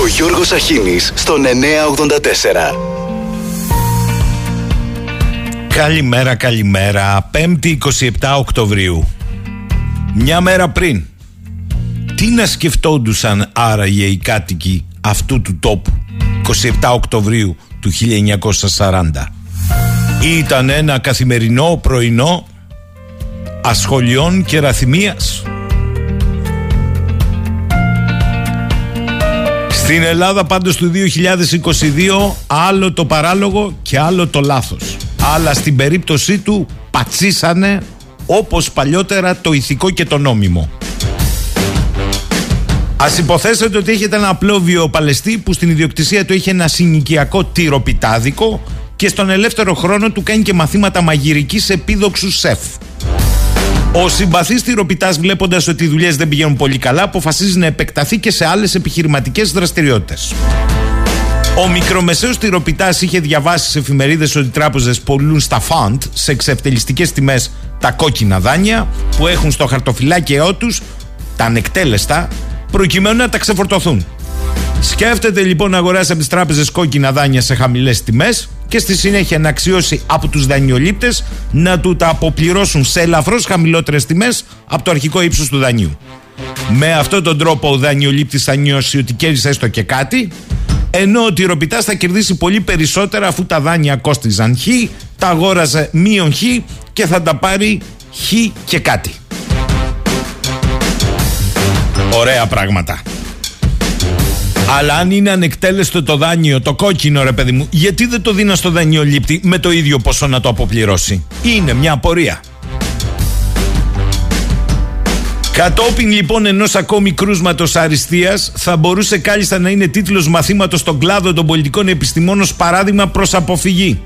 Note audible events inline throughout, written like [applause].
Ο Γιώργος Αχίνης στον 984. Καλημέρα, καλημέρα. 5η 27 Οκτωβρίου. Μια μέρα πριν. Τι να σκεφτόντουσαν άραγε οι κάτοικοι αυτού του τόπου 27 Οκτωβρίου του 1940. Ήταν ένα καθημερινό πρωινό ασχολιών και ραθυμίας. Στην Ελλάδα πάντως του 2022 άλλο το παράλογο και άλλο το λάθος. Αλλά στην περίπτωσή του πατσίσανε όπως παλιότερα το ηθικό και το νόμιμο. Α υποθέσετε ότι έχετε ένα απλό βιοπαλαιστή που στην ιδιοκτησία του έχει ένα συνοικιακό τυροπιτάδικο και στον ελεύθερο χρόνο του κάνει και μαθήματα μαγειρικής σε επίδοξου σεφ. Ο συμπαθής τυροπιτά, βλέποντας ότι οι δουλειές δεν πηγαίνουν πολύ καλά, αποφασίζει να επεκταθεί και σε άλλες επιχειρηματικές δραστηριότητες. Ο μικρομεσαίος τυροπιτάς είχε διαβάσει σε εφημερίδες ότι οι τράπεζες πολλούν στα φαντ σε εξευτελιστικές τιμές τα κόκκινα δάνεια που έχουν στο χαρτοφυλάκιό τους τα ανεκτέλεστα προκειμένου να τα ξεφορτωθούν. Σκέφτεται λοιπόν να αγοράσει από τις τράπεζες κόκκινα δάνεια σε χαμηλές τιμές και στη συνέχεια να αξιώσει από τους δανειολήπτες να του τα αποπληρώσουν σε ελαφρώς χαμηλότερες τιμές από το αρχικό ύψος του δανείου. Με αυτόν τον τρόπο ο δανειολήπτης θα νιώσει ότι κέρδισε έστω και κάτι, ενώ ο τυροπιτάς θα κερδίσει πολύ περισσότερα αφού τα δάνεια κόστιζαν χ, τα αγόραζε μείον χ και θα τα πάρει χ και κάτι. Ωραία πράγματα. Αλλά αν είναι ανεκτέλεστο το δάνειο, το κόκκινο ρε παιδί μου, γιατί δεν το δίνα στο δανειολήπτη με το ίδιο ποσό να το αποπληρώσει; Είναι μια απορία. Κατόπιν λοιπόν ενός ακόμη κρούσματος αριστείας, θα μπορούσε κάλλιστα να είναι τίτλος μαθήματος στον κλάδο των πολιτικών επιστημών ως παράδειγμα προς αποφυγή.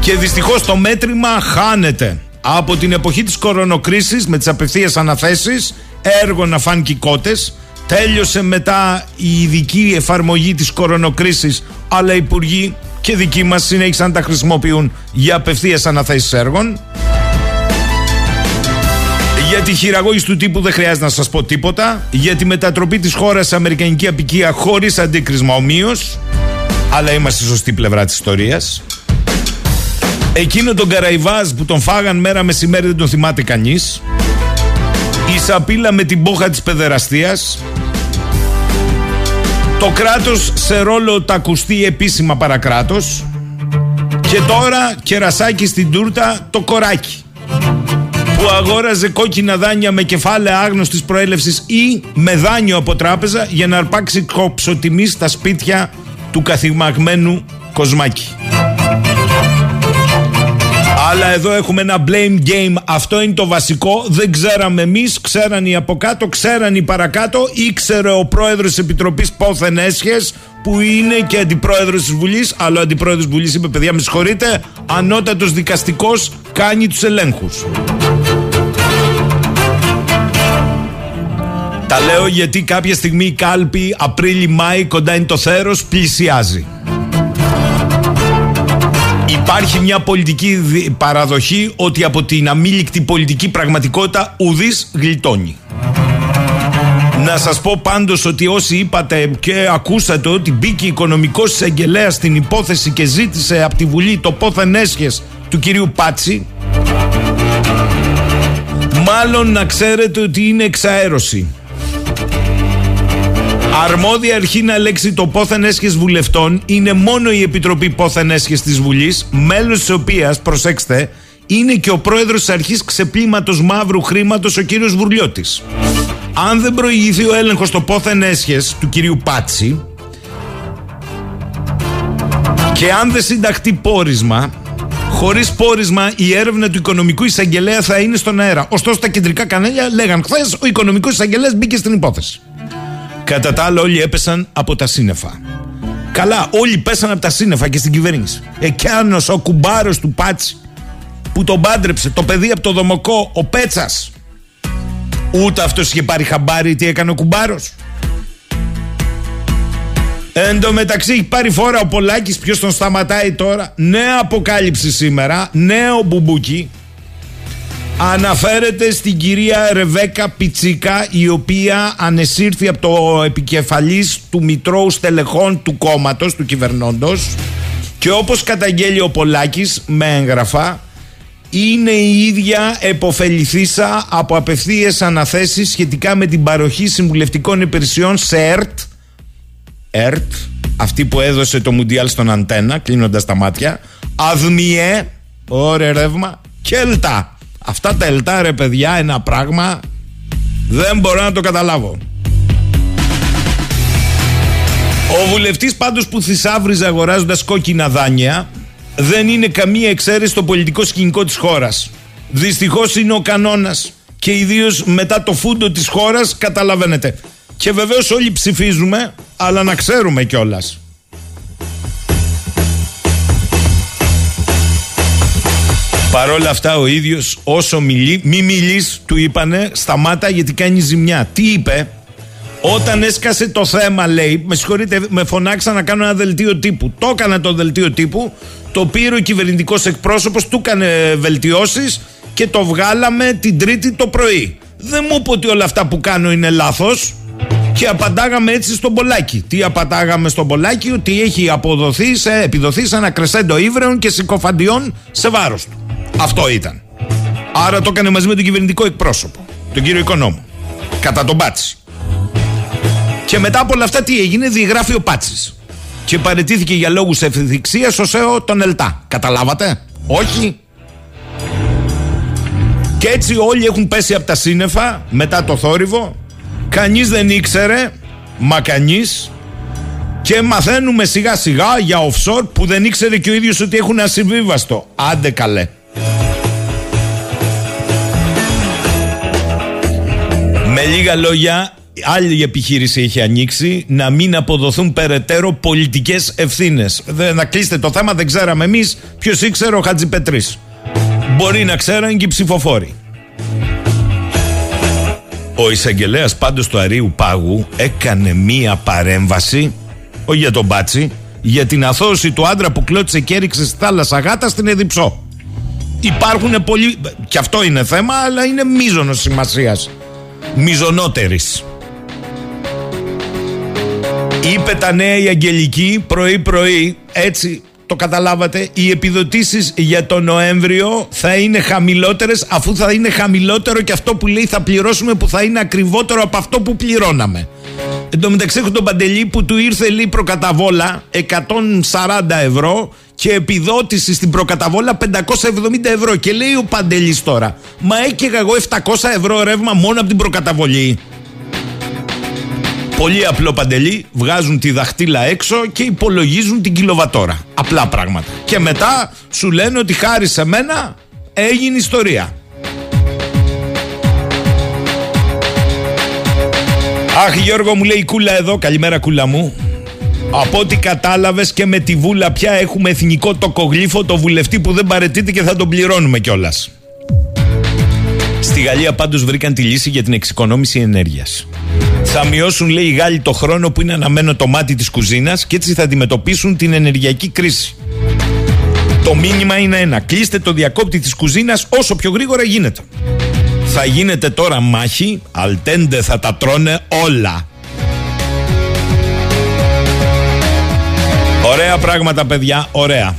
Και δυστυχώς το μέτρημα χάνεται. Από την εποχή της κορονοκρίσης με τις απευθείας αναθέσεις έργο να φάνε κότες τέλειωσε μετά η ειδική εφαρμογή της κορονοκρίσης αλλά οι υπουργοί και δικοί μας συνέχισαν να τα χρησιμοποιούν για απευθείας αναθέσεις έργων για τη χειραγώγηση του τύπου δεν χρειάζεται να σας πω τίποτα για τη μετατροπή της χώρας σε αμερικανική απικία χωρίς αντίκρισμα ομοίως αλλά είμαστε στη σωστή πλευρά της ιστορίας Εκείνο τον Καραϊβάζ που τον φάγαν μέρα μεσημέρι δεν τον θυμάται κανείς. Η σαπίλα με την πόχα της παιδεραστίας. Το κράτος σε ρόλο τα ακουστεί επίσημα παρακράτος. Και τώρα κερασάκι στην τούρτα το κοράκι που αγόραζε κόκκινα δάνεια με κεφάλαια άγνωστης προέλευσης ή με δάνειο από τράπεζα για να αρπάξει κόψοτιμή στα σπίτια του καθημαγμένου Κοσμάκη. Αλλά εδώ έχουμε ένα blame game. Αυτό είναι το βασικό. Δεν ξέραμε εμείς, ξέραν οι από κάτω, ξέραν οι παρακάτω. Ήξερε ο πρόεδρος της Επιτροπής Πόθεν Έσχε, που είναι και αντιπρόεδρος της Βουλής. Αλλά ο αντιπρόεδρος της Βουλής είπε: Παιδιά, με συγχωρείτε, ανώτατος δικαστικός κάνει τους ελέγχους. Τα λέω γιατί κάποια στιγμή η κάλπη Απρίλη-Μάη κοντά είναι το θέρος πλησιάζει. Υπάρχει μια πολιτική παραδοχή ότι από την αμήλικτη πολιτική πραγματικότητα ουδής γλιτώνει. Να σας πω πάντως ότι όσοι είπατε και ακούσατε ότι μπήκε οικονομικός εισαγγελέας στην υπόθεση και ζήτησε από τη Βουλή το πόθεν έσχες του κυρίου Πάτσι μάλλον να ξέρετε ότι είναι εξαέρωση. Αρμόδια αρχή να ελέξει το πόθεν έσχες βουλευτών είναι μόνο η Επιτροπή Πόθεν έσχες της Βουλής, μέλος της οποίας, προσέξτε, είναι και ο πρόεδρος της αρχής ξεπλήματος μαύρου χρήματος, ο κύριος Βουρλιώτης. Αν δεν προηγηθεί ο έλεγχος στο πόθεν έσχες του κυρίου Πάτσι και αν δεν συνταχτεί πόρισμα, Χωρίς πόρισμα, η έρευνα του οικονομικού εισαγγελέα θα είναι στον αέρα. Ωστόσο, τα κεντρικά κανάλια λέγαν χθες ο οικονομικός εισαγγελέας μπήκε στην υπόθεση. Κατά τα άλλα, όλοι έπεσαν από τα σύννεφα. Καλά, όλοι πέσαν από τα σύννεφα και στην κυβέρνηση. Εκιάνο ο κουμπάρος του Πάτσι που τον πάντρεψε, το παιδί από το δομοκό, ο Πέτσας. Ούτε αυτός είχε πάρει χαμπάρι τι έκανε ο κουμπάρος. Εν τω μεταξύ έχει πάρει φόρα ο Πολάκης. Ποιος τον σταματάει τώρα. Νέα αποκάλυψη σήμερα. Νέο μπουμπούκι. Αναφέρεται στην κυρία Ρεβέκα Πιτσίκα η οποία ανεσύρθη από το επικεφαλής του Μητρώου Στελεχών του κόμματος, του κυβερνώντος. Και όπως καταγγέλει ο Πολάκης με έγγραφα είναι η ίδια επωφεληθείσα από απευθείες αναθέσεις σχετικά με την παροχή συμβουλευτικών υπηρεσιών σε ΕΡΤ ΕΡΤ, αυτή που έδωσε το Μουντιάλ στον Αντένα, κλείνοντας τα μάτια. ΑΔΜΙΕ, ωραία ρεύμα και ΕΛΤΑ Αυτά τα ελτά ρε παιδιά ένα πράγμα δεν μπορώ να το καταλάβω. Ο βουλευτής πάντως που θησάβριζε αγοράζοντας κόκκινα δάνεια δεν είναι καμία εξαίρεση στο πολιτικό σκηνικό της χώρας. Δυστυχώς είναι ο κανόνας και ιδίως μετά το φούντο της χώρας καταλαβαίνετε. Και βεβαίως όλοι ψηφίζουμε αλλά να ξέρουμε κιόλας. Παρ' όλα αυτά ο ίδιος όσο μιλεί, μη μιλείς του είπανε σταμάτα γιατί κάνει ζημιά. Τι είπε; Όταν έσκασε το θέμα λέει με συγχωρείτε με φωνάξα να κάνω ένα δελτίο τύπου. Το έκανα το δελτίο τύπου το πήρε ο κυβερνητικός εκπρόσωπος του έκανε βελτιώσεις και το βγάλαμε την τρίτη το πρωί. Δεν μου είπε ότι όλα αυτά που κάνω είναι λάθος και απαντάγαμε έτσι στον Πολάκη. Τι απαντάγαμε στον Πολάκη, ότι έχει αποδοθεί σε, επιδοθεί σε ένα κρεσέντο ύβρεων και συκοφαντιών σε βάρος του. Αυτό ήταν. Άρα το έκανε μαζί με τον κυβερνητικό εκπρόσωπο, τον κύριο Οικονόμου. Κατά τον Πάτση. Και μετά από όλα αυτά τι έγινε, διαγράφει ο Πάτσης. Και παρετήθηκε για λόγους ευθυξίας ο ΣΕΟ τον ΕΛΤΑ. Καταλάβατε, Όχι. Και έτσι όλοι έχουν πέσει από τα σύννεφα μετά το θόρυβο. Κανείς δεν ήξερε, μα κανείς. Και μαθαίνουμε σιγά σιγά για offshore που δεν ήξερε και ο ίδιος ότι έχουν ασυμβίβαστο. Άντε καλέ. Με λίγα λόγια, άλλη επιχείρηση έχει ανοίξει να μην αποδοθούν περαιτέρω πολιτικές ευθύνες. Να κλείσετε το θέμα, δεν ξέραμε εμείς ποιος ήξερε ο Χατζηπετρής. Μπορεί να ξέραν και οι ψηφοφόροι. Ο εισαγγελέας πάντως του Αρίου Πάγου έκανε μία παρέμβαση, όχι για τον Μπάτσι, για την αθώωση του άντρα που κλώτησε και έριξε στη θάλασσα γάτα στην Εδιψό. Υπάρχουν πολλοί. και αυτό είναι θέμα, αλλά είναι μείζονο σημασίας μιζονότερης. Είπε τα νέα η Αγγελική πρωί-πρωί, έτσι το καταλάβατε, οι επιδοτήσεις για τον Νοέμβριο θα είναι χαμηλότερες αφού θα είναι χαμηλότερο και αυτό που λέει θα πληρώσουμε που θα είναι ακριβότερο από αυτό που πληρώναμε. Εν τω μεταξύ έχω τον Παντελή που του ήρθε λίγο προκαταβόλα 140 ευρώ και επιδότηση στην προκαταβόλα 570 ευρώ. Και λέει ο Παντελής τώρα, Μα έκαιγα εγώ 700 ευρώ ρεύμα μόνο από την προκαταβολή. Πολύ απλό παντελή, βγάζουν τη δαχτύλα έξω και υπολογίζουν την κιλοβατόρα. Απλά πράγματα. Και μετά σου λένε ότι χάρη σε μένα έγινε ιστορία. Αχ Γιώργο μου λέει κούλα εδώ, καλημέρα κούλα μου. Από ό,τι κατάλαβες και με τη βούλα πια έχουμε εθνικό τοκογλύφο το βουλευτή που δεν παρετείται και θα τον πληρώνουμε κιόλας. Στη Γαλλία πάντως βρήκαν τη λύση για την εξοικονόμηση ενέργειας. Θα μειώσουν λέει οι Γάλλοι το χρόνο που είναι αναμένο το μάτι της κουζίνας και έτσι θα αντιμετωπίσουν την ενεργειακή κρίση. Το μήνυμα είναι ένα. Κλείστε το διακόπτη της κουζίνας όσο πιο γρήγορα γίνεται. Θα γίνεται τώρα μάχη, αλτέντε θα τα τρώνε όλα. Ωραία πράγματα παιδιά, ωραία.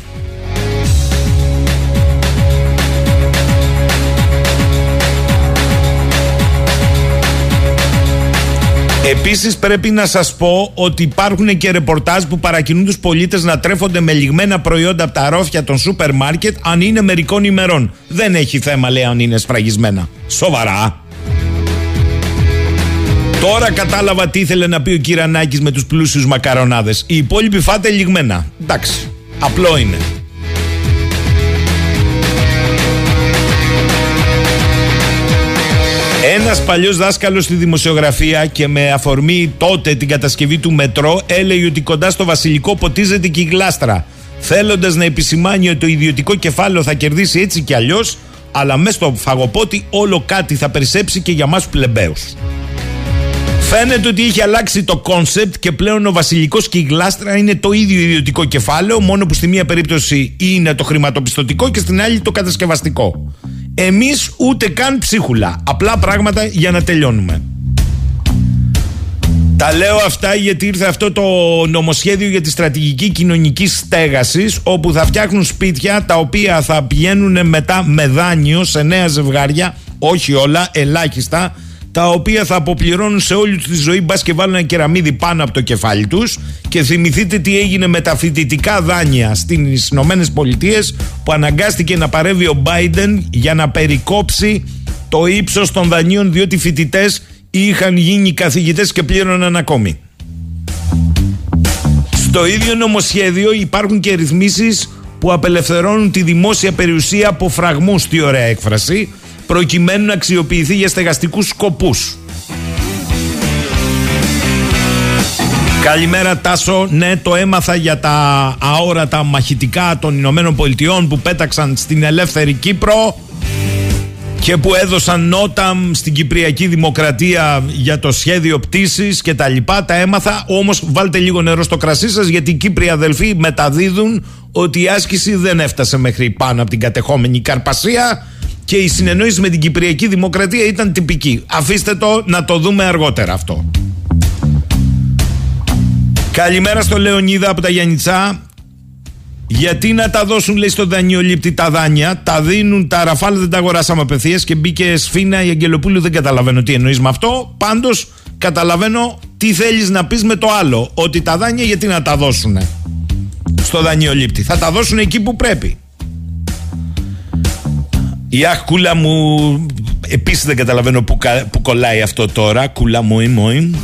Επίσης πρέπει να σας πω ότι υπάρχουν και ρεπορτάζ που παρακινούν τους πολίτες να τρέφονται με λιγμένα προϊόντα από τα ρόφια των σούπερ μάρκετ αν είναι μερικών ημερών. Δεν έχει θέμα λέει αν είναι σφραγισμένα. Σοβαρά. Τώρα κατάλαβα τι ήθελε να πει ο Κυρανάκης με τους πλούσιους μακαρονάδες. Οι υπόλοιποι φάτε λιγμένα. Εντάξει. Απλό είναι. Ένας παλιός δάσκαλος στη δημοσιογραφία και με αφορμή τότε την κατασκευή του μετρό έλεγε ότι κοντά στο βασιλικό ποτίζεται και η γλάστρα. Θέλοντας να επισημάνει ότι το ιδιωτικό κεφάλαιο θα κερδίσει έτσι κι αλλιώς, αλλά μέσα στο φαγοπότι όλο κάτι θα περισσέψει και για μας πλεμπαίους. Φαίνεται ότι έχει αλλάξει το κόνσεπτ και πλέον ο βασιλικός και η γλάστρα είναι το ίδιο ιδιωτικό κεφάλαιο, μόνο που στη μία περίπτωση είναι το χρηματοπιστωτικό και στην άλλη το κατασκευαστικό. Εμείς ούτε καν ψίχουλα. Απλά πράγματα για να τελειώνουμε. Τα λέω αυτά γιατί ήρθε αυτό το νομοσχέδιο για τη στρατηγική κοινωνικής στέγασης, όπου θα φτιάχνουν σπίτια τα οποία θα πηγαίνουν μετά με δάνειο σε νέα ζευγάρια, όχι όλα, ελάχιστα, τα οποία θα αποπληρώνουν σε όλη τη ζωή μπας και βάλουν ένα κεραμίδι πάνω από το κεφάλι τους. Και θυμηθείτε τι έγινε με τα φοιτητικά δάνεια στις Ηνωμένες Πολιτείες που αναγκάστηκε να παρεύει ο Biden για να περικόψει το ύψος των δανείων διότι οι φοιτητές είχαν γίνει καθηγητές και πλήρωναν ακόμη. Στο ίδιο νομοσχέδιο υπάρχουν και ρυθμίσεις που απελευθερώνουν τη δημόσια περιουσία από φραγμούς, τι ωραία έκφραση, προκειμένου να αξιοποιηθεί για στεγαστικούς σκοπούς. Καλημέρα Τάσο, ναι το έμαθα για τα αόρατα μαχητικά των Ηνωμένων Πολιτειών που πέταξαν στην ελεύθερη Κύπρο και που έδωσαν νότα στην Κυπριακή Δημοκρατία για το σχέδιο πτήσης και τα λοιπά. Τα έμαθα, όμως βάλτε λίγο νερό στο κρασί σας γιατί οι Κύπροι αδελφοί μεταδίδουν ότι η άσκηση δεν έφτασε μέχρι πάνω από την κατεχόμενη Καρπασία και η συνεννόηση με την Κυπριακή Δημοκρατία ήταν τυπική. Αφήστε το να το δούμε αργότερα αυτό. Καλημέρα στο Λεωνίδα από τα Γιάννητσά. Γιατί να τα δώσουν, λέει, στο δανειολήπτη τα δάνεια, τα δίνουν, τα ραφάλ δεν τα αγοράσαμε απευθείας και μπήκε σφίνα η Αγγελοπούλου. Δεν καταλαβαίνω τι εννοείς με αυτό. Πάντως, καταλαβαίνω τι θέλεις να πεις με το άλλο. Ότι τα δάνεια γιατί να τα δώσουν στο δανειολήπτη; Θα τα δώσουν εκεί που πρέπει. Η αχ, κούλα μου. Επίσης δεν καταλαβαίνω που, που κολλάει αυτό τώρα. Κούλα μου, μου.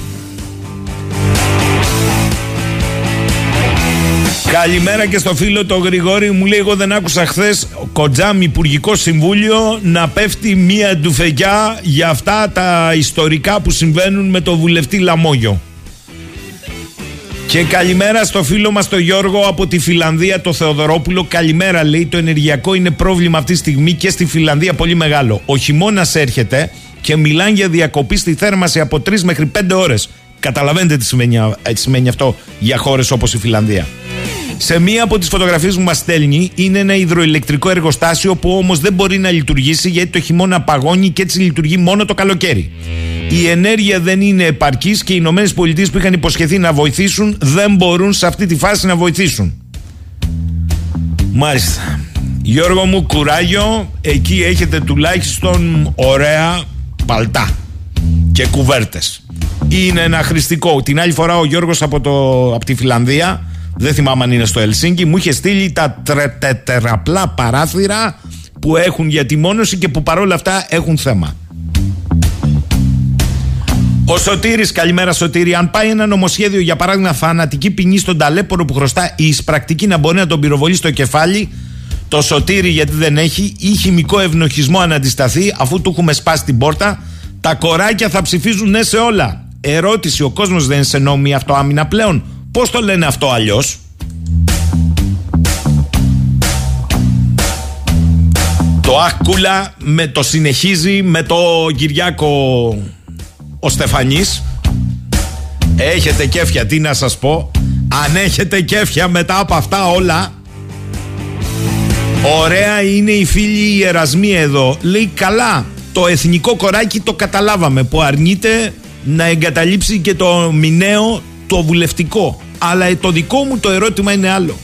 Καλημέρα και στο φίλο το Γρηγόρη μου λέει εγώ δεν άκουσα χθες κοντζάμ Υπουργικό Συμβούλιο να πέφτει μία ντουφεγιά για αυτά τα ιστορικά που συμβαίνουν με το βουλευτή Λαμόγιο. Και καλημέρα στο φίλο μας το Γιώργο από τη Φιλανδία το Θεοδωρόπουλο. Καλημέρα λέει το ενεργειακό είναι πρόβλημα αυτή τη στιγμή και στη Φιλανδία πολύ μεγάλο. Ο χειμώνας έρχεται και μιλάνε για διακοπή στη θέρμαση από 3 μέχρι 5 ώρες. Καταλαβαίνετε τι σημαίνει, τι σημαίνει αυτό για χώρες όπως η Φιλανδία σε μία από τις φωτογραφίες που μας στέλνει είναι ένα υδροηλεκτρικό εργοστάσιο που όμως δεν μπορεί να λειτουργήσει γιατί το χειμώνα παγώνει και έτσι λειτουργεί μόνο το καλοκαίρι. Η ενέργεια δεν είναι επαρκής και οι Ηνωμένες Πολιτείες που είχαν υποσχεθεί να βοηθήσουν δεν μπορούν σε αυτή τη φάση να βοηθήσουν. Μάλιστα. Γιώργο μου, κουράγιο. Εκεί έχετε τουλάχιστον ωραία παλτά και κουβέρτες. Είναι ένα χρηστικό. Την άλλη φορά ο Γιώργος από, το, από τη Φιλανδία δεν θυμάμαι αν είναι στο Ελσίνκι, μου είχε στείλει τα τεραπλά παράθυρα που έχουν για τη μόνωση και που παρόλα αυτά έχουν θέμα. Ο Σωτήρης, καλημέρα Σωτήρη. Αν πάει ένα νομοσχέδιο για παράδειγμα θανατική ποινή στον ταλέπορο που χρωστά η εισπρακτική να μπορεί να τον πυροβολεί στο κεφάλι, το Σωτήρη γιατί δεν έχει ή χημικό ευνοχισμό αν αντισταθεί αφού του έχουμε σπάσει την πόρτα, τα κοράκια θα ψηφίζουν ναι σε όλα. Ερώτηση, ο κόσμος δεν είναι σε νόμιμη αυτοάμυνα πλέον. Πώς το λένε αυτό αλλιώς; Το Άκουλα με το συνεχίζει με το Κυριάκο ο Στεφανής. Έχετε κέφια τι να σας πω. Αν έχετε κέφια μετά από αυτά όλα Ωραία είναι η φίλη Ιερασμή εδώ. Λέει καλά το εθνικό κοράκι το καταλάβαμε που αρνείται να εγκαταλείψει και το μηναίο το βουλευτικό. Αλλά το δικό μου το ερώτημα είναι άλλο.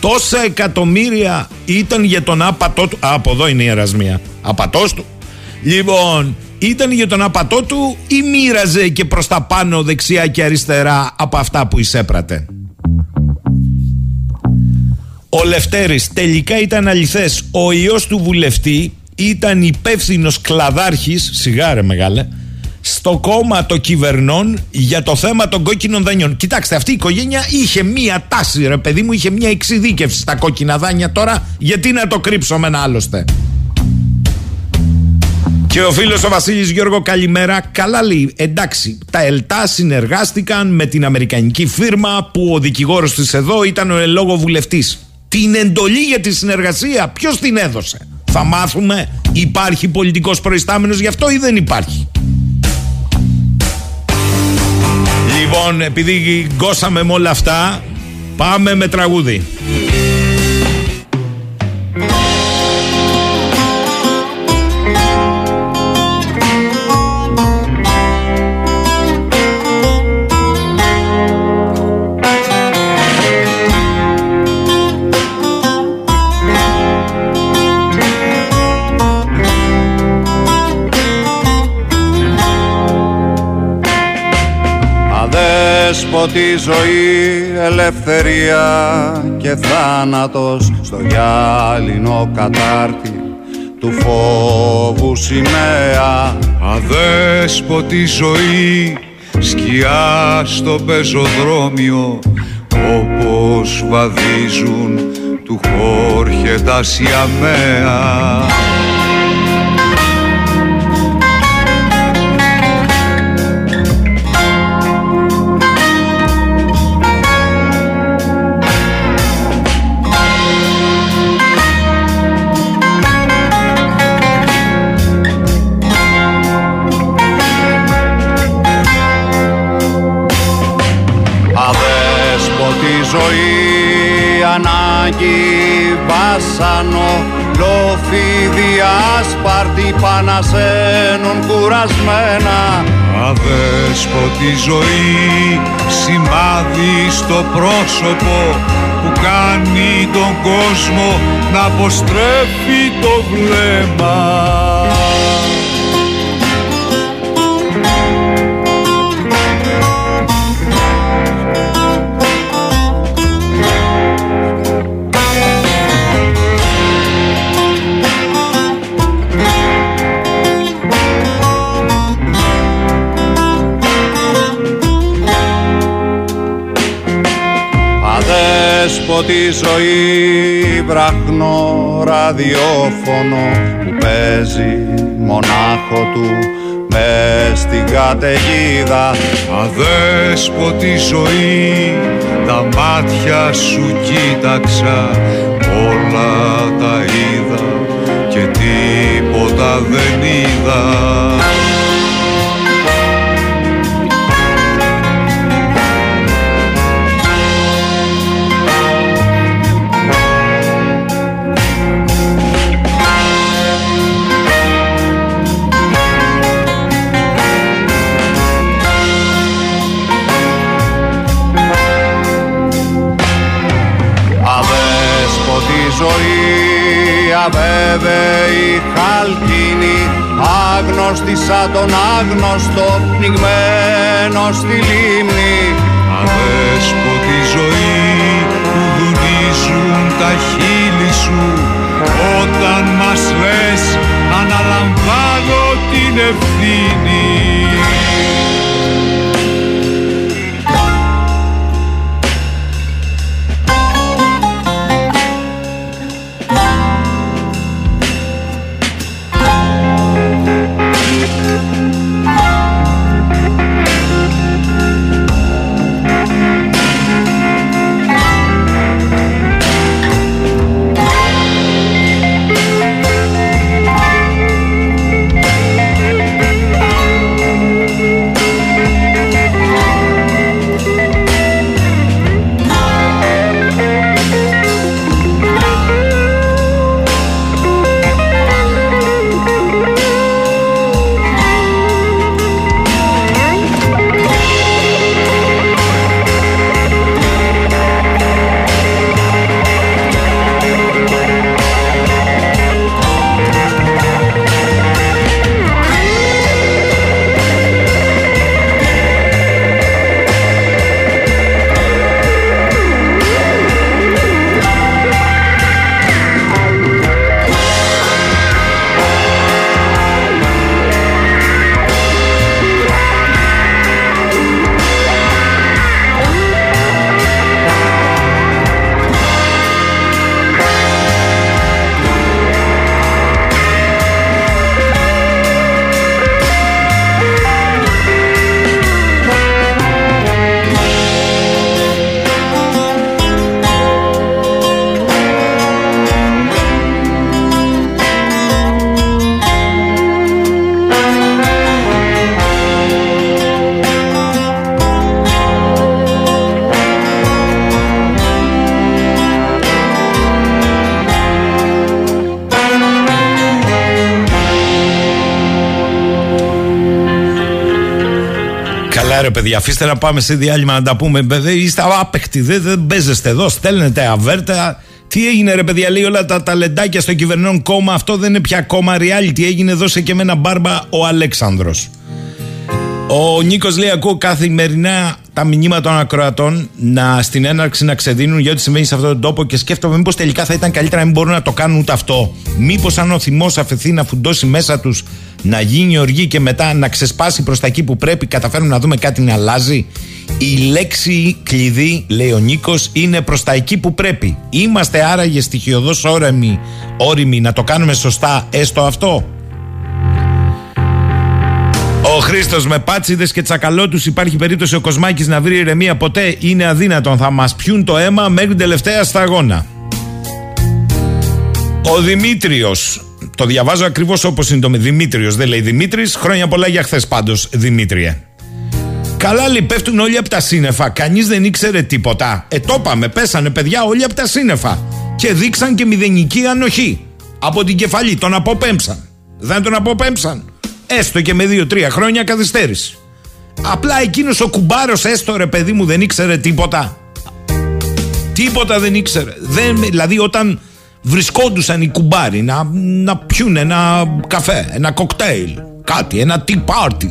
Τόσα εκατομμύρια ήταν για τον άπατό του. Α, από εδώ είναι η ερασμία. Απατός του. Λοιπόν, ήταν για τον απατό του ή μοίραζε και προς τα πάνω δεξιά και αριστερά από αυτά που εισέπρατε; Ο Λευτέρης τελικά ήταν αληθές. Ο ιός του βουλευτή ήταν υπεύθυνος κλαδάρχης, σιγάρε μεγάλε, στο κόμμα των κυβερνών για το θέμα των κόκκινων δανειών. Κοιτάξτε, αυτή η οικογένεια είχε μία τάση, ρε παιδί μου, είχε μία εξειδίκευση στα κόκκινα δάνεια τώρα. Γιατί να το κρύψουμε ένα άλλωστε; Και ο φίλος ο Βασίλης Γιώργο καλημέρα Καλά λέει εντάξει τα ΕΛΤΑ συνεργάστηκαν με την αμερικανική φύρμα Που ο δικηγόρος της εδώ ήταν ο ελόγο βουλευτής Την εντολή για τη συνεργασία ποιος την έδωσε; Θα μάθουμε υπάρχει πολιτικός προϊστάμενος γι' αυτό ή δεν υπάρχει; Λοιπόν, επειδή γκώσαμε με όλα αυτά, πάμε με τραγούδι. Αδέσποτη ζωή, ελευθερία και θάνατος στο γυάλινο κατάρτι του φόβου σημαία. Αδέσποτη ζωή, σκιά στο πεζοδρόμιο όπως βαδίζουν του Χόρχε τα σιαμαία ζωή ανάγκη βάσανο λόφι άσπαρτη πανασένουν κουρασμένα. Αδέσποτη ζωή σημάδι στο πρόσωπο που κάνει τον κόσμο να αποστρέφει το βλέμμα τη ζωή βραχνό ραδιόφωνο που παίζει μονάχο του μες στην καταιγίδα. Αδέσποτη ζωή τα μάτια σου κοίταξα όλα τα είδα και τίποτα δεν είδα αβέβαιη χαλκίνη άγνωστη σαν τον άγνωστο πνιγμένο στη λίμνη. Αδέσποτη ζωή που δουνίζουν τα χείλη σου όταν μας λες αναλαμβάνω την ευθύνη παιδιά. Αφήστε να πάμε σε διάλειμμα να τα πούμε. Είστε άπεκτοι. Δεν, δεν παίζεστε εδώ. Στέλνετε αβέρτα. Τι έγινε ρε παιδιά, λέει όλα τα ταλεντάκια στο κυβερνών κόμμα. Αυτό δεν είναι πια κόμμα reality. Έγινε δώσε και με ένα μπάρμπα ο Αλέξανδρος. Ο Νίκος λέει: Ακούω καθημερινά τα μηνύματα των ακροατών να στην έναρξη να ξεδίνουν για ό,τι συμβαίνει σε αυτόν τον τόπο και σκέφτομαι μήπως τελικά θα ήταν καλύτερα να μην μπορούν να το κάνουν ούτε αυτό. Μήπως αν ο θυμός αφαιθεί να φουντώσει μέσα τους, να γίνει οργή και μετά να ξεσπάσει προς τα εκεί που πρέπει, καταφέρουμε να δούμε κάτι να αλλάζει. Η λέξη κλειδί, λέει ο Νίκος, είναι προς τα εκεί που πρέπει. Είμαστε άραγε στοιχειοδός όρεμοι, όριμοι να το κάνουμε σωστά, έστω αυτό; Ο Χρήστος με πάτσιδες και τσακαλώτους υπάρχει περίπτωση ο Κοσμάκης να βρει ηρεμία ποτέ. Είναι αδύνατον. Θα μας πιούν το αίμα μέχρι την τελευταία σταγόνα. Ο Δημήτριος. Το διαβάζω ακριβώς όπως είναι το Δημήτριος. Δεν λέει Δημήτρης. Χρόνια πολλά για χθες πάντως, Δημήτριε. Καλά λέει, πέφτουν όλοι από τα σύννεφα. Κανείς δεν ήξερε τίποτα. Ε, το είπαμε, πέσανε παιδιά όλοι από τα σύννεφα. Και δείξαν και μηδενική ανοχή. Από την κεφαλή. Τον αποπέμψαν. Δεν τον αποπέμψαν. Έστω και με δύο-τρία χρόνια καθυστέρησης. Απλά εκείνος ο κουμπάρος, έστω ρε παιδί μου, δεν ήξερε τίποτα. Τίποτα δεν ήξερε. Δεν, δηλαδή, όταν βρισκόντουσαν οι κουμπάροι να, να πιούν ένα καφέ, ένα κοκτέιλ, κάτι, ένα tea party,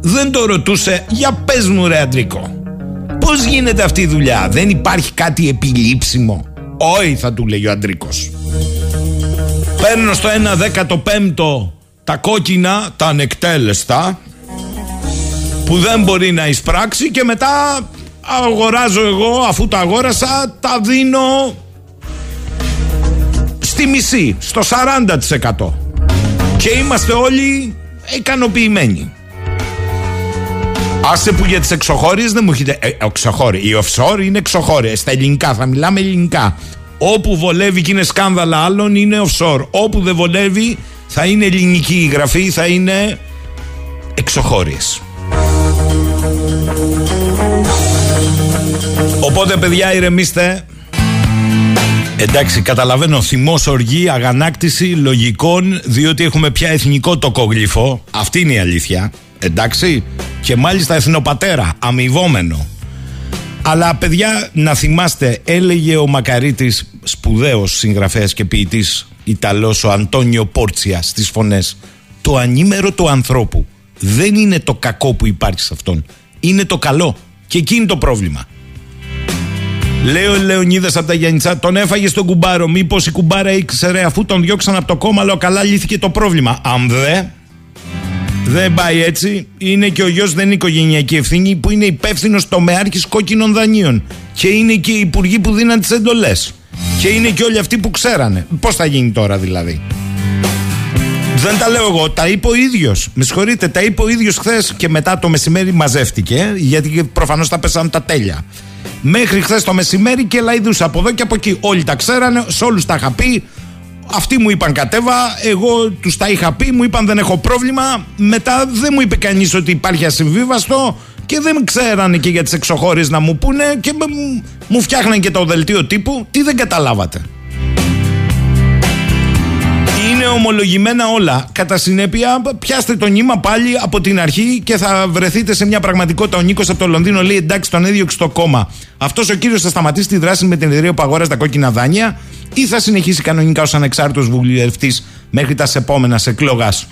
δεν το ρωτούσε για πες μου ρε Αντρίκο. Πώς γίνεται αυτή η δουλειά, δεν υπάρχει κάτι επιλήψιμο. Όχι θα του λέει ο Αντρίκος. Παίρνω στο 1 15 τα κόκκινα, τα ανεκτέλεστα που δεν μπορεί να εισπράξει και μετά αγοράζω εγώ αφού τα αγόρασα τα δίνω στη μισή, στο 40% και είμαστε όλοι ικανοποιημένοι. Άσε που για τις εξωχώριες δεν μου έχετε... Ε, εξωχώρη. Η offshore είναι εξωχώρια. Στα ελληνικά θα μιλάμε ελληνικά. Όπου βολεύει και είναι σκάνδαλα άλλων είναι offshore. Όπου δεν βολεύει θα είναι ελληνική η γραφή, θα είναι εξωχώριες. Οπότε παιδιά ηρεμήστε Εντάξει, καταλαβαίνω θυμός, οργή, αγανάκτηση λογικών, διότι έχουμε πια εθνικό τοκογλυφό. Αυτή είναι η αλήθεια. Εντάξει. Και μάλιστα εθνοπατέρα, αμοιβόμενο. Αλλά παιδιά, να θυμάστε, έλεγε ο Μακαρίτης, σπουδαίος συγγραφέας και ποιητής Ιταλός, ο Αντώνιο Πόρτσια στις φωνές. Το ανήμερο του ανθρώπου δεν είναι το κακό που υπάρχει σε αυτόν. Είναι το καλό. Και εκεί είναι το πρόβλημα. Λέω ο Λεωνίδας από τα Γιάννητσά, τον έφαγε στον κουμπάρο. Μήπως η κουμπάρα ήξερε αφού τον διώξαν από το κόμμα, αλλά καλά λύθηκε το πρόβλημα. Αν δε, δεν πάει έτσι. Είναι και ο γιος δεν είναι οικογενειακή ευθύνη που είναι υπεύθυνος τομεάρχης κόκκινων δανείων. Και είναι και οι υπουργοί που δίναν τις εντολές. Και είναι και όλοι αυτοί που ξέρανε. Πώς θα γίνει τώρα δηλαδή. Δεν τα λέω εγώ, τα είπε ο ίδιος. Με συγχωρείτε, τα είπε ο ίδιος χθες και μετά το μεσημέρι μαζεύτηκε, γιατί προφανώς τα πέσαν τα τέλεια. Μέχρι χθες το μεσημέρι και λαϊδούσα από εδώ και από εκεί. Όλοι τα ξέρανε, σε όλους τα είχα πει. Αυτοί μου είπαν κατέβα, εγώ τους τα είχα πει, μου είπαν δεν έχω πρόβλημα. Μετά δεν μου είπε κανείς ότι υπάρχει ασυμβίβαστο και δεν ξέρανε και για τις εξωχώρες να μου πούνε και μου φτιάχναν και το δελτίο τύπου. Τι δεν καταλάβατε. Είναι ομολογημένα όλα. Κατά συνέπεια, πιάστε το νήμα πάλι από την αρχή και θα βρεθείτε σε μια πραγματικότητα. Ο Νίκος από το Λονδίνο λέει: Εντάξει, τον έδιωξε το κόμμα. Αυτός ο κύριος θα σταματήσει τη δράση με την εταιρεία που αγόρασε τα κόκκινα δάνεια ή θα συνεχίσει κανονικά ως ανεξάρτητος βουλευτής μέχρι τα επόμενα εκλογάς.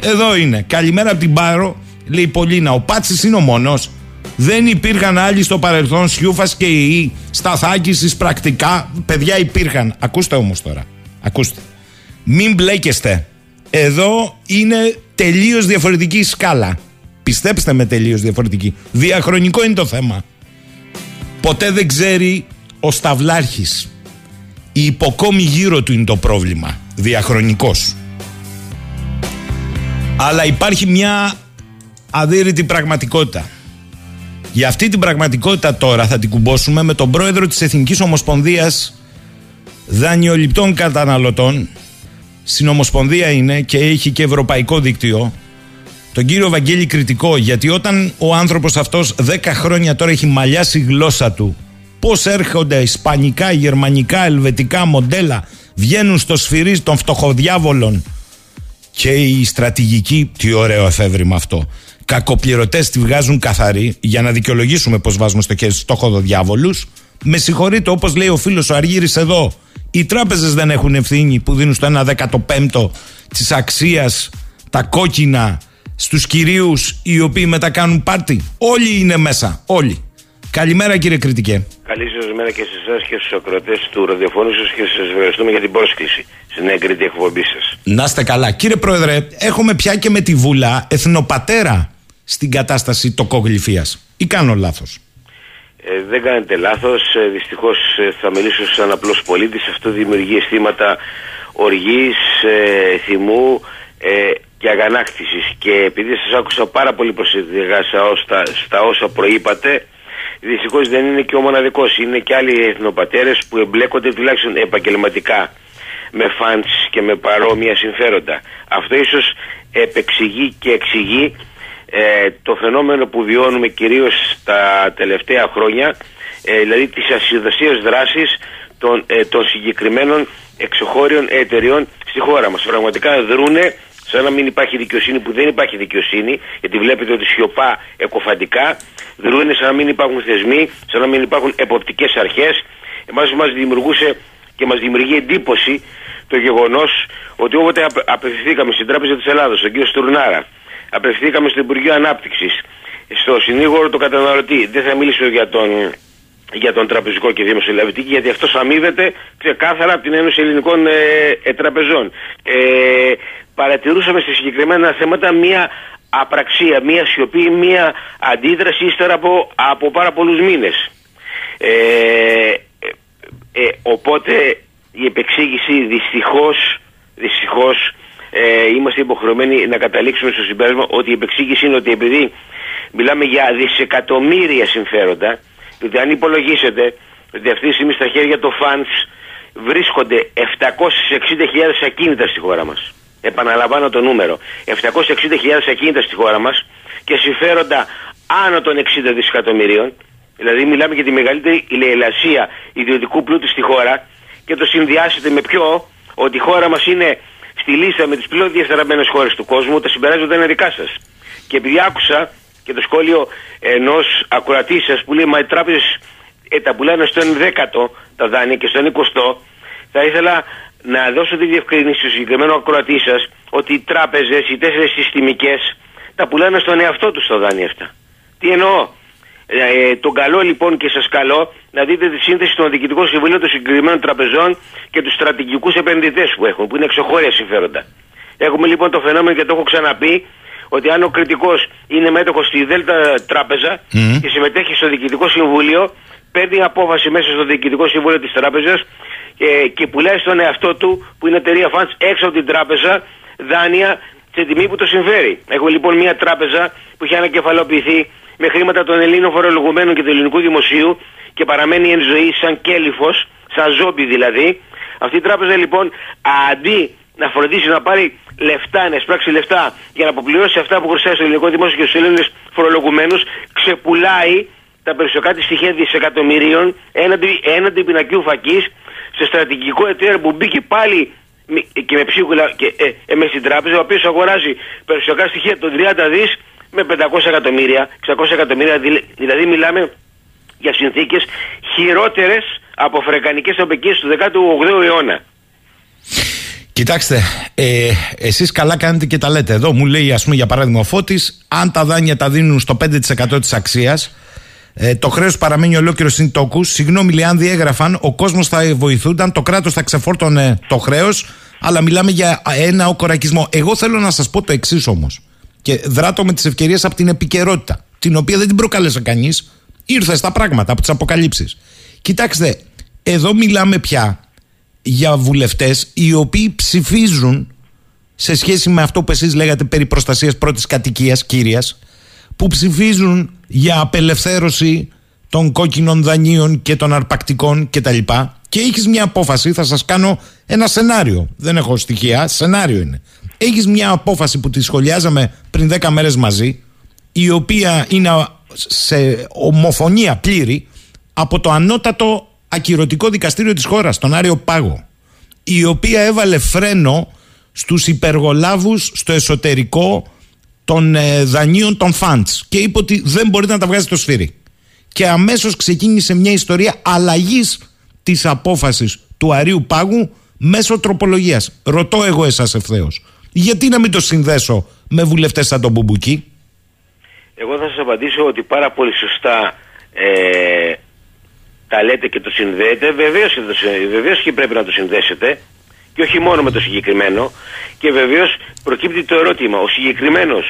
Εδώ είναι. Καλημέρα από την Πάρο. Λέει η Πολίνα. Ο Πάτσης είναι ο μόνος. Δεν υπήρχαν άλλοι στο παρελθόν. Σιούφας και η Σταθάκη πρακτικά. Παιδιά υπήρχαν. Ακούστε όμως τώρα. Ακούστε. Μην μπλέκεστε. Εδώ είναι τελείως διαφορετική σκάλα. Πιστέψτε με τελείως διαφορετική. Διαχρονικό είναι το θέμα. Ποτέ δεν ξέρει ο Σταυλάρχης. Η υποκόμη γύρω του είναι το πρόβλημα. Διαχρονικός. Αλλά υπάρχει μια αδύρυτη πραγματικότητα. Για αυτή την πραγματικότητα τώρα θα την κουμπώσουμε με τον πρόεδρο της Εθνικής Ομοσπονδίας Δανειοληπτών Καταναλωτών. Στην Ομοσπονδία είναι και έχει και ευρωπαϊκό δίκτυο. Τον κύριο Βαγγέλη Κριτικό γιατί όταν ο άνθρωπος αυτός 10 χρόνια τώρα έχει μαλλιάσει η γλώσσα του πώς έρχονται ισπανικά, γερμανικά, ελβετικά μοντέλα βγαίνουν στο σφυρί των φτωχοδιάβολων. Και η στρατηγική, τι ωραίο εφεύρημα αυτό κακοπληρωτές τη βγάζουν καθαρή για να δικαιολογήσουμε πως βάζουμε στο χέρι στόχο διάβολους με συγχωρείτε όπως λέει ο φίλος ο Αργύρης εδώ οι τράπεζες δεν έχουν ευθύνη που δίνουν στο 1 15ο της αξίας τα κόκκινα στους κυρίους οι οποίοι μετά κάνουν πάρτι. Όλοι είναι μέσα, όλοι. Καλημέρα κύριε Κριτικέ. Καλή σας μέρα και σε εσάς και στους ακροατές του ραδιοφώνου σας και σας ευχαριστούμε για την πρόσκληση στην έγκριτη εκπομπή σας. Να είστε καλά. Κύριε Πρόεδρε, έχουμε πια και με τη Βουλά εθνοπατέρα στην κατάσταση τοκογλυφίας. Ή κάνω λάθος. Ε, δεν κάνετε λάθος. Ε, Δυστυχώς ε, θα μιλήσω σαν απλός πολίτης. Αυτό δημιουργεί αισθήματα οργής, ε, θυμού ε, και αγανάκτησης. Και επειδή σας άκουσα πάρα πολύ προσεκτικά στα, στα όσα προείπατε, Δυστυχώς δεν είναι και ο μοναδικός. Είναι και άλλοι εθνοπατέρες που εμπλέκονται τουλάχιστον επαγγελματικά με φαντς και με παρόμοια συμφέροντα. Αυτό ίσως επεξηγεί και εξηγεί ε, το φαινόμενο που βιώνουμε κυρίως τα τελευταία χρόνια, ε, δηλαδή τη ασυνδεσία δράσης των, ε, των συγκεκριμένων εξωχώριων εταιριών στη χώρα μας. Πραγματικά δρούνε σαν να μην υπάρχει δικαιοσύνη που δεν υπάρχει δικαιοσύνη, γιατί βλέπετε ότι σιωπά εκοφαντικά, δρούν σαν να μην υπάρχουν θεσμοί, σαν να μην υπάρχουν εποπτικές αρχές. Εμάς μας δημιουργούσε και μας δημιουργεί εντύπωση το γεγονός ότι όποτε απευθυνθήκαμε στην Τράπεζα της Ελλάδα, στον κύριο Στουρνάρα, απευθυνθήκαμε στο Υπουργείο Ανάπτυξης, στο συνήγορο του καταναλωτή, δεν θα μιλήσω για τον για τον τραπεζικό και δημοσιολαβητή γιατί αυτός αμείβεται ξεκάθαρα από την Ένωση Ελληνικών ε, ε, Τραπεζών. Ε, παρατηρούσαμε σε συγκεκριμένα θέματα μία απραξία, μία σιωπή, μία αντίδραση ύστερα από, από πάρα πολλούς μήνες. Ε, ε, οπότε η επεξήγηση δυστυχώς, δυστυχώς ε, είμαστε υποχρεωμένοι να καταλήξουμε στο συμπέρασμα ότι η επεξήγηση είναι ότι επειδή μιλάμε για δισεκατομμύρια συμφέροντα, διότι αν υπολογίσετε ότι αυτή τη στιγμή στα χέρια των φαντς βρίσκονται 760.000 ακίνητα στη χώρα μας. Επαναλαμβάνω το νούμερο. 760.000 ακίνητα στη χώρα μας και συμφέροντα άνω των 60 δισεκατομμυρίων. Δηλαδή μιλάμε για τη μεγαλύτερη ηλεηλασία ιδιωτικού πλούτου στη χώρα και το συνδυάσετε με ποιο ότι η χώρα μας είναι στη λίστα με τις πλέον διασταραμένες χώρες του κόσμου, τα συμπεράσματα είναι δικά σας. Και επειδή άκουσα και το σχόλιο ενός ακροατής σας που λέει Μα οι τράπεζες ε, τα πουλάνε στο 11ο τα δάνεια και στο 20ο, θα ήθελα να δώσω τη διευκρίνηση στο συγκεκριμένο ακροατή σας ότι οι τράπεζες, οι τέσσερις συστημικές, τα πουλάνε στον εαυτό τους τα δάνεια αυτά. Τι εννοώ; Ε, ε, τον καλό λοιπόν και σας καλώ να δείτε τη σύνθεση των διοικητικών συμβουλίων των συγκεκριμένων τραπεζών και τους στρατηγικούς επενδυτές που έχουν, που είναι εξωχώρια συμφέροντα. Έχουμε λοιπόν το φαινόμενο και το έχω ξαναπεί ότι αν ο κριτικός είναι μέτοχος στη Δέλτα Τράπεζα και συμμετέχει στο διοικητικό συμβούλιο, παίρνει απόφαση μέσα στο διοικητικό συμβούλιο της τράπεζας και, και πουλάει στον εαυτό του, που είναι εταιρεία funds, έξω από την τράπεζα, δάνεια σε τιμή που το συμφέρει. Έχουμε λοιπόν μια τράπεζα που έχει ανακεφαλοποιηθεί με χρήματα των Ελλήνων φορολογουμένων και του ελληνικού δημοσίου και παραμένει εν ζωή σαν κέλυφος, σαν ζόμπι δηλαδή. Αυτή η τράπεζα λοιπόν αντί να φροντίσει να πάρει λεφτά, να εισπράξει λεφτά για να αποπληρώσει αυτά που χρωστάει στο ελληνικό δημόσιο και στους Έλληνες φορολογουμένους, ξεπουλάει τα περιουσιακά τη στοιχεία δισεκατομμυρίων έναντι, έναντι πινακίου φακής σε στρατηγικό εταίρο που μπήκε πάλι και με ψίχουλα και ε, ε, μες στην τράπεζα, ο οποίος αγοράζει περιουσιακά στοιχεία των 30 δις με 500 εκατομμύρια, 600 εκατομμύρια. Δηλαδή, μιλάμε για συνθήκες χειρότερες από φρεκανικέ απεκίε του 18ου αιώνα. Κοιτάξτε, ε, εσείς καλά κάνετε και τα λέτε. Εδώ μου λέει, ας πούμε, για παράδειγμα, ο Φώτης, αν τα δάνεια τα δίνουν στο 5% της αξίας, ε, το χρέος παραμένει ολόκληρο συν τόκους. Συγγνώμη, λέει, αν διέγραφαν, ο κόσμος θα βοηθούνταν, το κράτος θα ξεφόρτωνε το χρέος, αλλά μιλάμε για ένα οκορακισμό. Εγώ θέλω να σας πω το εξής όμως. Και δράτω με τις ευκαιρίες από την επικαιρότητα, την οποία δεν την προκάλεσε κανείς, ήρθες στα πράγματα από τις αποκαλύψεις. Κοιτάξτε, εδώ μιλάμε πια για βουλευτές οι οποίοι ψηφίζουν σε σχέση με αυτό που εσείς λέγατε περί προστασίας πρώτης κατοικίας κύριας που ψηφίζουν για απελευθέρωση των κόκκινων δανείων και των αρπακτικών κτλ. Και, και έχεις μια απόφαση, θα σας κάνω ένα σενάριο, δεν έχω στοιχεία, σενάριο είναι. Έχεις μια απόφαση που τη σχολιάζαμε πριν 10 μέρες μαζί, η οποία είναι σε ομοφωνία πλήρη από το ανώτατο ακυρωτικό δικαστήριο της χώρας, τον Άριο Πάγο, η οποία έβαλε φρένο στους υπεργολάβους στο εσωτερικό των ε, δανείων των funds και είπε ότι δεν μπορείτε να τα βγάζετε στο σφύρι. Και αμέσως ξεκίνησε μια ιστορία αλλαγής της απόφασης του Αρίου Πάγου μέσω τροπολογίας. Ρωτώ εγώ εσάς ευθέως. Γιατί να μην το συνδέσω με βουλευτές σαν τον Μπουμπουκί. Εγώ θα σας απαντήσω ότι πάρα πολύ σωστά ε, τα λέτε και το συνδέετε. Βεβαίως και, βεβαίως και πρέπει να το συνδέσετε και όχι μόνο με το συγκεκριμένο. Και βεβαίως προκύπτει το ερώτημα, ο συγκεκριμένος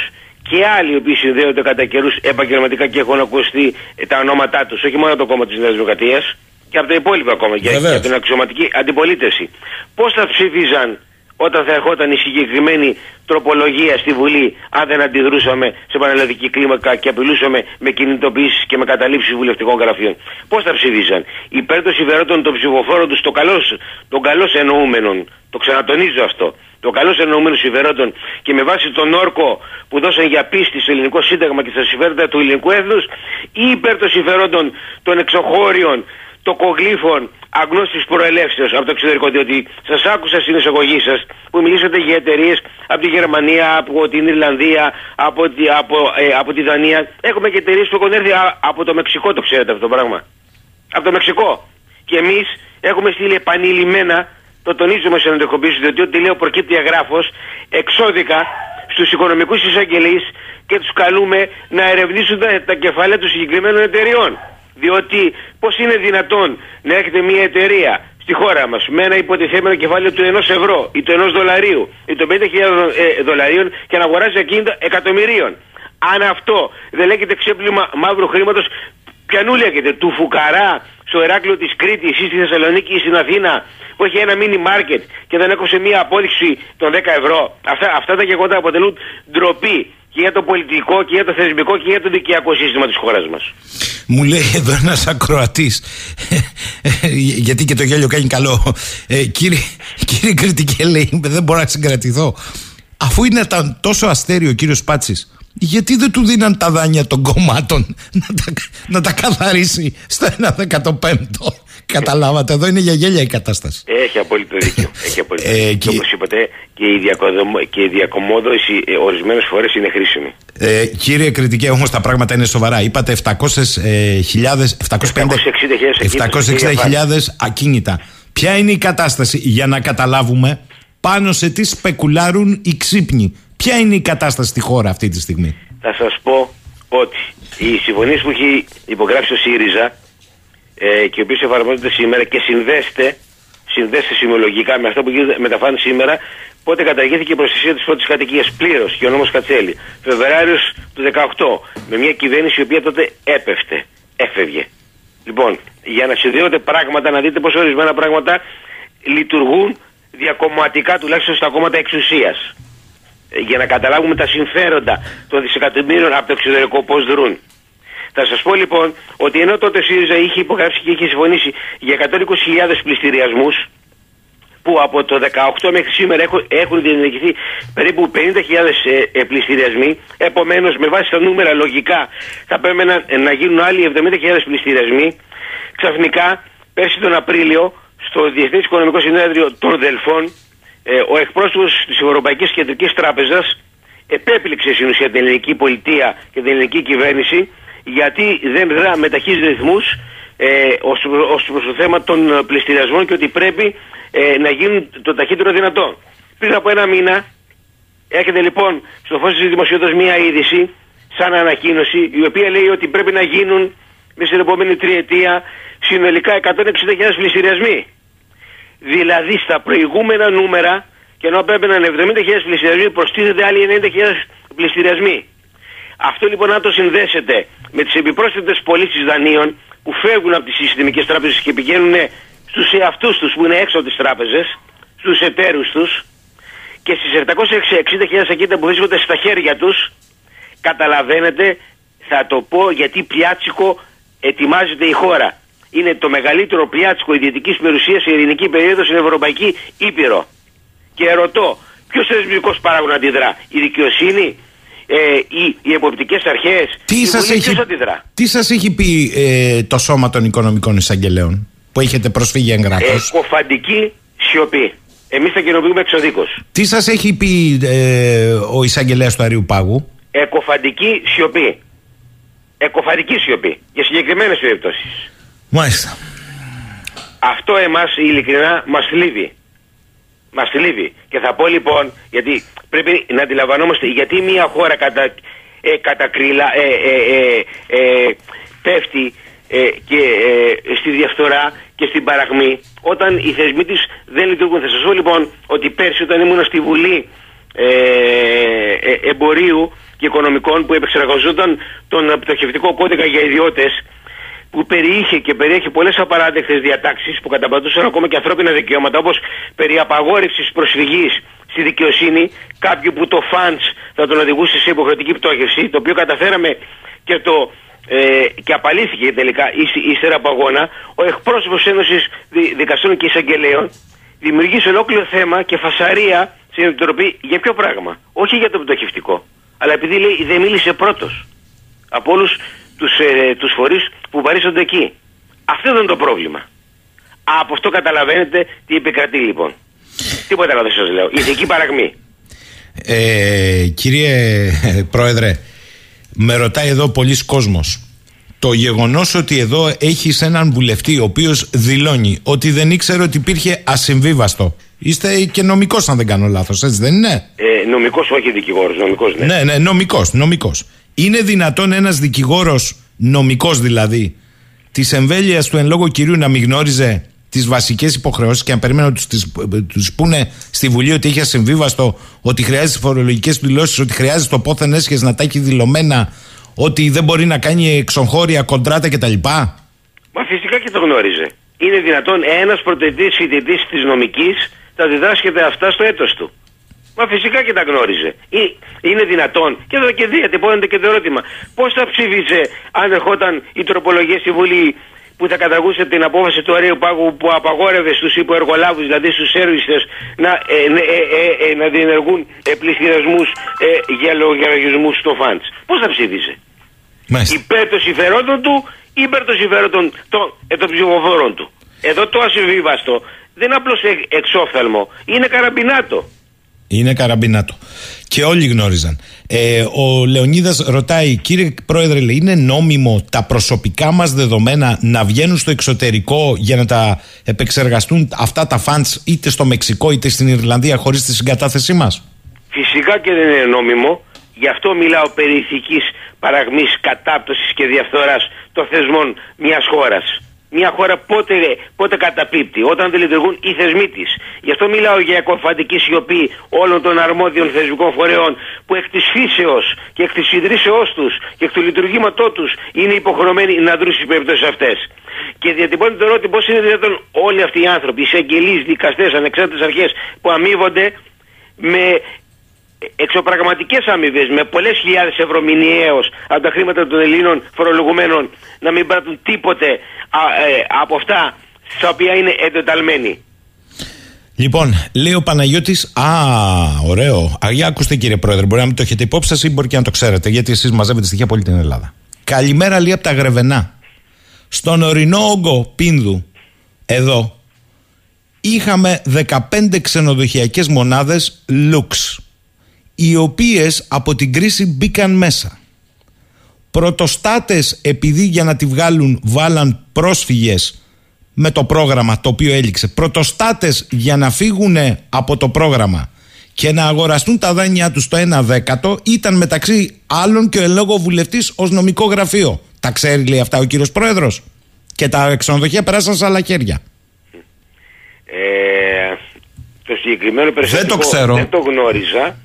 και άλλοι οι οποίοι συνδέονται κατά καιρούς επαγγελματικά και έχουν ακουστεί τα ονόματά τους, όχι μόνο το κόμμα της Νέας Δημοκρατίας, και από τα υπόλοιπα κόμματα, και από την αξιωματική αντιπολίτευση. Πώς θα ψήφιζαν όταν θα ερχόταν η συγκεκριμένη τροπολογία στη Βουλή, αν δεν αντιδρούσαμε σε πανελλαδική κλίμακα και απειλούσαμε με κινητοποιήσεις και με καταλήψεις βουλευτικών γραφείων. Πώς θα ψηφίζαν; Υπέρ των συμφερόντων των ψηφοφόρων τους, των καλώ εννοούμενων, το ξανατονίζω αυτό, των καλώ εννοούμενων συμφερόντων και με βάση τον όρκο που δώσαν για πίστη στο ελληνικό σύνταγμα και στα συμφέροντα του ελληνικού έθνους, ή υπέρ των συμφερόντων των εξωχώριων τοκογλύφων αγνώστης προελεύσεως από το εξωτερικό. Διότι σας άκουσα στην εισαγωγή σας που μιλήσατε για εταιρείες από τη Γερμανία, από την Ιρλανδία, από τη, από, ε, από τη Δανία. Έχουμε και εταιρείες που έχουν έρθει από το Μεξικό, το ξέρετε αυτό το πράγμα. Από το Μεξικό. Και εμείς έχουμε στείλει επανειλημμένα, το τονίζουμε σε ενδεχοποίηση, διότι ό,τι λέω προκύπτει αγράφο, εξώδικα στους οικονομικούς εισαγγελείς και τους καλούμε να ερευνήσουν τα, τα κεφάλαια των συγκεκριμένων εταιριών. Διότι πώς είναι δυνατόν να έχετε μια εταιρεία στη χώρα μας με ένα υποτιθέμενο κεφάλαιο του 1 ευρώ ή του 1 δολαρίου ή των 50.000 ε, δολαρίων και να αγοράζει ακίνητα εκατομμυρίων. Αν αυτό δεν λέγεται ξέπλυμα μαύρου χρήματος, ποιανού λέγεται, του φουκαρά στο Εράκλειο της Κρήτη ή στη Θεσσαλονίκη ή στην Αθήνα που έχει ένα μίνι μάρκετ και δεν έκοψε μία απόδειξη των 10 ευρώ. Αυτά, αυτά τα γεγονότα αποτελούν ντροπή και για το πολιτικό και για το θεσμικό και για το δικαιακό σύστημα της χώρας μας. Μου λέει εδώ ένας ακροατής, [laughs] γιατί και το γέλιο κάνει καλό. Ε, κύριε, κύριε Κριτικέ, λέει, δεν μπορώ να συγκρατηθώ. Αφού είναι τόσο αστέριο ο κύριος Πάτσης, γιατί δεν του δίναν τα δάνεια των κομμάτων να τα, να τα καθαρίσει στο 1 15ο. Καταλάβατε, εδώ είναι για γέλια η κατάσταση. Έχει απόλυτο δίκιο. [laughs] Έχει απόλυτο ε, δίκιο. και... Όπως είπατε, και η, διακοδομ... και η διακομόδωση ε, ορισμένες φορές είναι χρήσιμη. Ε, κύριε Κριτικέ, όμως τα πράγματα είναι σοβαρά. Είπατε 700.000 760.000 ακίνητα. Ποια είναι η κατάσταση για να καταλάβουμε πάνω σε τι σπεκουλάρουν οι ξύπνοι; Ποια είναι η κατάσταση στη χώρα αυτή τη στιγμή; Θα σας πω ότι οι συμφωνίες που έχει υπογράψει ο ΣΥΡΙΖΑ ε, και οι οποίες εφαρμόζονται σήμερα και συνδέστε, συνδέστε σημειολογικά με αυτό που μεταφάνει σήμερα, πότε καταργήθηκε η προστασία της πρώτης κατοικίας πλήρως και ο νόμος Κατσέλη. Φεβράριο του 18, με μια κυβέρνηση η οποία τότε έπεφτε, έφευγε. Λοιπόν, για να συνδέονται πράγματα, να δείτε πώ ορισμένα πράγματα λειτουργούν διακομματικά τουλάχιστον στα κόμματα εξουσίας. Ε, για να καταλάβουμε τα συμφέροντα των δισεκατομμύρων από το εξωτερικό πώς δρούν. Θα σας πω λοιπόν ότι ενώ τότε ΣΥΡΙΖΑ είχε υπογράψει και είχε συμφωνήσει για 120.000 πληστηριασμούς, που από το 18 μέχρι σήμερα έχουν, έχουν διενεργηθεί περίπου 50.000 ε, ε, πληστηριασμοί. Επομένως, με βάση τα νούμερα λογικά θα πρέπει να, να γίνουν άλλοι 70.000 πληστηριασμοί. Ξαφνικά, πέρσι τον Απρίλιο, στο Διεθνές Οικονομικό Συνέδριο των Δελφών, ε, ο εκπρόσωπος της Ευρωπαϊκής Κεντρικής Τράπεζας επέπληξε στην ουσία την ελληνική πολιτεία και την ελληνική κυβέρνηση γιατί δεν δρά με ταχύς ρυθμούς ε, ως, προς το θέμα των πληστηριασμών και ότι πρέπει ε, να γίνουν το ταχύτερο δυνατό. Πριν από ένα μήνα έρχεται λοιπόν στο φως της δημοσιότητας μία είδηση σαν ανακοίνωση η οποία λέει ότι πρέπει να γίνουν μέσα στην επόμενη τριετία συνολικά 160.000 πληστηριασμοί. Δηλαδή στα προηγούμενα νούμερα και ενώ πρέπει να είναι 70.000 πληστηριασμοί προστίθεται άλλοι 90.000 πληστηριασμοί. Αυτό λοιπόν να το συνδέσετε με τις επιπρόσθετες πωλήσεις δανείων που φεύγουν από τις συστημικές τράπεζες και πηγαίνουν στους εαυτούς τους που είναι έξω από τις τράπεζες, στους εταίρους τους και στις 760.000 ακίνητα που βρίσκονται στα χέρια τους καταλαβαίνετε θα το πω γιατί πιάτσικο ετοιμάζεται η χώρα. Είναι το μεγαλύτερο πιάτσικο ιδιωτικής περιουσίας σε ειρηνική περίοδο στην Ευρωπαϊκή Ήπειρο. Και ρωτώ, ποιος θεσμικός παράγων αντιδρά, η δικαιοσύνη, ε, οι, οι εποπτικές αρχές, τι η σας έχει, τι σας έχει πει ε, το Σώμα των Οικονομικών Εισαγγελέων που έχετε προσφύγει εγγράφος; Εκοφαντική σιωπή. Εμείς θα κοινοποιούμε εξοδίκως. Τι σας έχει πει ε, ο εισαγγελέας του Αριού Πάγου; Εκοφαντική σιωπή. Εκοφαντική σιωπή. Για συγκεκριμένες περιπτώσεις. Μάλιστα. Αυτό εμάς ειλικρινά μας θλίβει. Μας θλίβει. Και θα πω λοιπόν, γιατί πρέπει να αντιλαμβανόμαστε γιατί μια χώρα κατά, ε, κατακρίλα, ε, ε, ε, ε, πέφτει ε, και ε, στη διαφθορά και στην παραγμή όταν οι θεσμοί της δεν λειτουργούν. Θα σας πω λοιπόν ότι πέρσι όταν ήμουν στη Βουλή ε, Εμπορίου και Οικονομικών που επεξεργαζόταν τον πτωχευτικό κώδικα για ιδιώτες που περιείχε και περιέχει πολλές απαράδεκτες διατάξεις που καταπατούσαν ακόμα και ανθρώπινα δικαιώματα όπως περί απαγόρευσης προσφυγής στη δικαιοσύνη κάποιου που το φαντς θα τον οδηγούσε σε υποχρεωτική πτώχευση το οποίο καταφέραμε και το ε, και απαλήθηκε τελικά ύστερα από αγώνα ο εκπρόσωπος Ένωσης Δικαστών και Εισαγγελέων δημιουργήσε ολόκληρο θέμα και φασαρία στην Επιτροπή για ποιο πράγμα; Όχι για το πτωχευτικό. Αλλά επειδή λέει δεν μίλησε πρώτος από όλους τους, ε, τους φορείς που παρήσονται εκεί. Αυτό ήταν το πρόβλημα. Από αυτό καταλαβαίνετε τι επικρατεί λοιπόν. Τίποτα άλλο δεν σας λέω. Ηθική παραγμή. Ε, κύριε Πρόεδρε, με ρωτάει εδώ πολλοί κόσμος. Το γεγονός ότι εδώ έχεις έναν βουλευτή ο οποίος δηλώνει ότι δεν ήξερε ότι υπήρχε ασυμβίβαστο. Είστε και νομικός, αν δεν κάνω λάθος, έτσι δεν είναι; Ε, νομικός, όχι δικηγόρος. Νομικός, ναι. Ναι, ναι, νομικός. Νομικός. Είναι δυνατόν ένας δικηγόρος, νομικός δηλαδή, της εμβέλειας του εν λόγω κυρίου να μην γνώριζε τις βασικές υποχρεώσεις και να περιμένουν να τους πούνε στη Βουλή ότι έχει ασυμβίβαστο, ότι χρειάζεται φορολογικές δηλώσεις, ότι χρειάζεται το πόθεν έσχες να τα έχει δηλωμένα, ότι δεν μπορεί να κάνει εξωγχώρια, κοντράτα κτλ. Μα φυσικά και το γνώριζε. Είναι δυνατόν ένας πρωτετή φοιτητή της νομικής θα διδάσκεται αυτά στο έτος του. Μα φυσικά και τα γνώριζε. Είναι δυνατόν. Και εδώ και διατυπώνεται και το ερώτημα. Πώς θα ψήφιζε αν ερχόταν η τροπολογία στη Βουλή που θα καταγούσε την απόφαση του Αρέου Πάγου που απαγόρευε στους υποεργολάβους, δηλαδή στους σέρβιστες, να, ε, ε, ε, ε, να διενεργούν ε, πληστηριασμούς για λογαριασμούς στο φαντς. Πώς θα ψήφιζε; Μάλιστα. Υπέρ των συμφερόντων του ή υπέρ των συμφερόντων των, των ψηφοφόρων του. Εδώ το ασυμβίβαστο δεν είναι απλώς εξόφθαλμο, είναι καραμπινάτο. Είναι καραμπινάτο. Και όλοι γνώριζαν. Ε, ο Λεωνίδας ρωτάει, κύριε Πρόεδρε, λέει, είναι νόμιμο τα προσωπικά μας δεδομένα να βγαίνουν στο εξωτερικό για να τα επεξεργαστούν αυτά τα φαντς είτε στο Μεξικό είτε στην Ιρλανδία χωρίς τη συγκατάθεσή μας. Φυσικά και δεν είναι νόμιμο. Γι' αυτό μιλάω περί ηθικής παραγμής, κατάπτωσης και διαφθοράς των θεσμών μιας χώρας μια χώρα πότε, πότε καταπίπτει, όταν δεν λειτουργούν οι θεσμοί της. Γι' αυτό μιλάω για εκοφαντική σιωπή όλων των αρμόδιων θεσμικών φορέων που εκ της φύσεως και εκ της ιδρύσεώς τους και εκ του λειτουργήματός τους είναι υποχρεωμένοι να δρουν στις περιπτώσεις αυτές. Και διατυπώνει το ερώτημα πώς είναι δυνατόν όλοι αυτοί οι άνθρωποι, οι εισαγγελείς, δικαστές, ανεξάρτητες αρχές που αμείβονται με εξωπραγματικές αμοιβές με πολλές χιλιάδες ευρώ μηνιαίως από τα χρήματα των Ελλήνων φορολογουμένων να μην πράττουν τίποτε ε, από αυτά στα οποία είναι εντεταλμένοι. Λοιπόν, λέει ο Παναγιώτης, Α, ωραίο. Α, για ακούστε κύριε Πρόεδρε, μπορεί να μην το έχετε υπόψη σας ή μπορεί και να το ξέρετε, γιατί εσείς μαζεύετε στοιχεία από όλη την Ελλάδα. Καλημέρα, λέει από τα Γρεβενά. Στον ορεινό όγκο Πίνδου, εδώ, είχαμε 15 ξενοδοχειακές μονάδες Lux οι οποίες από την κρίση μπήκαν μέσα. Πρωτοστάτες επειδή για να τη βγάλουν βάλαν πρόσφυγες με το πρόγραμμα το οποίο έληξε. Πρωτοστάτες για να φύγουν από το πρόγραμμα και να αγοραστούν τα δάνειά τους το 1 δέκατο ήταν μεταξύ άλλων και ο ελόγω βουλευτής ως νομικό γραφείο. Τα ξέρει λέει αυτά ο κύριος Πρόεδρος και τα ξενοδοχεία περάσαν σε άλλα χέρια. Ε, το συγκεκριμένο δεν το, ξέρω. δεν το γνώριζα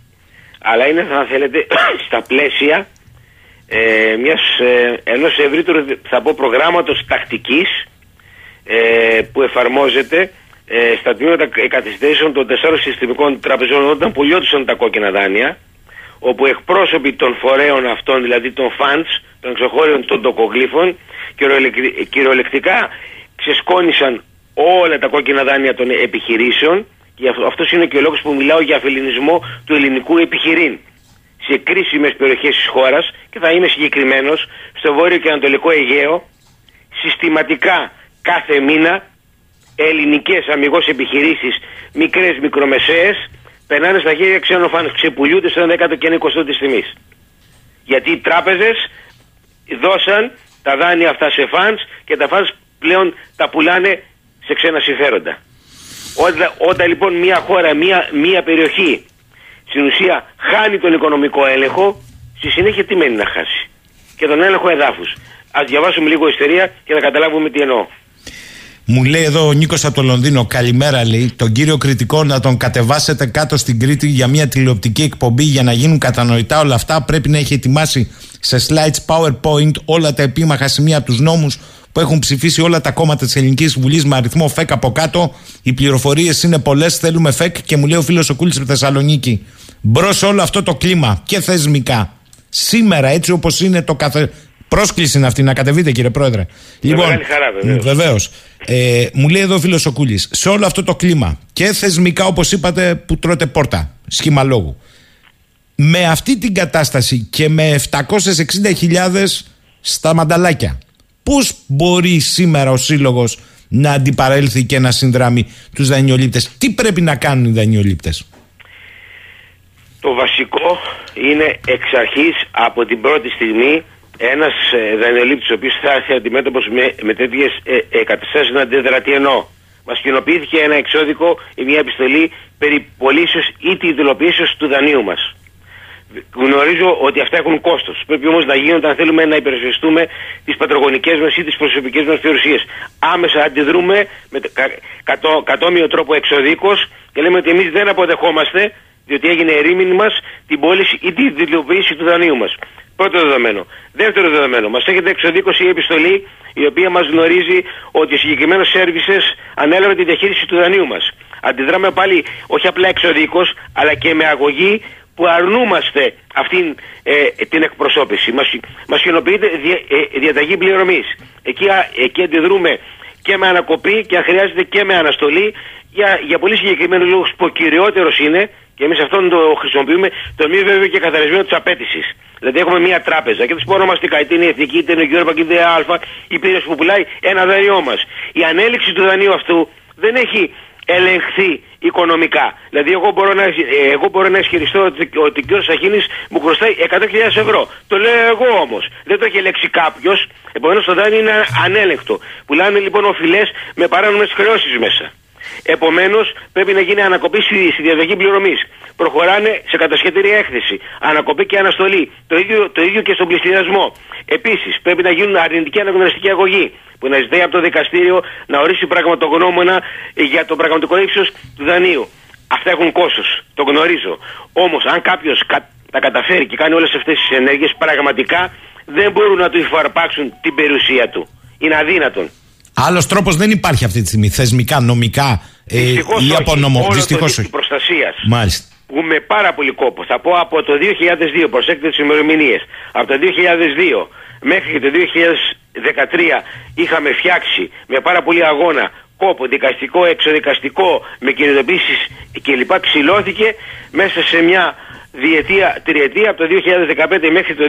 αλλά είναι θα θέλετε [coughs] στα πλαίσια ε, μιας, ε, ενός ευρύτερου θα πω προγράμματος τακτικής ε, που εφαρμόζεται ε, στα τμήματα καθυστερήσεων των τεσσάρων συστημικών τραπεζών όταν πουλιώτησαν τα κόκκινα δάνεια όπου εκπρόσωποι των φορέων αυτών, δηλαδή των funds, των εξωχώριων των τοκογλήφων κυριολεκτικά ξεσκόνησαν όλα τα κόκκινα δάνεια των επιχειρήσεων και αυτό είναι και ο λόγος που μιλάω για αφελινισμό του ελληνικού επιχειρήν σε κρίσιμες περιοχές της χώρας και θα είμαι συγκεκριμένος στο βόρειο και ανατολικό Αιγαίο συστηματικά κάθε μήνα ελληνικές αμυγός επιχειρήσεις, μικρές μικρομεσαίες, περνάνε στα χέρια ξένων φάνου, ξεπουλιούνται σε ένα δέκατο και ένα εικοστό της τιμής. Γιατί οι τράπεζες δώσαν τα δάνεια αυτά σε φαντς και τα φαντς πλέον τα πουλάνε σε ξένα συμφέροντα. Όταν, όταν λοιπόν μια χώρα, μια, μια περιοχή στην ουσία χάνει τον οικονομικό έλεγχο, στη συνέχεια τι μένει να χάσει; Και τον έλεγχο εδάφους. Α διαβάσουμε λίγο ιστορία και να καταλάβουμε τι εννοώ. Μου λέει εδώ ο Νίκος από το Λονδίνο, καλημέρα λέει, τον κύριο κριτικό να τον κατεβάσετε κάτω στην Κρήτη για μια τηλεοπτική εκπομπή για να γίνουν κατανοητά όλα αυτά. Πρέπει να έχει ετοιμάσει σε slides PowerPoint όλα τα επίμαχα σημεία τους νόμους που έχουν ψηφίσει όλα τα κόμματα της Ελληνικής Βουλής με αριθμό ΦΕΚ από κάτω. Οι πληροφορίες είναι πολλές, θέλουμε ΦΕΚ και μου λέει ο φίλος ο Κούλης από Θεσσαλονίκη. Μπρος όλο αυτό το κλίμα και θεσμικά. Σήμερα, έτσι όπως είναι το καθε... Πρόσκληση είναι αυτή να κατεβείτε, κύριε Πρόεδρε. λοιπόν, βεβαίως. Ε, μου λέει εδώ ο φίλος ο Κούλης, σε όλο αυτό το κλίμα και θεσμικά, όπως είπατε, που τρώτε πόρτα, σχήμα λόγου. Με αυτή την κατάσταση και με 760.000 στα μανταλάκια, Πώς μπορεί σήμερα ο σύλλογος να αντιπαρέλθει και να συνδράμει τους δανειολήπτες, Τι πρέπει να κάνουν οι δανειολήπτες; Το βασικό είναι εξ αρχής από την πρώτη στιγμή ένας ε, δανειολήπτης ο οποίος θα έρθει αντιμέτωπος με, με τέτοιες ε, καταστάσεις να αντιδρατεί ενώ. Μας κοινοποιήθηκε ένα εξώδικο ή μια επιστολή περί πωλήσεως ή τη του δανείου μας. Γνωρίζω ότι αυτά έχουν κόστος. Πρέπει όμως να γίνονται αν θέλουμε να υπερασπιστούμε τις πατρογονικές μας ή τις προσωπικές μας περιουσίε. Άμεσα αντιδρούμε με κατώ, κατόμοιο τρόπο εξοδίκω και λέμε ότι εμείς δεν αποδεχόμαστε, διότι έγινε ερήμην μας, την πώληση ή την δηλοποίηση του δανείου μας. Πρώτο δεδομένο. Δεύτερο δεδομένο. Μας έχετε εξοδίκωση η επιστολή η οποία μας γνωρίζει ότι ο συγκεκριμένο σέρβισε ανέλαβε τη διαχείριση του δανείου μας. Αντιδράμε πάλι όχι απλά εξοδίκω, αλλά και με αγωγή που αρνούμαστε αυτήν ε, την εκπροσώπηση. Μας, μας κοινοποιείται ε, διαταγή πληρωμής. Εκεί, εκεί αντιδρούμε και με ανακοπή και αν χρειάζεται και με αναστολή για, για πολύ συγκεκριμένους λόγους που ο κυριότερος είναι και εμείς αυτόν το χρησιμοποιούμε το μη βέβαιο και καθαρισμένο της απέτησης. Δηλαδή έχουμε μια τράπεζα και δεν πω ονομαστικά, είτε είναι η εθνική, είτε είναι ο Γιώργο, είτε είναι Α, η που πουλάει ένα δανειό μας. Η ανέλυξη του δανείου αυτού δεν έχει ελεγχθεί οικονομικά. Δηλαδή, εγώ μπορώ να, εγώ μπορώ να ισχυριστώ ότι, ότι ο κ. Σαχίνης μου χρωστάει 100.000 ευρώ. Το λέω εγώ όμως. Δεν το έχει ελέγξει κάποιος. Επομένως, το δάνειο είναι ανέλεκτο. Πουλάνε λοιπόν οφειλές με παράνομες χρεώσεις μέσα. Επομένως, πρέπει να γίνει ανακοπή στη, στη διαδοχή πληρωμής. Προχωράνε σε κατασχετήρια έκθεση. Ανακοπή και αναστολή. Το ίδιο, το ίδιο και στον πληστηριασμό. Επίσης, πρέπει να γίνουν αρνητική αναγνωριστική αγωγή που να ζητάει από το δικαστήριο να ορίσει πραγματογνώμονα για το πραγματικό ύψος του δανείου. Αυτά έχουν κόστος. Το γνωρίζω. Όμως, αν κάποιος τα καταφέρει και κάνει όλες αυτές τις ενέργειες, πραγματικά δεν μπορούν να του υφαρπάξουν την περιουσία του. Είναι αδύνατον. Άλλος τρόπος δεν υπάρχει αυτή τη στιγμή. Θεσμικά, νομικά ε, ή από νομο... Δυστυχώς όχι. προστασίας. Μάλιστα. Που με πάρα πολύ κόπο. Θα πω από το 2002, προσέξτε τι ημερομηνίες. Από το 2002 μέχρι και το 2013 είχαμε φτιάξει με πάρα πολύ αγώνα κόπο, δικαστικό, εξοδικαστικό, με κινητοποίησεις κλπ. Ξυλώθηκε μέσα σε μια διετία, τριετία από το 2015 μέχρι το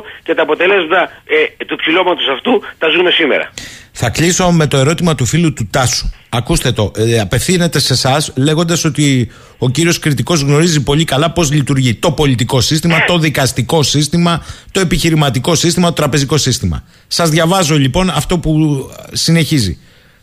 2018 και τα αποτελέσματα ε, του ψηλώματος αυτού τα ζούμε σήμερα. Θα κλείσω με το ερώτημα του φίλου του Τάσου. Ακούστε το, ε, απευθύνεται σε εσάς λέγοντας ότι ο κύριος κριτικός γνωρίζει πολύ καλά πώς λειτουργεί το πολιτικό σύστημα, το δικαστικό σύστημα, το επιχειρηματικό σύστημα, το τραπεζικό σύστημα. Σας διαβάζω λοιπόν αυτό που συνεχίζει.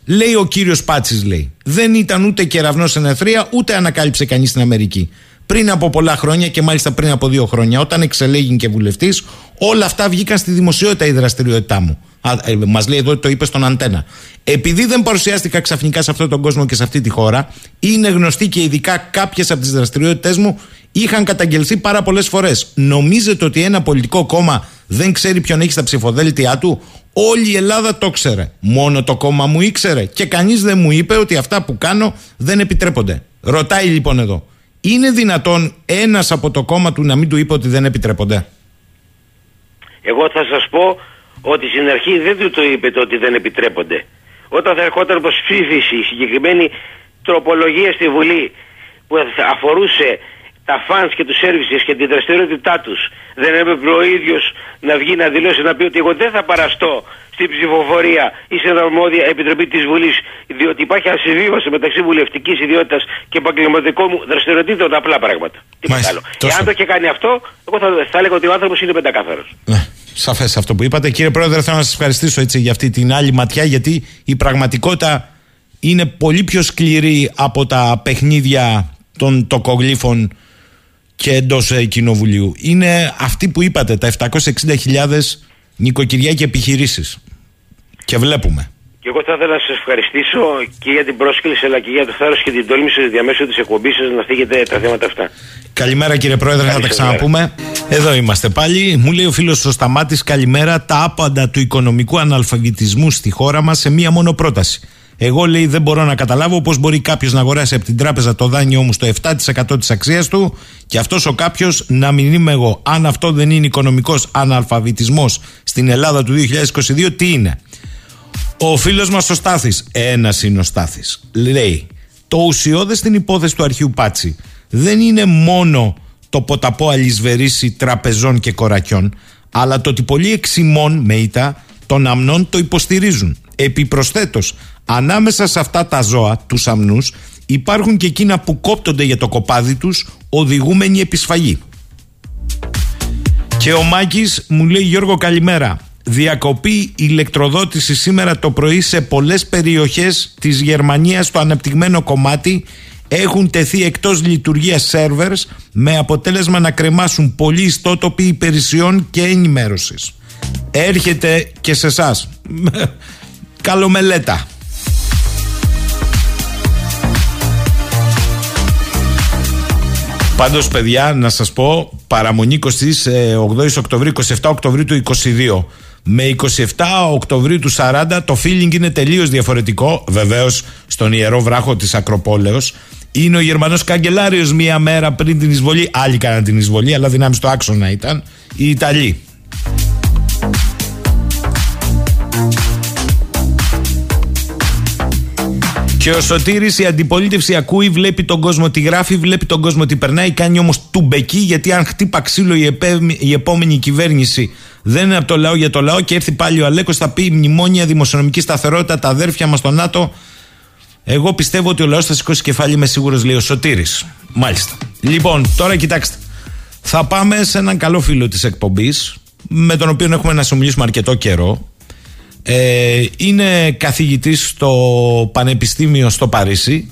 Λέει ο κύριος Πάτσης, λέει, δεν ήταν ούτε κεραυνός εν εθρία, ούτε ανακάλυψε κανείς στην Αμερική πριν από πολλά χρόνια και μάλιστα πριν από δύο χρόνια, όταν εξελέγει και βουλευτής, όλα αυτά βγήκαν στη δημοσιότητα η δραστηριότητά μου. Ε, Μας λέει εδώ το είπε στον Αντένα. Επειδή δεν παρουσιάστηκα ξαφνικά σε αυτόν τον κόσμο και σε αυτή τη χώρα, είναι γνωστή και ειδικά κάποιες από τις δραστηριότητέ μου είχαν καταγγελθεί πάρα πολλές φορές. Νομίζετε ότι ένα πολιτικό κόμμα δεν ξέρει ποιον έχει στα ψηφοδέλτια του; Όλη η Ελλάδα το ξέρε. Μόνο το κόμμα μου ήξερε. Και κανείς δεν μου είπε ότι αυτά που κάνω δεν επιτρέπονται. Ρωτάει λοιπόν εδώ. Είναι δυνατόν ένας από το κόμμα του να μην του είπε ότι δεν επιτρέπονται; Εγώ θα σας πω ότι στην αρχή δεν του το είπε το ότι δεν επιτρέπονται. Όταν θα ερχόταν προς ψήφιση η συγκεκριμένη τροπολογία στη Βουλή που θα αφορούσε τα φανς και τους services και την δραστηριότητά τους δεν έπρεπε ο ίδιος να βγει να δηλώσει να πει ότι εγώ δεν θα παραστώ στην ψηφοφορία ή στην αρμόδια επιτροπή της Βουλής διότι υπάρχει ασυμβίβαση μεταξύ βουλευτικής ιδιότητας και επαγγελματικών μου δραστηριοτήτων απλά πράγματα. Τίποτα άλλο. Εάν το είχε κάνει αυτό, εγώ θα, θα έλεγα ότι ο άνθρωπος είναι πεντακάθαρος. Ναι. Σαφές αυτό που είπατε. Κύριε Πρόεδρε, θέλω να σας ευχαριστήσω έτσι για αυτή την άλλη ματιά, γιατί η πραγματικότητα είναι πολύ πιο σκληρή από τα παιχνίδια των τοκογλύφων και εντός ε, κοινοβουλίου. Είναι αυτοί που είπατε, τα 760.000 νοικοκυριά και επιχειρήσεις. Και βλέπουμε. Και εγώ θα ήθελα να σας ευχαριστήσω και για την πρόσκληση αλλά και για το θάρρος και την τόλμη σας διαμέσου της εκπομπής σας να θίγετε τα θέματα αυτά. Καλημέρα κύριε Πρόεδρε, θα τα ξαναπούμε. Εδώ είμαστε πάλι. Μου λέει ο φίλος ο Σταμάτης, καλημέρα. Τα άπαντα του οικονομικού αναλφαβητισμού στη χώρα μας σε μία μόνο πρόταση. Εγώ λέει δεν μπορώ να καταλάβω πώς μπορεί κάποιος να αγοράσει από την τράπεζα το δάνειό μου στο 7% της αξίας του και αυτός ο κάποιος να μην είμαι εγώ. Αν αυτό δεν είναι οικονομικός αναλφαβητισμός στην Ελλάδα του 2022, τι είναι; Ο φίλος μας ο Στάθης, ένας είναι ο Στάθης, λέει το ουσιώδες στην υπόθεση του αρχείου Πάτσι δεν είναι μόνο το ποταπό αλυσβερίσι τραπεζών και κορακιών, αλλά το ότι πολλοί εξημών με ήττα των αμνών το υποστηρίζουν. Επιπροσθέτως, ανάμεσα σε αυτά τα ζώα, τους αμνούς, υπάρχουν και εκείνα που κόπτονται για το κοπάδι τους, οδηγούμενοι επισφαγή. Και ο Μάκης μου λέει Γιώργο καλημέρα. Διακοπή ηλεκτροδότηση σήμερα το πρωί σε πολλές περιοχές της Γερμανίας στο αναπτυγμένο κομμάτι έχουν τεθεί εκτός λειτουργίας σερβερς με αποτέλεσμα να κρεμάσουν πολλοί ιστότοποι υπηρεσιών και ενημέρωσης. Έρχεται και σε εσάς. [laughs] Καλομελέτα. Πάντως, παιδιά, να σας πω, παραμονή 28 Οκτωβρίου, 27 Οκτωβρίου του 22 με 27 Οκτωβρίου του 40 το feeling είναι τελείως διαφορετικό. Βεβαίως στον Ιερό Βράχο της Ακροπόλεως είναι ο Γερμανός Καγκελάριος μία μέρα πριν την εισβολή. Άλλοι κάναν την εισβολή αλλά δυνάμεις στο άξονα ήταν. Οι Ιταλοί Και ο Σωτήρης η αντιπολίτευση ακούει, βλέπει τον κόσμο τι γράφει, βλέπει τον κόσμο τι περνάει, κάνει όμως τουμπεκί γιατί αν χτύπα ξύλο η, η επόμενη κυβέρνηση δεν είναι από το λαό για το λαό και έρθει πάλι ο Αλέκος θα πει μνημόνια, δημοσιονομική σταθερότητα, τα αδέρφια μας στο ΝΑΤΟ. Εγώ πιστεύω ότι ο λαός θα σηκώσει κεφάλι, είμαι σίγουρος λέει ο Σωτήρης. Μάλιστα. Λοιπόν, τώρα κοιτάξτε. Θα πάμε σε έναν καλό φίλο της εκπομπής με τον οποίο έχουμε να συνομιλήσουμε αρκετό καιρό ε, είναι καθηγητής στο Πανεπιστήμιο στο Παρίσι.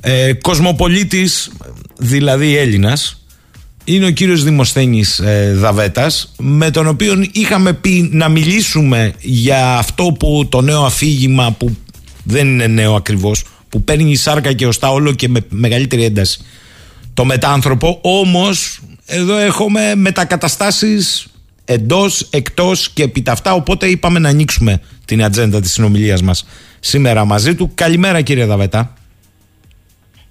Ε, κοσμοπολίτης δηλαδή Έλληνας. Είναι ο κύριος Δημοσθένης ε, Δαβέτας με τον οποίο είχαμε πει να μιλήσουμε για αυτό που το νέο αφήγημα που δεν είναι νέο ακριβώς που παίρνει η σάρκα και ωστά όλο και με μεγαλύτερη ένταση το μετάνθρωπο. Όμως εδώ έχουμε μετακαταστάσεις εντός, εκτός και επί τα αυτά. Οπότε είπαμε να ανοίξουμε την ατζέντα της συνομιλίας μας σήμερα μαζί του. Καλημέρα, κύριε Δαβετά.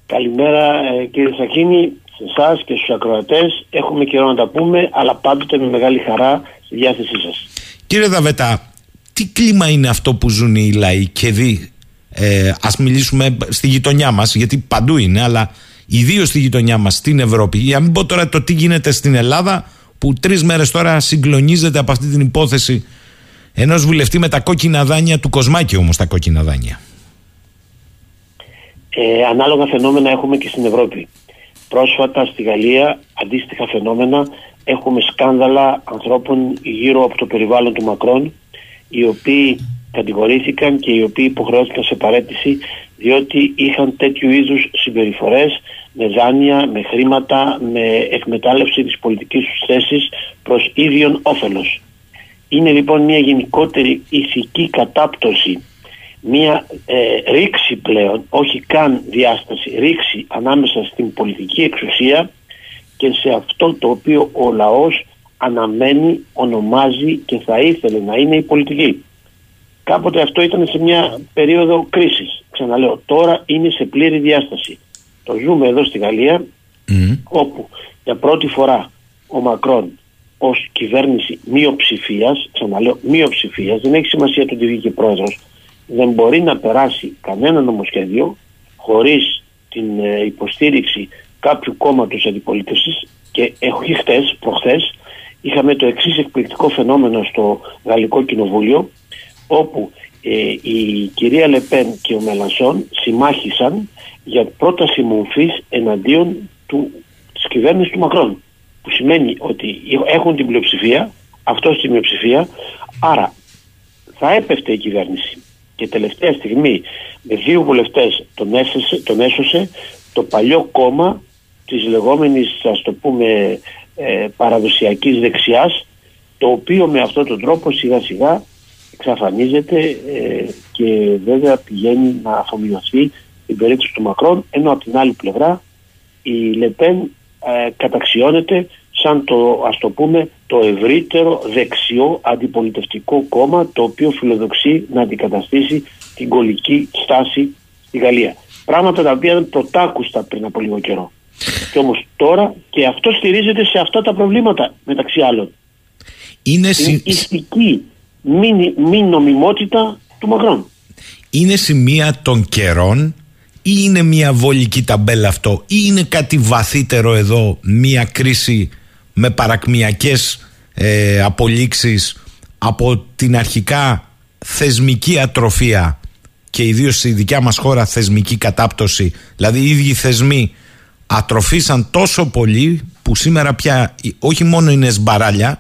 Καλημέρα, ε, κύριε Σακίνη, σε εσάς και στους ακροατές. Έχουμε καιρό να τα πούμε, αλλά πάντοτε με μεγάλη χαρά στη διάθεσή σας. Κύριε Δαβετά, τι κλίμα είναι αυτό που ζουν οι λαοί και δει. Ε, ας μιλήσουμε στη γειτονιά μας, γιατί παντού είναι, αλλά ιδίως στη γειτονιά μας, στην Ευρώπη. Για να μην πω τώρα το τι γίνεται στην Ελλάδα, που τρεις μέρες τώρα συγκλονίζεται από αυτή την υπόθεση ενός βουλευτή με τα κόκκινα δάνεια του Κοσμάκη όμως τα κόκκινα δάνεια. Ε, ανάλογα φαινόμενα έχουμε και στην Ευρώπη. Πρόσφατα στη Γαλλία αντίστοιχα φαινόμενα έχουμε σκάνδαλα ανθρώπων γύρω από το περιβάλλον του Μακρόν οι οποίοι κατηγορήθηκαν και οι οποίοι υποχρεώθηκαν σε παρέτηση διότι είχαν τέτοιου είδους συμπεριφορές με δάνεια, με χρήματα, με εκμετάλλευση της πολιτικής τους θέσης προς ίδιον όφελος. Είναι λοιπόν μια γενικότερη ηθική κατάπτωση, μια ε, ρήξη πλέον, όχι καν διάσταση, ρήξη ανάμεσα στην πολιτική εξουσία και σε αυτό το οποίο ο λαός αναμένει, ονομάζει και θα ήθελε να είναι η πολιτική. Κάποτε αυτό ήταν σε μια περίοδο κρίσης. Ξαναλέω, τώρα είναι σε πλήρη διάσταση. Το ζούμε εδώ στη Γαλλία, όπου για πρώτη φορά ο Μακρόν ως κυβέρνηση μειοψηφίας, ξαναλέω μειοψηφίας, δεν έχει σημασία το τι βγήκε πρόεδρος, δεν μπορεί να περάσει κανένα νομοσχέδιο χωρίς την ε, υποστήριξη κάποιου κόμματος αντιπολίτευσης. Και όχι χτες, προχθές, είχαμε το εξής εκπληκτικό φαινόμενο στο Γαλλικό Κοινοβούλιο, όπου ε, η κυρία Λεπέν και ο Μελανσόν συμμάχησαν για πρόταση μορφής εναντίον του, της κυβέρνησης του Μακρόν που σημαίνει ότι έχουν την πλειοψηφία αυτό στη μειοψηφία άρα θα έπεφτε η κυβέρνηση. Και τελευταία στιγμή με δύο βουλευτές τον, έσωσε, τον έσωσε το παλιό κόμμα της λεγόμενης ας το πούμε ε, παραδοσιακής δεξιάς το οποίο με αυτόν τον τρόπο σιγά σιγά εξαφανίζεται ε, και βέβαια πηγαίνει να αφομοιωθεί την περίπτωση του Μακρόν ενώ από την άλλη πλευρά η Λεπέν ε, καταξιώνεται σαν το ας το πούμε το ευρύτερο δεξιό αντιπολιτευτικό κόμμα το οποίο φιλοδοξεί να αντικαταστήσει την κολική στάση στη Γαλλία. Πράγματα τα οποία ήταν πρωτάκουστα πριν από λίγο καιρό. Και όμως τώρα και αυτό στηρίζεται σε αυτά τα προβλήματα μεταξύ άλλων. Είναι η ιστική μη, μη νομιμότητα του Μακρόν. Είναι σημεία των καιρών ή είναι μια βολική ταμπέλα αυτό ή είναι κάτι βαθύτερο εδώ μια κρίση με παρακμιακές ε, απολύξεις από την αρχικά θεσμική ατροφία και ιδίως στη δικιά μας χώρα θεσμική κατάπτωση δηλαδή οι ίδιοι θεσμοί ατροφήσαν τόσο πολύ που σήμερα πια όχι μόνο είναι σμπαράλια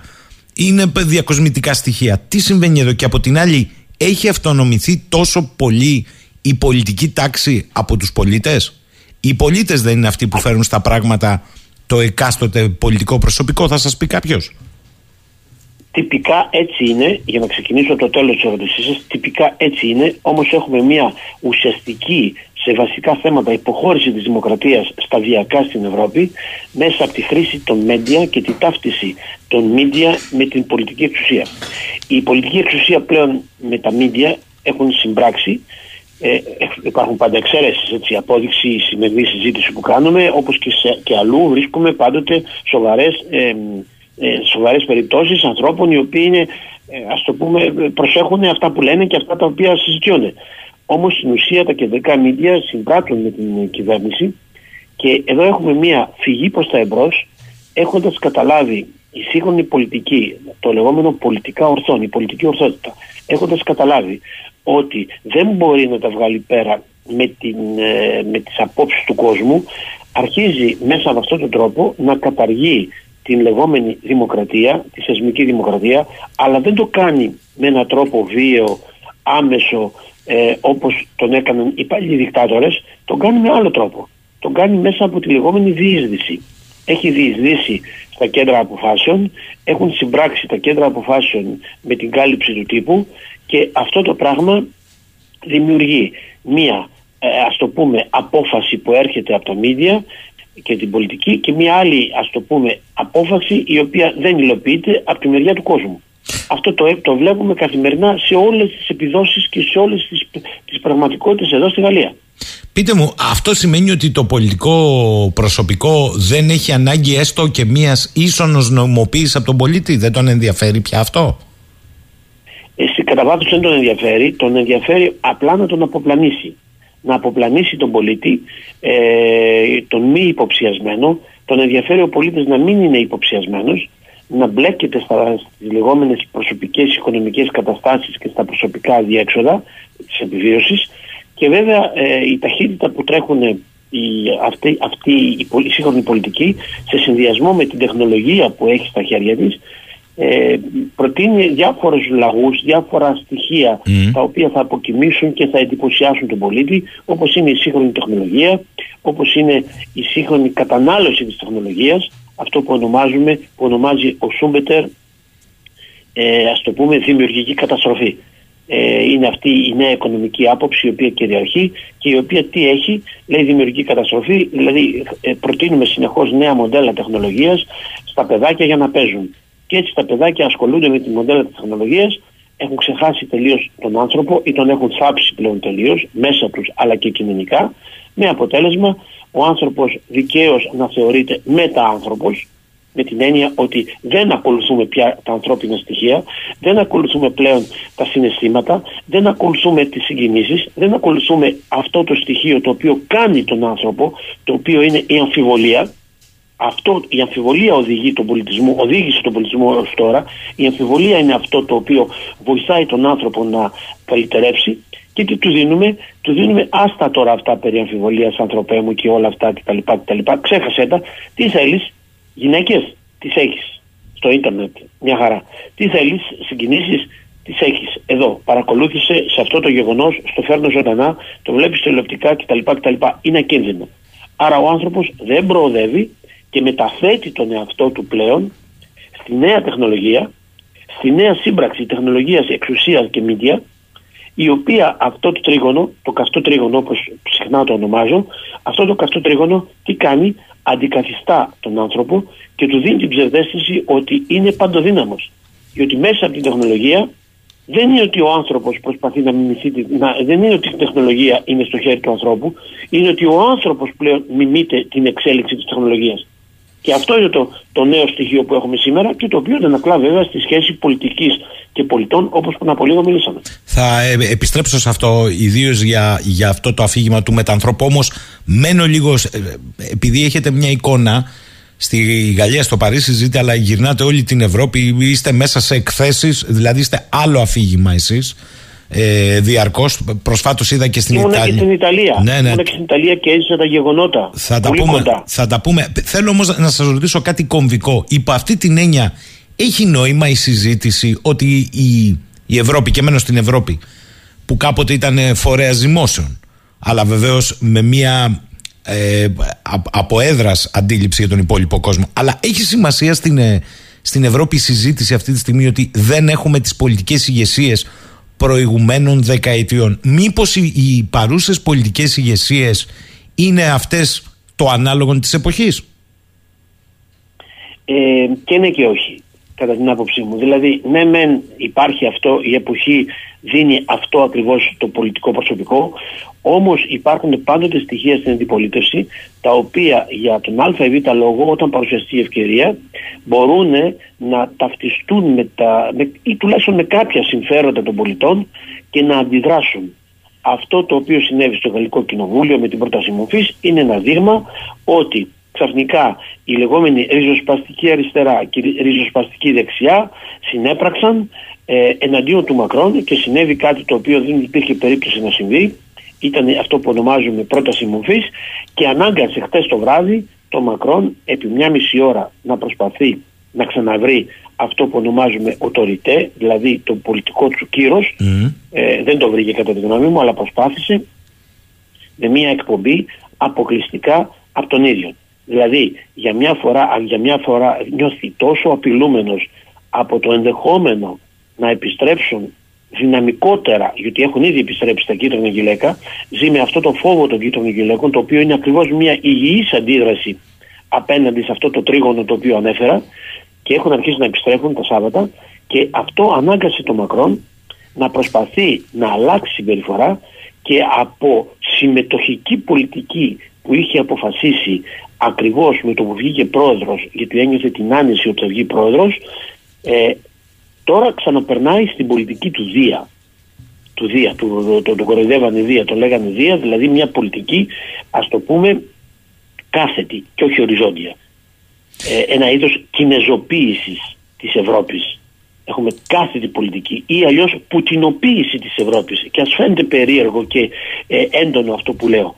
είναι διακοσμητικά στοιχεία. Τι συμβαίνει εδώ και από την άλλη έχει αυτονομηθεί τόσο πολύ η πολιτική τάξη από τους πολίτες; Οι πολίτες δεν είναι αυτοί που φέρουν στα πράγματα το εκάστοτε πολιτικό προσωπικό θα σας πει κάποιος; Τυπικά έτσι είναι, για να ξεκινήσω από το τέλος της ερώτησής σας, τυπικά έτσι είναι, όμως έχουμε μια ουσιαστική σε βασικά θέματα υποχώρηση της δημοκρατίας σταδιακά στην Ευρώπη μέσα από τη χρήση των μέντια και τη ταύτιση των μίντια με την πολιτική εξουσία. Η πολιτική εξουσία πλέον με τα μίντια έχουν συμπράξει ε, υπάρχουν πάντα εξαίρεσεις, έτσι, απόδειξη η σημερινή συζήτηση που κάνουμε όπως και, σε, και αλλού βρίσκουμε πάντοτε σοβαρές, ε, ε, σοβαρές περιπτώσεις ανθρώπων οι οποίοι είναι, ε, ας το πούμε, προσέχουν αυτά που λένε και αυτά τα οποία συζητιώνται. Όμως στην ουσία τα κεντρικά μίντια συμπράττουν με την κυβέρνηση και εδώ έχουμε μία φυγή προς τα εμπρός έχοντας καταλάβει η σύγχρονη πολιτική, το λεγόμενο πολιτικά ορθόν, η πολιτική ορθότητα, έχοντας καταλάβει ότι δεν μπορεί να τα βγάλει πέρα με, την, ε, με τις απόψεις του κόσμου, αρχίζει μέσα από αυτόν τον τρόπο να καταργεί την λεγόμενη δημοκρατία, τη θεσμική δημοκρατία, αλλά δεν το κάνει με έναν τρόπο βίαιο, άμεσο, ε, όπως τον έκαναν οι παλιοί δικτάτορες, τον κάνει με άλλο τρόπο. Τον κάνει μέσα από τη λεγόμενη διείσδυση. Έχει διεισδύσει στα κέντρα αποφάσεων, έχουν συμπράξει τα κέντρα αποφάσεων με την κάλυψη του τύπου και αυτό το πράγμα δημιουργεί μία ε, ας το πούμε απόφαση που έρχεται από τα μίδια και την πολιτική και μία άλλη ας το πούμε απόφαση η οποία δεν υλοποιείται από τη μεριά του κόσμου. Αυτό το, το βλέπουμε καθημερινά σε όλες τις επιδόσεις και σε όλες τις, τις πραγματικότητες εδώ στη Γαλλία. Πείτε μου, αυτό σημαίνει ότι το πολιτικό προσωπικό δεν έχει ανάγκη έστω και μίας ίσονος νομοποίησης από τον πολίτη, δεν τον ενδιαφέρει πια αυτό; Εσύ, κατά βάθος δεν τον ενδιαφέρει, τον ενδιαφέρει απλά να τον αποπλανήσει. Να αποπλανήσει τον πολίτη, ε, τον μη υποψιασμένο, τον ενδιαφέρει ο πολίτης να μην είναι υποψιασμένος, να μπλέκεται στα, στις λεγόμενες προσωπικές οικονομικές καταστάσεις και στα προσωπικά διέξοδα της επιβίωσης. Και βέβαια ε, η ταχύτητα που τρέχουν η, αυτή, αυτή η, η σύγχρονη πολιτική σε συνδυασμό με την τεχνολογία που έχει στα χέρια της ε, προτείνει διάφορους λαγούς, διάφορα στοιχεία τα οποία θα αποκοιμήσουν και θα εντυπωσιάσουν τον πολίτη όπως είναι η σύγχρονη τεχνολογία, όπως είναι η σύγχρονη κατανάλωση της τεχνολογίας αυτό που ονομάζουμε, που ονομάζει ο Σούμπετερ ε, ας το πούμε δημιουργική καταστροφή. Ε, είναι αυτή η νέα οικονομική άποψη η οποία κυριαρχεί και η οποία τι έχει, λέει δημιουργική καταστροφή, δηλαδή ε, προτείνουμε συνεχώς νέα μοντέλα τεχνολογίας στα παιδάκια για να παίζουν. Και έτσι τα παιδάκια ασχολούνται με τη μοντέλα της τεχνολογίας, έχουν ξεχάσει τελείως τον άνθρωπο ή τον έχουν θάψει πλέον τελείως μέσα τους αλλά και κοινωνικά με αποτέλεσμα ο άνθρωπος δικαίως να θεωρείται μετα-άνθρωπος με την έννοια ότι δεν ακολουθούμε πια τα ανθρώπινα στοιχεία, δεν ακολουθούμε πλέον τα συναισθήματα, δεν ακολουθούμε τις συγκινήσεις, δεν ακολουθούμε αυτό το στοιχείο το οποίο κάνει τον άνθρωπο, το οποίο είναι η αμφιβολία. Αυτό, η αμφιβολία οδηγεί τον πολιτισμό, οδήγησε τον πολιτισμό ως τώρα. Η αμφιβολία είναι αυτό το οποίο βοηθάει τον άνθρωπο να καλυτερεύσει και τι τους δίνουμε, τους δίνουμε άστα τώρα αυτά περί αμφιβολίας ανθρωπέ μου και όλα αυτά κτλ. κτλ. Ξέχασε τα. Τι θέλεις, γυναίκες, τις έχεις στο ίντερνετ, μια χαρά. Τι θέλεις, συγκινήσεις, τις έχεις εδώ. Παρακολούθησε σε αυτό το γεγονός, στο φέρνω ζωντανά, το βλέπεις τηλεοπτικά κτλ. κτλ. Είναι ακίνδυνο. Άρα ο άνθρωπος δεν προοδεύει και μεταθέτει τον εαυτό του πλέον στη νέα τεχνολογία, στη νέα σύμπραξη τεχνολογίας, εξουσίας και μίντια, η οποία αυτό το τρίγωνο, το καυτό τρίγωνο όπως συχνά το ονομάζω, αυτό το καυτό τρίγωνο τι κάνει, αντικαθιστά τον άνθρωπο και του δίνει την ψευδέστηση ότι είναι παντοδύναμος. Διότι μέσα από την τεχνολογία δεν είναι ότι ο άνθρωπος προσπαθεί να μιμηθεί, να, δεν είναι ότι η τεχνολογία είναι στο χέρι του ανθρώπου, είναι ότι ο άνθρωπος πλέον μιμείται την εξέλιξη της τεχνολογίας. Και αυτό είναι το, το νέο στοιχείο που έχουμε σήμερα και το οποίο ανακλά βέβαια στη σχέση πολιτικής και πολιτών όπως πριν από λίγο μιλήσαμε. Θα ε, επιστρέψω σε αυτό, ιδίως για, για αυτό το αφήγημα του μετανθρώπου. Όμως, μένω λίγος, ε, επειδή έχετε μια εικόνα στη Γαλλία, στο Παρίσι ζείτε, αλλά γυρνάτε όλη την Ευρώπη, είστε μέσα σε εκθέσεις, δηλαδή είστε άλλο αφήγημα εσείς. Ε, Διαρκώς. Προσφάτως είδα και στην Ιταλία. και στην Ιταλία. Ναι, ναι. και στην Ιταλία και έζησα τα γεγονότα. Θα τα, πούμε, θα τα πούμε. Θέλω όμως να σας ρωτήσω κάτι κομβικό. Υπό αυτή την έννοια, έχει νόημα η συζήτηση ότι η, η Ευρώπη και μένω στην Ευρώπη, που κάποτε ήταν φορέας ζυμώσεων, αλλά βεβαίως με μια ε, από έδρας αντίληψη για τον υπόλοιπο κόσμο. Αλλά έχει σημασία στην, ε, στην Ευρώπη η συζήτηση αυτή τη στιγμή ότι δεν έχουμε τις πολιτικές ηγεσίες προηγουμένων δεκαετιών. Μήπως οι, οι παρούσες πολιτικές ηγεσίες είναι αυτές το ανάλογο της εποχής; Ε, και ναι και όχι κατά την άποψή μου. Δηλαδή, ναι, μεν υπάρχει αυτό, η εποχή δίνει αυτό ακριβώς το πολιτικό προσωπικό, όμως υπάρχουν πάντοτε στοιχεία στην αντιπολίτευση, τα οποία για τον α ή β λόγο, όταν παρουσιαστεί η ευκαιρία, μπορούν να ταυτιστούν με τα, με, ή τουλάχιστον με κάποια συμφέροντα των πολιτών και να αντιδράσουν. Αυτό το οποίο συνέβη στο Γαλλικό Κοινοβούλιο με την πρόταση μορφή είναι ένα δείγμα ότι ξαφνικά η λεγόμενη ριζοσπαστική αριστερά και η ριζοσπαστική δεξιά συνέπραξαν ε, εναντίον του Μακρόν και συνέβη κάτι το οποίο δεν υπήρχε περίπτωση να συμβεί. Ήταν αυτό που ονομάζουμε πρόταση μορφής και ανάγκασε χτες το βράδυ το Μακρόν επί μια μισή ώρα να προσπαθεί να ξαναβρει αυτό που ονομάζουμε οτοριτέ, δηλαδή το πολιτικό του κύρος. Ε, δεν το βρήκε κατά τη γνώμη μου, αλλά προσπάθησε με μια εκπομπή αποκλειστικά από τον ίδιο. Δηλαδή για μια φορά, για μια φορά νιώθει τόσο απειλούμενος από το ενδεχόμενο να επιστρέψουν δυναμικότερα, γιατί έχουν ήδη επιστρέψει στα κίτρινα γυλαίκα, ζει με αυτό το φόβο των κίτρινων γυλαίκων, το οποίο είναι ακριβώς μια υγιής αντίδραση απέναντι σε αυτό το τρίγωνο το οποίο ανέφερα και έχουν αρχίσει να επιστρέφουν τα Σάββατα και αυτό ανάγκασε τον Μακρόν να προσπαθεί να αλλάξει συμπεριφορά και από συμμετοχική πολιτική που είχε αποφασίσει ακριβώς με το που βγήκε πρόεδρος γιατί ένιωθε την άνεση ότι θα βγει πρόεδρος ε, τώρα ξαναπερνάει στην πολιτική του Δία. Του Δία, του, το, το, κοροϊδεύανε Δία, το λέγανε Δία δηλαδή μια πολιτική ας το πούμε κάθετη και όχι οριζόντια. Ε, ένα είδος κινεζοποίησης της Ευρώπης. Έχουμε κάθετη πολιτική ή αλλιώς πουτινοποίηση της Ευρώπης. Και ας φαίνεται περίεργο και ε, έντονο αυτό που λέω.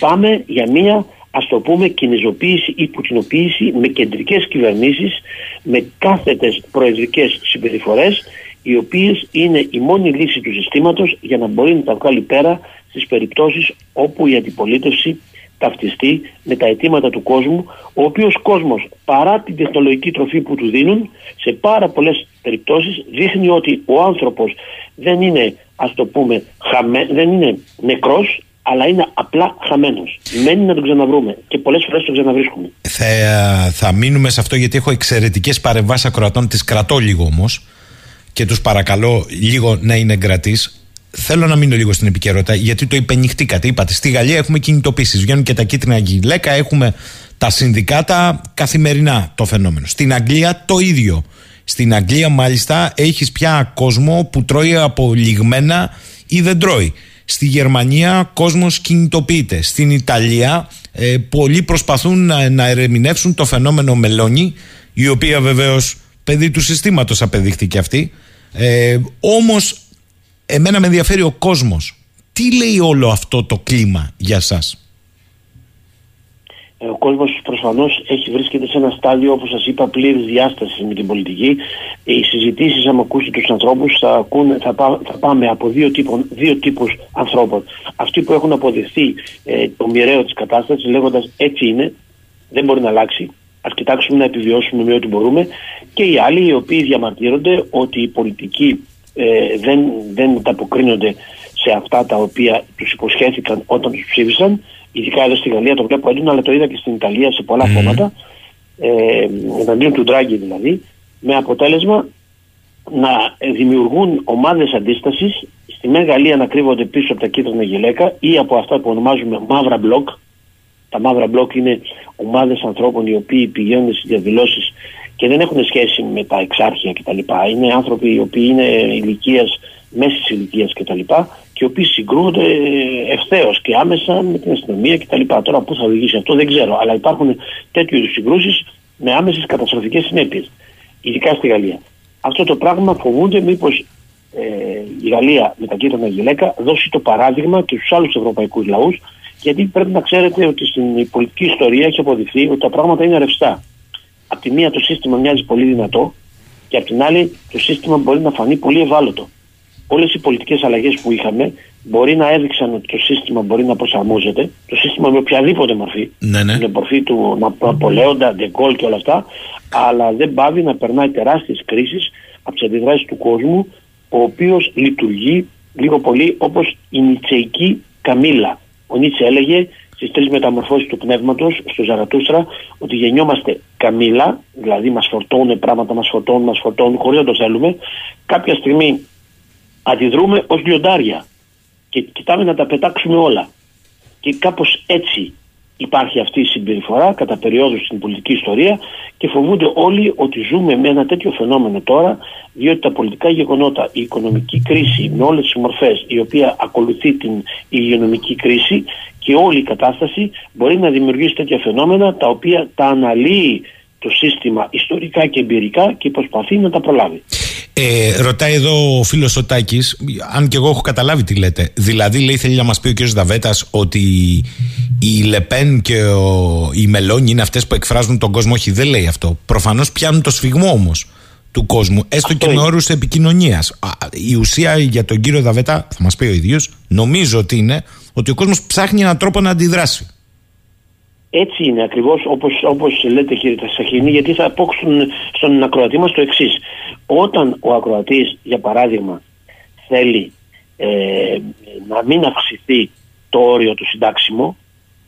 Πάμε για μια ας το πούμε κινηζοποίηση ή πουτινοποίηση με κεντρικές κυβερνήσεις, με κάθετες προεδρικές συμπεριφορές οι οποίες είναι η μόνη λύση του συστήματος για να μπορεί να τα βγάλει πέρα στις περιπτώσεις όπου η αντιπολίτευση ταυτιστεί με τα αιτήματα του κόσμου, ο οποίος κόσμος παρά την τεχνολογική τροφή που του δίνουν, σε πάρα πολλές περιπτώσεις δείχνει ότι ο άνθρωπος δεν είναι, ας το πούμε, χαμέ, δεν είναι νεκρός, αλλά είναι απλά χαμένος. Μένει να τον ξαναβρούμε και πολλές φορές τον ξαναβρίσκουμε. Θα, θα μείνουμε σε αυτό γιατί έχω εξαιρετικές παρεμβάσεις ακροατών. Τις κρατώ λίγο όμως και τους παρακαλώ λίγο να είναι εγκρατή. Θέλω να μείνω λίγο στην επικαιρότητα γιατί το υπενυχτήκατε. Είπατε στη Γαλλία έχουμε κινητοποίησεις. Βγαίνουν και τα κίτρινα γυλαίκα. Έχουμε τα συνδικάτα καθημερινά το φαινόμενο. Στην Αγγλία το ίδιο. Στην Αγγλία μάλιστα έχεις πια κόσμο που τρώει από λιγμένα ή δεν τρώει. Στη Γερμανία κόσμος κινητοποιείται. Στην Ιταλία ε, πολλοί προσπαθούν να, να ερεμηνεύσουν το φαινόμενο Μελώνη, η οποία βεβαίως παιδί του συστήματος απεδείχθηκε αυτή. Ε, όμως εμένα με ενδιαφέρει ο κόσμος. Τι λέει όλο αυτό το κλίμα για σας; Ε, ο κόσμος προφανώς έχει βρίσκεται σε ένα στάδιο, όπως σας είπα, πλήρης διάστασης με την πολιτική. Οι συζητήσεις, αν ακούσετε τους ανθρώπους, θα, θα, θα πάμε από δύο, τύπων, δύο τύπους ανθρώπων. Αυτοί που έχουν αποδεχθεί ε, το μοιραίο της κατάστασης, λέγοντας έτσι είναι, δεν μπορεί να αλλάξει. Α κοιτάξουμε να επιβιώσουμε με ό,τι μπορούμε. Και οι άλλοι, οι οποίοι διαμαρτύρονται ότι οι πολιτικοί ε, δεν, δεν ανταποκρίνονται σε αυτά τα οποία τους υποσχέθηκαν όταν τους ψήφισαν ειδικά εδώ στη Γαλλία το βλέπω έντονα, αλλά το είδα και στην Ιταλία σε πολλά mm. κόμματα, ε, εναντίον του Ντράγκη δηλαδή, με αποτέλεσμα να δημιουργούν ομάδες αντίστασης, στη Μέγα Γαλλία να κρύβονται πίσω από τα κίτρινα γυλαίκα ή από αυτά που ονομάζουμε μαύρα μπλοκ. Τα μαύρα μπλοκ είναι ομάδες ανθρώπων οι οποίοι πηγαίνουν στις διαδηλώσεις και δεν έχουν σχέση με τα εξάρχεια κτλ. Είναι άνθρωποι οι οποίοι είναι ηλικίας, μέση ηλικίας κτλ και οι οποίοι συγκρούονται ευθέως και άμεσα με την αστυνομία κτλ. Τώρα πού θα οδηγήσει αυτό δεν ξέρω, αλλά υπάρχουν τέτοιου είδους συγκρούσεις με άμεσες καταστροφικές συνέπειες, ειδικά στη Γαλλία. Αυτό το πράγμα φοβούνται μήπως ε, η Γαλλία με τα κίτρινα γυλαίκα δώσει το παράδειγμα και στους άλλους ευρωπαϊκούς λαούς, γιατί πρέπει να ξέρετε ότι στην πολιτική ιστορία έχει αποδειχθεί ότι τα πράγματα είναι ρευστά. Απ' τη μία το σύστημα μοιάζει πολύ δυνατό και απ' την άλλη το σύστημα μπορεί να φανεί πολύ ευάλωτο όλες οι πολιτικές αλλαγές που είχαμε μπορεί να έδειξαν ότι το σύστημα μπορεί να προσαρμόζεται. Το σύστημα με οποιαδήποτε μορφή. Ναι, ναι. Με μορφή του Ναπολέοντα, Ντεγκόλ και όλα αυτά. Αλλά δεν πάβει να περνάει τεράστιες κρίσεις από τις αντιδράσεις του κόσμου, ο οποίος λειτουργεί λίγο πολύ όπως η Νιτσεϊκή Καμίλα. Ο Νίτσε έλεγε στις τρεις μεταμορφώσεις του πνεύματος, στο Ζαρατούστρα, ότι γεννιόμαστε καμίλα, δηλαδή μας φορτώνουν πράγματα, μας φορτώνουν, μας φορτώνουν, χωρίς να το θέλουμε. Κάποια στιγμή αντιδρούμε ως λιοντάρια και κοιτάμε να τα πετάξουμε όλα. Και κάπως έτσι υπάρχει αυτή η συμπεριφορά κατά περιόδους στην πολιτική ιστορία και φοβούνται όλοι ότι ζούμε με ένα τέτοιο φαινόμενο τώρα διότι τα πολιτικά γεγονότα, η οικονομική κρίση με όλες τις μορφές η οποία ακολουθεί την υγειονομική κρίση και όλη η κατάσταση μπορεί να δημιουργήσει τέτοια φαινόμενα τα οποία τα αναλύει το σύστημα ιστορικά και εμπειρικά και προσπαθεί να τα προλάβει. Ε, ρωτάει εδώ ο φίλος ο Τάκης, αν και εγώ έχω καταλάβει τι λέτε. Δηλαδή, λέει, θέλει να μας πει ο κ. Δαβέτας ότι η Λεπέν και ο, η Μελώνη είναι αυτές που εκφράζουν τον κόσμο. Όχι, δεν λέει αυτό. Προφανώς πιάνουν το σφιγμό όμως του κόσμου, έστω και με όρους επικοινωνίας. Η ουσία για τον κύριο Δαβέτα, θα μας πει ο ίδιος, νομίζω ότι είναι ότι ο κόσμος ψάχνει έναν τρόπο να αντιδράσει. Έτσι είναι ακριβώς όπως όπως λέτε κύριε Τασαχίνη, γιατί θα πω στον ακροατή μας το εξής. Όταν ο ακροατής, για παράδειγμα, θέλει ε, να μην αυξηθεί το όριο του συντάξιμο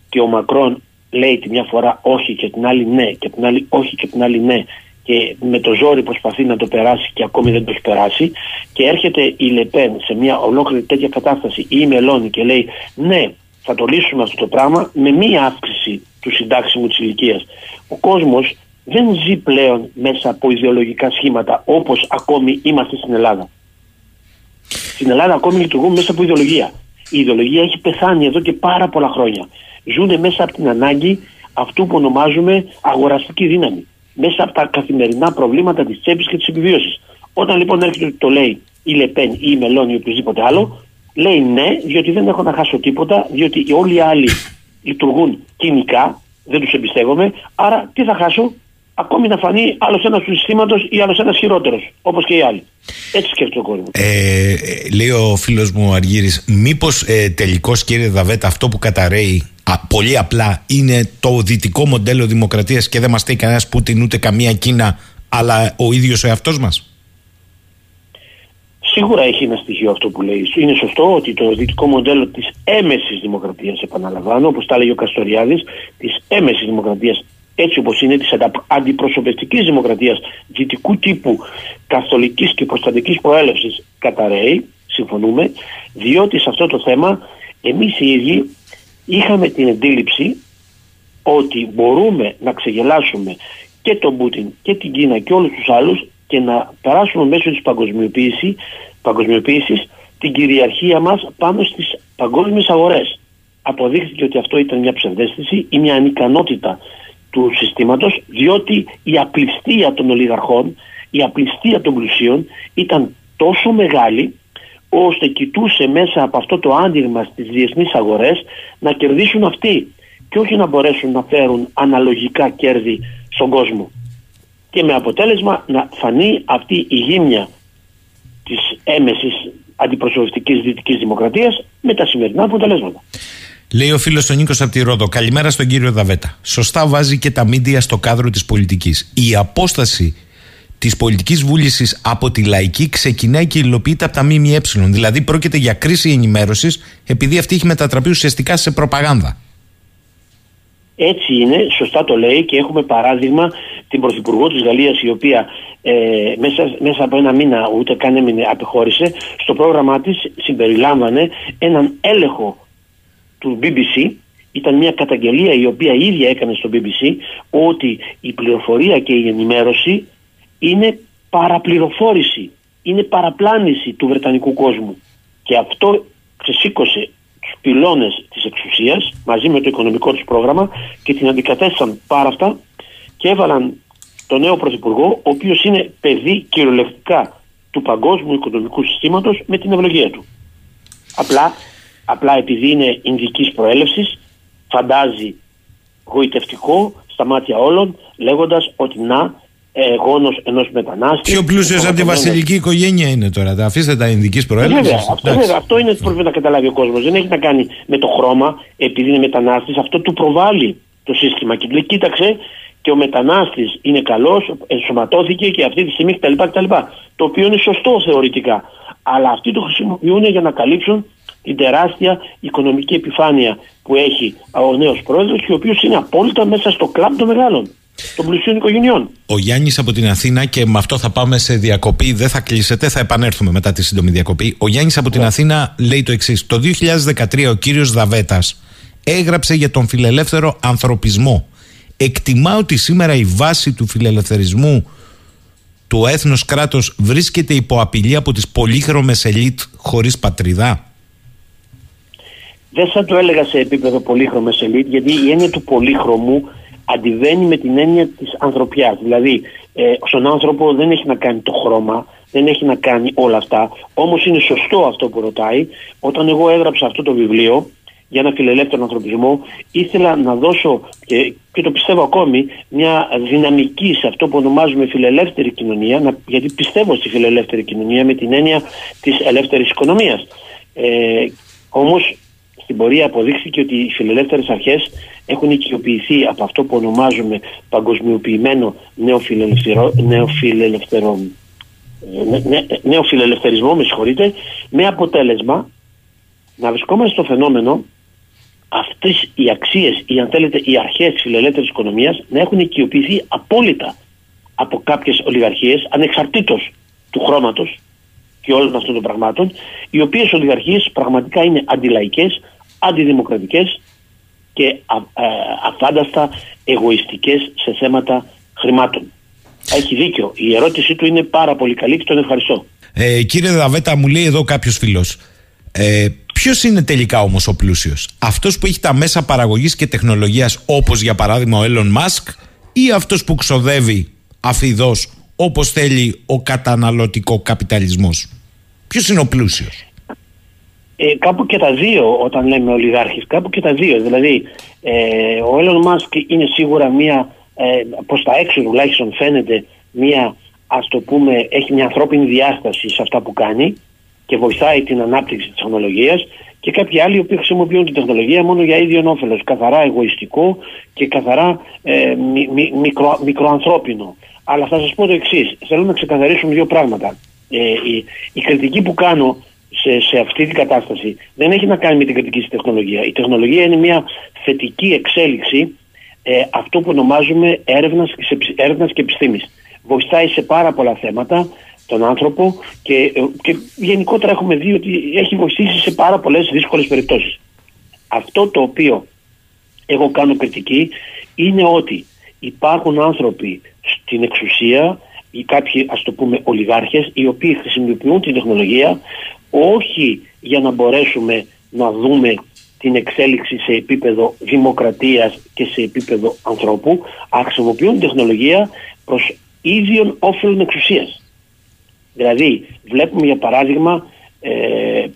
και ο Μακρόν λέει τη μια φορά όχι και την άλλη ναι και την άλλη όχι και την άλλη ναι και με το ζόρι προσπαθεί να το περάσει και ακόμη δεν το έχει περάσει και έρχεται η Λεπέν σε μια ολόκληρη τέτοια κατάσταση ή η Μελώνη και λέει ναι θα το λύσουμε αυτό το πράγμα με μία αύξηση του συντάξιμου της ηλικίας. Ο κόσμος δεν ζει πλέον μέσα από ιδεολογικά σχήματα όπως ακόμη είμαστε στην Ελλάδα. Στην Ελλάδα ακόμη λειτουργούν μέσα από ιδεολογία. Η ιδεολογία έχει πεθάνει εδώ και πάρα πολλά χρόνια. Ζούνε μέσα από την ανάγκη αυτού που ονομάζουμε αγοραστική δύναμη. Μέσα από τα καθημερινά προβλήματα της τσέπης και της επιβίωσης. Όταν λοιπόν έρχεται το λέει η Λεπέν ή η Μελώνη ή οποιοδήποτε άλλο, λέει ναι, διότι δεν έχω να χάσω τίποτα, διότι όλοι οι άλλοι λειτουργούν κοινικά, δεν τους εμπιστεύομαι. Άρα τι θα χάσω, ακόμη να φανεί άλλος ένας του συστήματος ή άλλος ένας χειρότερος, όπως και οι άλλοι. Έτσι σκέφτεται ο κόσμο. Ε, λέει ο φίλος μου Αργύρης, μήπως ε, τελικώ κύριε Δαβέτα αυτό που καταραίει α, πολύ απλά είναι το δυτικό μοντέλο δημοκρατίας και δεν μας στέει κανένας Πούτιν ούτε καμία Κίνα, αλλά ο ίδιος ο εαυτός μας; Σίγουρα έχει ένα στοιχείο αυτό που λέει. Είναι σωστό ότι το δυτικό μοντέλο της έμεσης δημοκρατίας, επαναλαμβάνω, όπως τα λέγει ο Καστοριάδης, της έμεσης δημοκρατίας, έτσι όπως είναι, της αντιπροσωπευτικής δημοκρατίας δυτικού τύπου, καθολικής και προστατικής προέλευσης, καταραίει, συμφωνούμε, διότι σε αυτό το θέμα εμείς οι ίδιοι είχαμε την αντίληψη ότι μπορούμε να ξεγελάσουμε και τον Πούτιν και την Κίνα και όλους τους άλλους και να περάσουμε μέσω της παγκοσμιοποίησης, παγκοσμιοποίησης την κυριαρχία μας πάνω στις παγκόσμιες αγορές. Αποδείχθηκε ότι αυτό ήταν μια ψευδέστηση ή μια ανικανότητα του συστήματος διότι η απληστία των ολιγαρχών, η απληστία των πλουσίων ήταν τόσο μεγάλη ώστε κοιτούσε μέσα από αυτό το άνοιγμα στις διεθνείς αγορές να κερδίσουν αυτοί. και όχι να μπορέσουν να φέρουν αναλογικά κέρδη στον κόσμο. Και με αποτέλεσμα να φανεί αυτή η γύμνια της έμεσης αντιπροσωπευτικής δυτικής δημοκρατίας με τα σημερινά αποτελέσματα. Λέει ο φίλος ο Νίκος από τη Ρόδο. Καλημέρα στον κύριο Δαβέτα. Σωστά βάζει και τα μίντια στο κάδρο της πολιτικής. Η απόσταση της πολιτικής βούλησης από τη λαϊκή ξεκινάει και υλοποιείται από τα ΜΜΕ. Δηλαδή πρόκειται για κρίση ενημέρωσης επειδή αυτή έχει μετατραπεί ουσιαστικά σε προπαγάνδα. Έτσι είναι, σωστά το λέει και έχουμε παράδειγμα την Πρωθυπουργό της Γαλλίας η οποία ε, μέσα, μέσα από ένα μήνα ούτε καν έμεινε απεχώρησε στο πρόγραμμά της συμπεριλάμβανε έναν έλεγχο του BBC ήταν μια καταγγελία η οποία η ίδια έκανε στο BBC ότι η πληροφορία και η ενημέρωση είναι παραπληροφόρηση, είναι παραπλάνηση του Βρετανικού κόσμου. Και αυτό ξεσήκωσε τους πυλώνες της εξουσίας μαζί με το οικονομικό τους πρόγραμμα και την αντικατέστησαν πάρα αυτά και έβαλαν τον νέο πρωθυπουργό ο οποίος είναι παιδί κυριολεκτικά του παγκόσμιου οικονομικού συστήματος με την ευλογία του. Απλά απλά επειδή είναι ινδικής προέλευσης φαντάζει γοητευτικό στα μάτια όλων λέγοντας ότι να ε, γόνος ενός μετανάστη. Πιο πλούσιος από τη βασιλική οικογένεια είναι τώρα. Τα αφήστε τα ειδική προέλευση. Βέβαια, αυτό, βέβαια, αυτό είναι που πρέπει να καταλάβει ο κόσμος. Δεν έχει να κάνει με το χρώμα, επειδή είναι μετανάστης. Αυτό του προβάλλει το σύστημα. Και λέει, κοίταξε, και ο μετανάστης είναι καλός, ενσωματώθηκε και αυτή τη στιγμή κτλ. Το οποίο είναι σωστό θεωρητικά. Αλλά αυτοί το χρησιμοποιούν για να καλύψουν την τεράστια οικονομική επιφάνεια που έχει ο νέος πρόεδρος και ο οποίος είναι απόλυτα μέσα στο κλαμπ των μεγάλων των πλουσίων οικογενειών. Ο Γιάννης από την Αθήνα, και με αυτό θα πάμε σε διακοπή, δεν θα κλείσετε, θα επανέλθουμε μετά τη σύντομη διακοπή. Ο Γιάννης από την ναι. Αθήνα λέει το εξής. Το 2013 ο κύριος Δαβέτας έγραψε για τον φιλελεύθερο ανθρωπισμό. Εκτιμά ότι σήμερα η βάση του φιλελευθερισμού του έθνος κράτος βρίσκεται υπό απειλή από τις πολύχρωμες ελίτ χωρίς πατριδά. Δεν θα το έλεγα σε επίπεδο πολύχρωμες ελίτ γιατί η έννοια του πολύχρωμου αντιβαίνει με την έννοια της ανθρωπιάς. Δηλαδή, ε, στον άνθρωπο δεν έχει να κάνει το χρώμα, δεν έχει να κάνει όλα αυτά. Όμως είναι σωστό αυτό που ρωτάει. Όταν εγώ έγραψα αυτό το βιβλίο για ένα φιλελεύθερο ανθρωπισμό, ήθελα να δώσω, και, και το πιστεύω ακόμη, μια δυναμική σε αυτό που ονομάζουμε φιλελεύθερη κοινωνία, να, γιατί πιστεύω στη φιλελεύθερη κοινωνία με την έννοια της ελεύθερης οικονομίας. Ε, όμως στην πορεία αποδείχθηκε ότι οι φιλελεύθερες αρχές έχουν οικειοποιηθεί από αυτό που ονομάζουμε παγκοσμιοποιημένο νεοφιλελευθερο, νεοφιλελευθερο, νεοφιλελευθερισμό, με συγχωρείτε, με αποτέλεσμα να βρισκόμαστε στο φαινόμενο αυτές οι αξίες ή αν θέλετε οι αρχές της φιλελεύθερης οικονομίας να έχουν οικειοποιηθεί απόλυτα από κάποιες ολιγαρχίες ανεξαρτήτως του χρώματος και όλων αυτών των πραγμάτων, οι οποίες ολιγαρχίες πραγματικά είναι αντιλαϊκές, αντιδημοκρατικές και α, ε, αφάνταστα εγωιστικές σε θέματα χρημάτων. Έχει δίκιο. Η ερώτησή του είναι πάρα πολύ καλή και τον ευχαριστώ. Ε, κύριε Δαβέτα, μου λέει εδώ κάποιος φίλος. Ε, Ποιος είναι τελικά όμως ο πλούσιος, Αυτός που έχει τα μέσα παραγωγής και τεχνολογίας, όπως για παράδειγμα ο Elon Musk, ή αυτός που ξοδεύει αφιδώς όπως θέλει ο καταναλωτικό καπιταλισμό. Ποιος είναι ο πλούσιος; Ε, κάπου και τα δύο όταν λέμε ολιγάρχες, κάπου και τα δύο. Δηλαδή ε, ο Elon Musk είναι σίγουρα μία, ε, προς τα έξω τουλάχιστον φαίνεται μία, ας το πούμε, έχει μια ανθρώπινη διάσταση σε αυτά που κάνει και βοηθάει την ανάπτυξη της τεχνολογίας και κάποιοι άλλοι που χρησιμοποιούν την τεχνολογία μόνο για ίδιο όφελος, καθαρά εγωιστικό και καθαρά ε, μικρο, μικροανθρώπινο. Αλλά θα σας πω το εξής. Θέλω να ξεκαθαρίσουμε δύο πράγματα. Ε, η, η κριτική που κάνω σε, σε αυτή την κατάσταση δεν έχει να κάνει με την κριτική στη τεχνολογία. Η τεχνολογία είναι μια θετική εξέλιξη ε, αυτό που ονομάζουμε έρευνας, έρευνας και επιστήμης. Βοηθάει σε πάρα πολλά θέματα τον άνθρωπο και, ε, και γενικότερα έχουμε δει ότι έχει βοηθήσει σε πάρα πολλές δύσκολες περιπτώσεις. Αυτό το οποίο εγώ κάνω κριτική είναι ότι υπάρχουν άνθρωποι στην εξουσία ή κάποιοι ας το πούμε ολιγάρχες οι οποίοι χρησιμοποιούν την τεχνολογία όχι για να μπορέσουμε να δούμε την εξέλιξη σε επίπεδο δημοκρατίας και σε επίπεδο ανθρώπου, αλλά χρησιμοποιούν τεχνολογία προς ίδιον όφελον εξουσίας. Δηλαδή, βλέπουμε για παράδειγμα ε,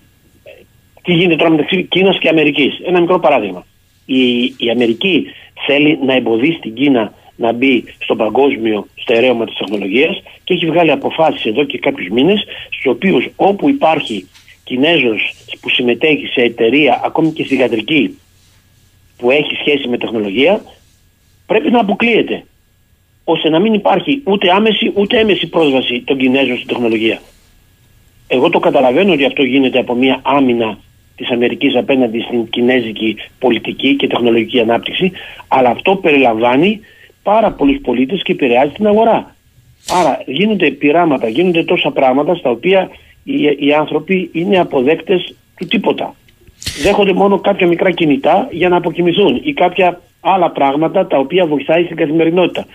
τι γίνεται τώρα μεταξύ Κίνας και Αμερικής. Ένα μικρό παράδειγμα. η, η Αμερική θέλει να εμποδίσει την Κίνα να μπει στο παγκόσμιο στερέωμα της τεχνολογίας και έχει βγάλει αποφάσεις εδώ και κάποιους μήνες στους οποίους όπου υπάρχει Κινέζος που συμμετέχει σε εταιρεία ακόμη και θηγατρική που έχει σχέση με τεχνολογία πρέπει να αποκλείεται ώστε να μην υπάρχει ούτε άμεση ούτε έμεση πρόσβαση των Κινέζων στην τεχνολογία. Εγώ το καταλαβαίνω ότι αυτό γίνεται από μια άμυνα της Αμερικής απέναντι στην κινέζικη πολιτική και τεχνολογική ανάπτυξη αλλά αυτό περιλαμβάνει πάρα πολλούς πολίτες και επηρεάζει την αγορά. Άρα γίνονται πειράματα, γίνονται τόσα πράγματα στα οποία οι, οι άνθρωποι είναι αποδέκτες του τίποτα. Δέχονται μόνο κάποια μικρά κινητά για να αποκοιμηθούν ή κάποια άλλα πράγματα τα οποία βοηθάει στην καθημερινότητα.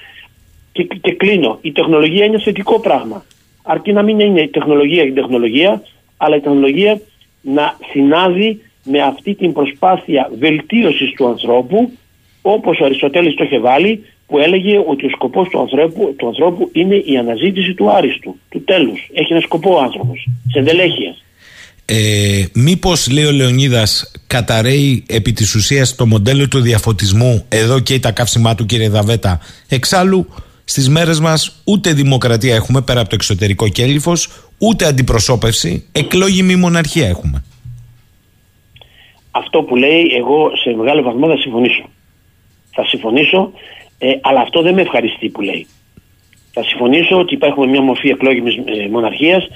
Και, και κλείνω. Η τεχνολογία είναι θετικό πράγμα. Αρκεί να μην είναι η τεχνολογία η τεχνολογία, αλλά η τεχνολογία να συνάδει με αυτή την προσπάθεια βελτίωσης του ανθρώπου όπως ο Αριστοτέλης το είχε βάλει που έλεγε ότι ο σκοπός του ανθρώπου, του ανθρώπου είναι η αναζήτηση του άριστου, του τέλους. Έχει ένα σκοπό ο άνθρωπος, σε εντελέχεια. Ε, μήπως λέει ο Λεωνίδας καταραίει επί της ουσίας το μοντέλο του διαφωτισμού εδώ και τα καύσιμά του κύριε Δαβέτα; Εξάλλου στις μέρες μας ούτε δημοκρατία έχουμε πέρα από το εξωτερικό κέλυφος ούτε αντιπροσώπευση εκλόγιμη μοναρχία έχουμε Αυτό που λέει εγώ σε μεγάλο βαθμό θα συμφωνήσω θα συμφωνήσω ε, αλλά αυτό δεν με ευχαριστεί που λέει. Θα συμφωνήσω ότι υπάρχει μια μορφή εκλόγιμης ε, μοναρχίας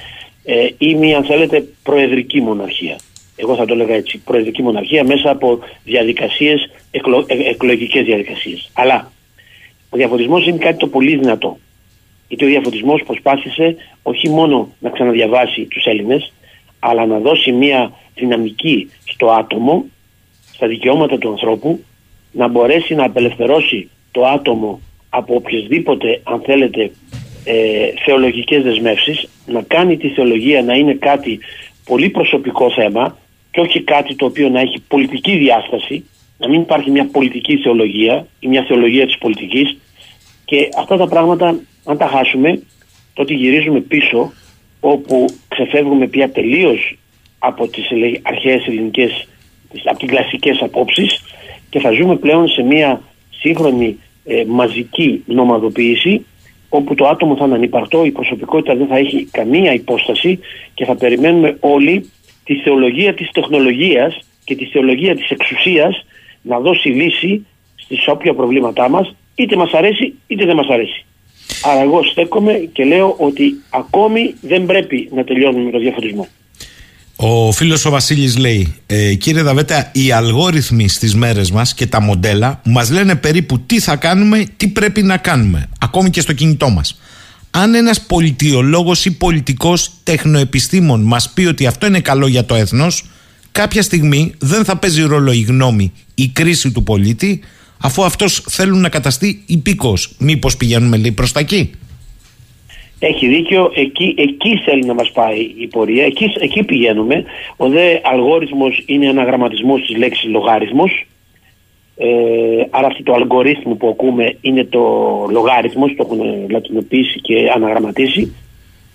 ε, ή μια αν θέλετε προεδρική μοναρχία. Εγώ θα το έλεγα έτσι, προεδρική μοναρχία μέσα από διαδικασίες, εκλο, ε, εκλογικές διαδικασίες. Αλλά ο διαφωτισμός είναι κάτι το πολύ δυνατό. Γιατί ο διαφωτισμός προσπάθησε όχι μόνο να ξαναδιαβάσει τους Έλληνες, αλλά να δώσει μια δυναμική στο άτομο, στα δικαιώματα του ανθρώπου, να μπορέσει να απελευθερώσει το άτομο από οποιασδήποτε αν θέλετε ε, θεολογικές δεσμεύσεις να κάνει τη θεολογία να είναι κάτι πολύ προσωπικό θέμα και όχι κάτι το οποίο να έχει πολιτική διάσταση να μην υπάρχει μια πολιτική θεολογία ή μια θεολογία της πολιτικής. Και αυτά τα πράγματα αν τα χάσουμε τότε γυρίζουμε πίσω όπου ξεφεύγουμε πια τελείως από τις αρχαίες ελληνικές από τις κλασικές απόψεις και θα ζούμε πλέον σε μια σύγχρονη ε, μαζική νομαδοποίηση όπου το άτομο θα είναι ανυπαρτό, η προσωπικότητα δεν θα έχει καμία υπόσταση και θα περιμένουμε όλοι τη θεολογία της τεχνολογίας και τη θεολογία της εξουσίας να δώσει λύση στις όποια προβλήματά μας είτε μας αρέσει είτε δεν μας αρέσει. Άρα εγώ στέκομαι και λέω ότι ακόμη δεν πρέπει να τελειώνουμε με το διαφωτισμό. Ο φίλος ο Βασίλης λέει ε, Κύριε Δαβέτα οι αλγόριθμοι στις μέρες μας και τα μοντέλα μας λένε περίπου τι θα κάνουμε, τι πρέπει να κάνουμε ακόμη και στο κινητό μας. Αν ένας πολιτιολόγος ή πολιτικός τεχνοεπιστήμων μας πει ότι αυτό είναι καλό για το έθνος κάποια στιγμή δεν θα παίζει ρόλο η γνώμη, η κρίση του πολίτη αφού αυτός θέλουν να καταστεί υπήκος μήπως πηγαίνουμε λέει προς τα εκεί έχει δίκιο, εκεί, εκεί θέλει να μας πάει η πορεία, εκεί, εκεί πηγαίνουμε. Ο δε αλγόριθμος είναι αναγραμματισμός της λέξης λογάριθμος, ε, άρα αυτό το αλγορίθμο που ακούμε είναι το λογάριθμος, το έχουν λατινοποιήσει και αναγραμματίσει.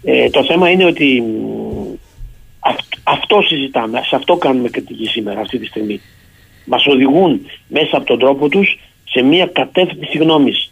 Ε, το θέμα είναι ότι αυτό συζητάμε, σε αυτό κάνουμε κριτική σήμερα αυτή τη στιγμή. Μας οδηγούν μέσα από τον τρόπο τους σε μια κατεύθυνση γνώμης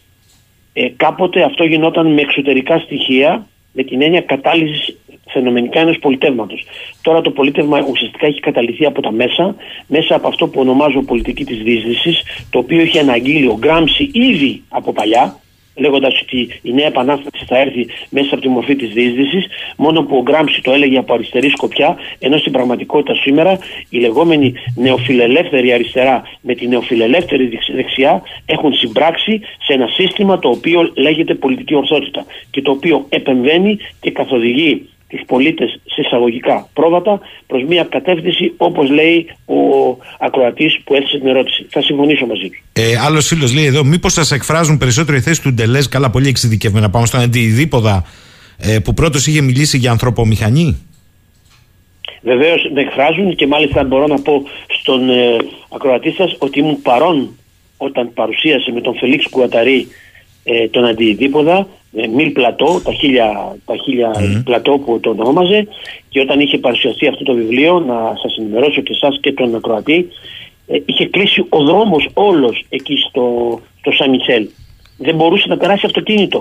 ε, κάποτε αυτό γινόταν με εξωτερικά στοιχεία, με την έννοια κατάλυσης φαινομενικά ενός πολιτεύματος. Τώρα το πολίτευμα ουσιαστικά έχει καταληθεί από τα μέσα, μέσα από αυτό που ονομάζω πολιτική της δίσδυση, το οποίο είχε αναγγείλει ο Γκράμψη ήδη από παλιά, λέγοντας ότι η νέα επανάσταση θα έρθει μέσα από τη μορφή της διείσδυσης, μόνο που ο Γκράμψη το έλεγε από αριστερή σκοπιά, ενώ στην πραγματικότητα σήμερα η λεγόμενη νεοφιλελεύθερη αριστερά με τη νεοφιλελεύθερη δεξιά έχουν συμπράξει σε ένα σύστημα το οποίο λέγεται πολιτική ορθότητα και το οποίο επεμβαίνει και καθοδηγεί τις πολίτες σε εισαγωγικά πρόβατα προς μια κατεύθυνση όπως λέει ο ακροατής που έθεσε την ερώτηση. Θα συμφωνήσω μαζί του. Ε, άλλος φίλος λέει εδώ μήπως σας εκφράζουν περισσότερο οι θέσεις του Ντελές καλά πολύ εξειδικευμένα πάμε στον αντιδίποδα ε, που πρώτος είχε μιλήσει για ανθρωπομηχανή. Βεβαίως με εκφράζουν και μάλιστα μπορώ να πω στον ε, ακροατή σας ότι ήμουν παρόν όταν παρουσίασε με τον Φελίξ Κουαταρή ε, τον αντιδίποδα ε, μιλ πλατό, τα χίλια, τα χίλια πλατό που το ονόμαζε και όταν είχε παρουσιαστεί αυτό το βιβλίο να σας ενημερώσω και εσάς και τον ακροατή ε, είχε κλείσει ο δρόμος όλος εκεί στο, στο Σαμιτσέλ. Δεν μπορούσε να περάσει αυτοκίνητο.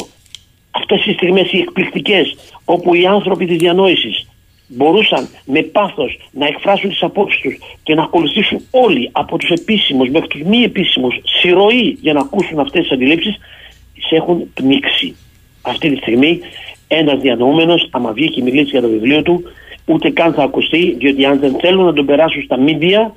Αυτές οι στιγμές οι εκπληκτικές όπου οι άνθρωποι της διανόησης μπορούσαν με πάθος να εκφράσουν τις απόψεις τους και να ακολουθήσουν όλοι από τους επίσημους μέχρι τους μη επίσημους συρροή για να ακούσουν αυτές τις αντιλήψεις σε έχουν πνίξει. Αυτή τη στιγμή ένας διανοούμενος άμα βγει και μιλήσει για το βιβλίο του ούτε καν θα ακουστεί διότι αν δεν θέλουν να τον περάσουν στα μίντια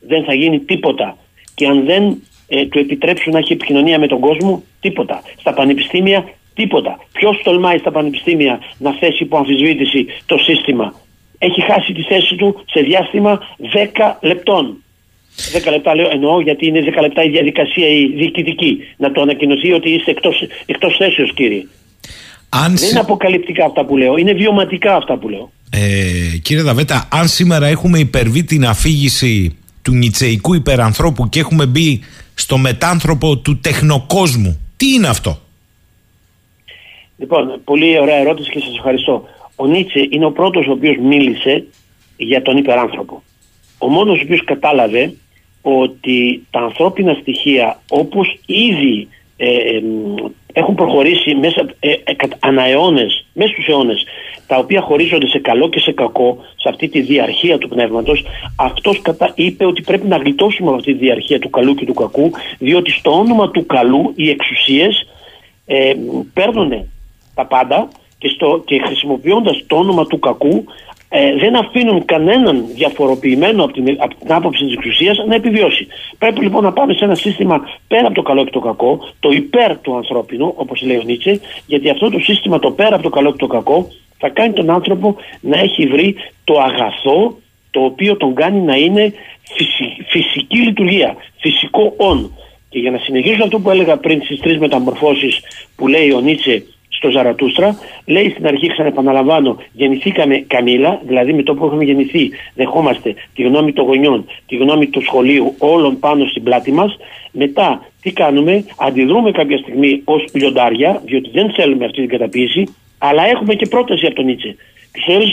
δεν θα γίνει τίποτα και αν δεν ε, του επιτρέψουν να έχει επικοινωνία με τον κόσμο τίποτα. Στα πανεπιστήμια τίποτα. Ποιος τολμάει στα πανεπιστήμια να θέσει υπό αμφισβήτηση το σύστημα; Έχει χάσει τη θέση του σε διάστημα 10 λεπτών. 10 λεπτά λέω εννοώ γιατί είναι 10 λεπτά η διαδικασία η διοικητική. Να το ανακοινωθεί ότι είστε εκτός, εκτός θέσεως κύριε. Αν... Δεν είναι αποκαλυπτικά αυτά που λέω, είναι βιωματικά αυτά που λέω. Ε, κύριε Δαβέτα, αν σήμερα έχουμε υπερβεί την αφήγηση του νητσεϊκού υπερανθρώπου και έχουμε μπει στο μετάνθρωπο του τεχνοκόσμου, τι είναι αυτό; Λοιπόν, πολύ ωραία ερώτηση και σας ευχαριστώ. Ο Νίτσε είναι ο πρώτος ο οποίος μίλησε για τον υπεράνθρωπο. Ο μόνος ο οποίος κατάλαβε ότι τα ανθρώπινα στοιχεία όπως ήδη ε, έχουν προχωρήσει μέσα ε, ε, αναεώνες, μέσα στους αιώνες τα οποία χωρίζονται σε καλό και σε κακό σε αυτή τη διαρχία του πνεύματος αυτός κατα... είπε ότι πρέπει να γλιτώσουμε αυτή τη διαρχία του καλού και του κακού διότι στο όνομα του καλού οι εξουσίες ε, παίρνουν τα πάντα και, στο, και χρησιμοποιώντας το όνομα του κακού ε, δεν αφήνουν κανέναν διαφοροποιημένο από την, από την άποψη της εξουσίας να επιβιώσει. Πρέπει λοιπόν να πάμε σε ένα σύστημα πέρα από το καλό και το κακό, το υπέρ του ανθρώπινου, όπως λέει ο Νίτσε, γιατί αυτό το σύστημα το πέρα από το καλό και το κακό θα κάνει τον άνθρωπο να έχει βρει το αγαθό το οποίο τον κάνει να είναι φυσική λειτουργία, φυσικό όν. Και για να συνεχίσω αυτό που έλεγα πριν στις τρεις μεταμορφώσεις που λέει ο Νίτσε στο Ζαρατούστρα, λέει στην αρχή, ξαναεπαναλαμβάνω, γεννηθήκαμε καμήλα, δηλαδή με το που έχουμε γεννηθεί, δεχόμαστε τη γνώμη των γονιών, τη γνώμη του σχολείου, όλων πάνω στην πλάτη μας. Μετά, τι κάνουμε, αντιδρούμε κάποια στιγμή ως λιοντάρια, διότι δεν θέλουμε αυτή την καταπίεση, αλλά έχουμε και πρόταση από τον Νίτσε.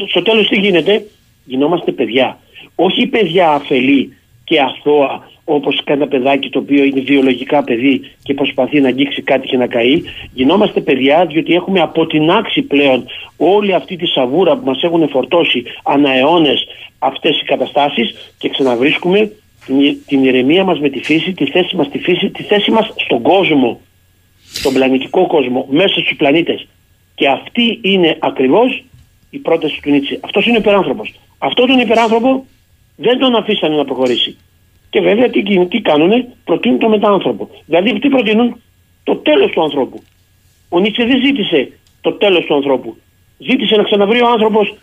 Στο τέλος τι γίνεται, γινόμαστε παιδιά. Όχι παιδιά αφελή και αθώα όπως ένα παιδάκι το οποίο είναι βιολογικά παιδί και προσπαθεί να αγγίξει κάτι και να καεί. Γινόμαστε παιδιά διότι έχουμε αποτινάξει πλέον όλη αυτή τη σαβούρα που μας έχουν φορτώσει αναεώνες αυτές οι καταστάσεις και ξαναβρίσκουμε την ηρεμία μας με τη φύση, τη θέση μας στη φύση, τη θέση μας στον κόσμο, στον πλανητικό κόσμο, μέσα στους πλανήτες. Και αυτή είναι ακριβώς η πρόταση του Νίτσε. Αυτός είναι ο υπεράνθρωπος. Αυτό τον υπεράνθρωπο δεν τον αφήσανε να προχωρήσει. Και βέβαια τι, τι κάνουνε, προτείνουν το μετάνθρωπο. Δηλαδή τι προτείνουν, το τέλος του ανθρώπου. Ο Νίτσε δεν ζήτησε το τέλος του ανθρώπου. Ζήτησε να ξαναβρει ο άνθρωπος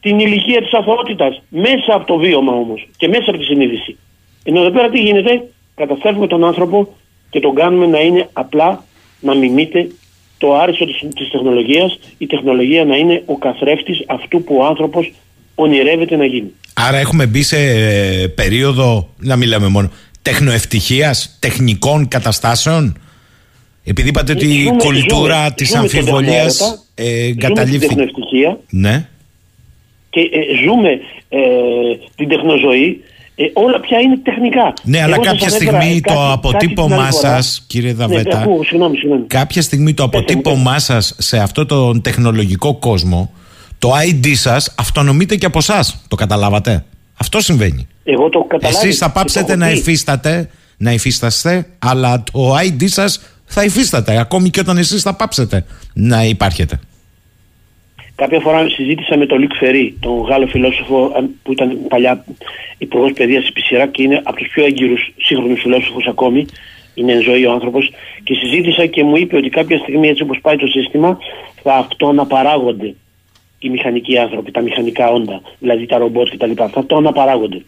την ηλικία της αθωότητας. Μέσα από το βίωμα όμως και μέσα από τη συνείδηση. Ενώ εδώ πέρα τι γίνεται, καταστρέφουμε τον άνθρωπο και τον κάνουμε να είναι απλά να μιμείται το άριστο της, της τεχνολογίας, η τεχνολογία να είναι ο καθρέφτης αυτού που ο άνθρωπος ονειρεύεται να γίνει. Άρα έχουμε μπει σε ε, περίοδο, να μιλάμε μόνο, τεχνοευτυχίας, τεχνικών καταστάσεων. Επειδή είπατε ότι η κουλτούρα της της αμφιβολίας ε, εγκαταλείφθηκε. Ζούμε την τεχνοευτυχία. Ναι. Και ε, ζούμε ε, την τεχνοζωή. Ε, όλα πια είναι τεχνικά. Ναι, αλλά κάποια στιγμή το αποτύπωμά σας, κύριε ναι, Δαβέτα, ναι, συγγνώμη, συγγνώμη. κάποια στιγμή το αποτύπωμά σας σε αυτό τον τεχνολογικό κόσμο το ID σας αυτονομείται και από εσά. Το καταλάβατε; Αυτό συμβαίνει. Εγώ το καταλάβω. Εσείς θα πάψετε να υφίστατε, να υφίσταστε, αλλά το ID σας θα υφίσταται. Ακόμη και όταν εσείς θα πάψετε να υπάρχετε. Κάποια φορά συζήτησα με τον Λίκ Φερή, τον Γάλλο φιλόσοφο που ήταν παλιά υπουργός παιδείας τη Πισιρά και είναι από τους πιο έγκυρους σύγχρονους φιλόσοφους ακόμη. Είναι εν ζωή ο άνθρωπος. Και συζήτησα και μου είπε ότι κάποια στιγμή, έτσι όπως πάει το σύστημα, θα αυτό αναπαράγονται οι μηχανικοί άνθρωποι, τα μηχανικά όντα, δηλαδή τα ρομπότ κτλ. Θα το αναπαράγονται.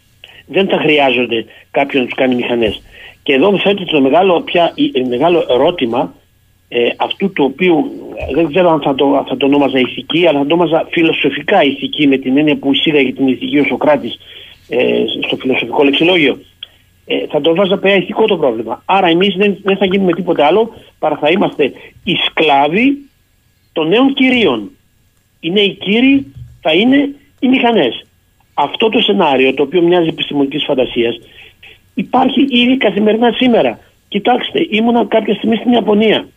Δεν θα χρειάζονται κάποιον να τους κάνει μηχανές. Και εδώ θέτει το μεγάλο, πια, μεγάλο ερώτημα ε, αυτού του οποίου δεν ξέρω αν θα το, θα το ονόμαζα ηθική, αλλά θα το ονόμαζα φιλοσοφικά ηθική με την έννοια που εισήγαγε την ηθική ο Σοκράτης ε, στο φιλοσοφικό λεξιλόγιο. Ε, θα το βάζα πέρα ηθικό το πρόβλημα. Άρα εμείς δεν, δεν θα γίνουμε τίποτε άλλο παρά θα είμαστε οι σκλάβοι των νέων κυρίων είναι οι κύριοι, θα είναι οι μηχανές. Αυτό το σενάριο, το οποίο μοιάζει επιστημονικής φαντασίας, Υπάρχει ήδη καθημερινά σήμερα. Κοιτάξτε, ήμουνα κάποια στιγμή στην Ιαπωνία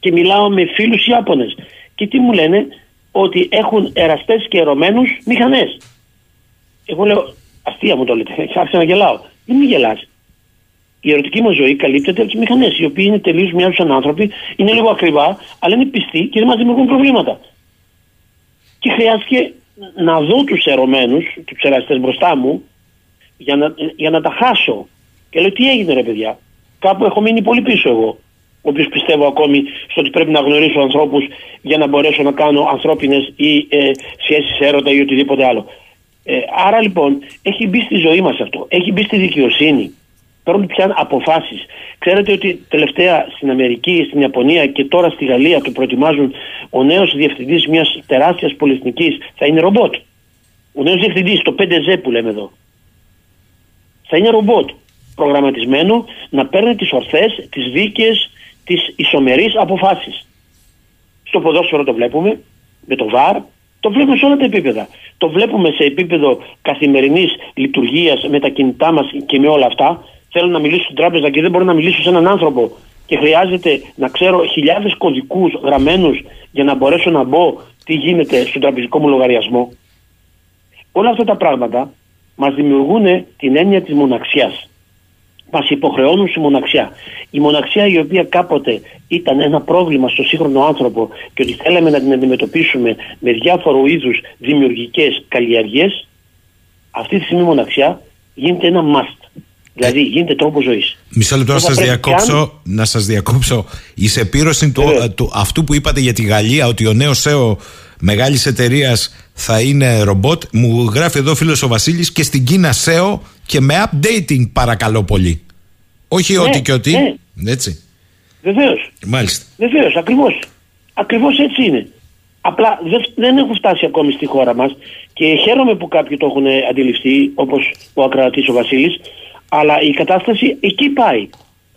και μιλάω με φίλους Ιάπωνες και τι μου λένε; Ότι έχουν εραστές και ερωμένους μηχανές. Εγώ λέω, αστεία μου το λέτε, [laughs] άρχισα να γελάω. Δεν μην γελάς. Η ερωτική μα ζωή καλύπτεται από τι μηχανές, οι οποίοι είναι τελείως μοιάζουν άνθρωποι, είναι λίγο ακριβά, αλλά είναι πιστοί και δεν μας δημιουργούν προβλήματα. Και χρειάστηκε να δω τους ερωμένους, τους εραστές μπροστά μου, για να, για να τα χάσω. Και λέω τι έγινε ρε παιδιά; Κάπου έχω μείνει πολύ πίσω εγώ. Ο οποίο πιστεύω ακόμη στο ότι πρέπει να γνωρίσω ανθρώπους για να μπορέσω να κάνω ανθρώπινες ή ε, σχέσεις έρωτα ή οτιδήποτε άλλο. Ε, άρα λοιπόν έχει μπει στη ζωή μας αυτό. Έχει μπει στη δικαιοσύνη. Παίρνουν πια αποφάσεις. Ξέρετε ότι τελευταία στην Αμερική, στην Ιαπωνία και τώρα στη Γαλλία το προετοιμάζουν ο νέος διευθυντής μιας τεράστιας πολυεθνικής θα είναι ρομπότ. Ο νέος διευθυντής, το 5Z που λέμε εδώ. Θα είναι ρομπότ. Προγραμματισμένο να παίρνει τις ορθές, τις δίκαιες, τις ισομερείς αποφάσεις. Στο ποδόσφαιρο το βλέπουμε, με το ΒΑΡ, το βλέπουμε σε όλα τα επίπεδα. Το βλέπουμε σε επίπεδο καθημερινής λειτουργίας με τα κινητά μας και με όλα αυτά. Θέλω να μιλήσω στην τράπεζα και δεν μπορώ να μιλήσω σε έναν άνθρωπο και χρειάζεται να ξέρω χιλιάδες κωδικούς γραμμένους για να μπορέσω να μπω τι γίνεται στον τραπεζικό μου λογαριασμό. Όλα αυτά τα πράγματα μας δημιουργούν την έννοια της μοναξιάς. Μας υποχρεώνουν στη μοναξιά. Η μοναξιά η οποία κάποτε ήταν ένα πρόβλημα στο σύγχρονο άνθρωπο και ότι θέλαμε να την αντιμετωπίσουμε με διάφορου είδους δημιουργικές καλλιέργειες, αυτή τη στιγμή η μοναξιά γίνεται ένα must. Δηλαδή γίνεται τρόπο ζωής. Μισό λεπτό να σας διακόψω. Να σας διακόψω. Η σεπήρωση του, του, αυτού που είπατε για τη Γαλλία, ότι ο νέος ΣΕΟ μεγάλης εταιρείας θα είναι ρομπότ, μου γράφει εδώ φίλος ο Βασίλης και στην Κίνα ΣΕΟ και με updating παρακαλώ πολύ. Όχι Ναι, ότι και ότι. ναι. Έτσι. Βεβαίως. Μάλιστα. Βεβαίως, ακριβώς. Ακριβώς έτσι είναι. Απλά δεν, δεν έχουν φτάσει ακόμη στη χώρα μας και χαίρομαι που κάποιοι το έχουν αντιληφθεί, όπως ο ακροατής ο Βασίλης, αλλά η κατάσταση εκεί πάει.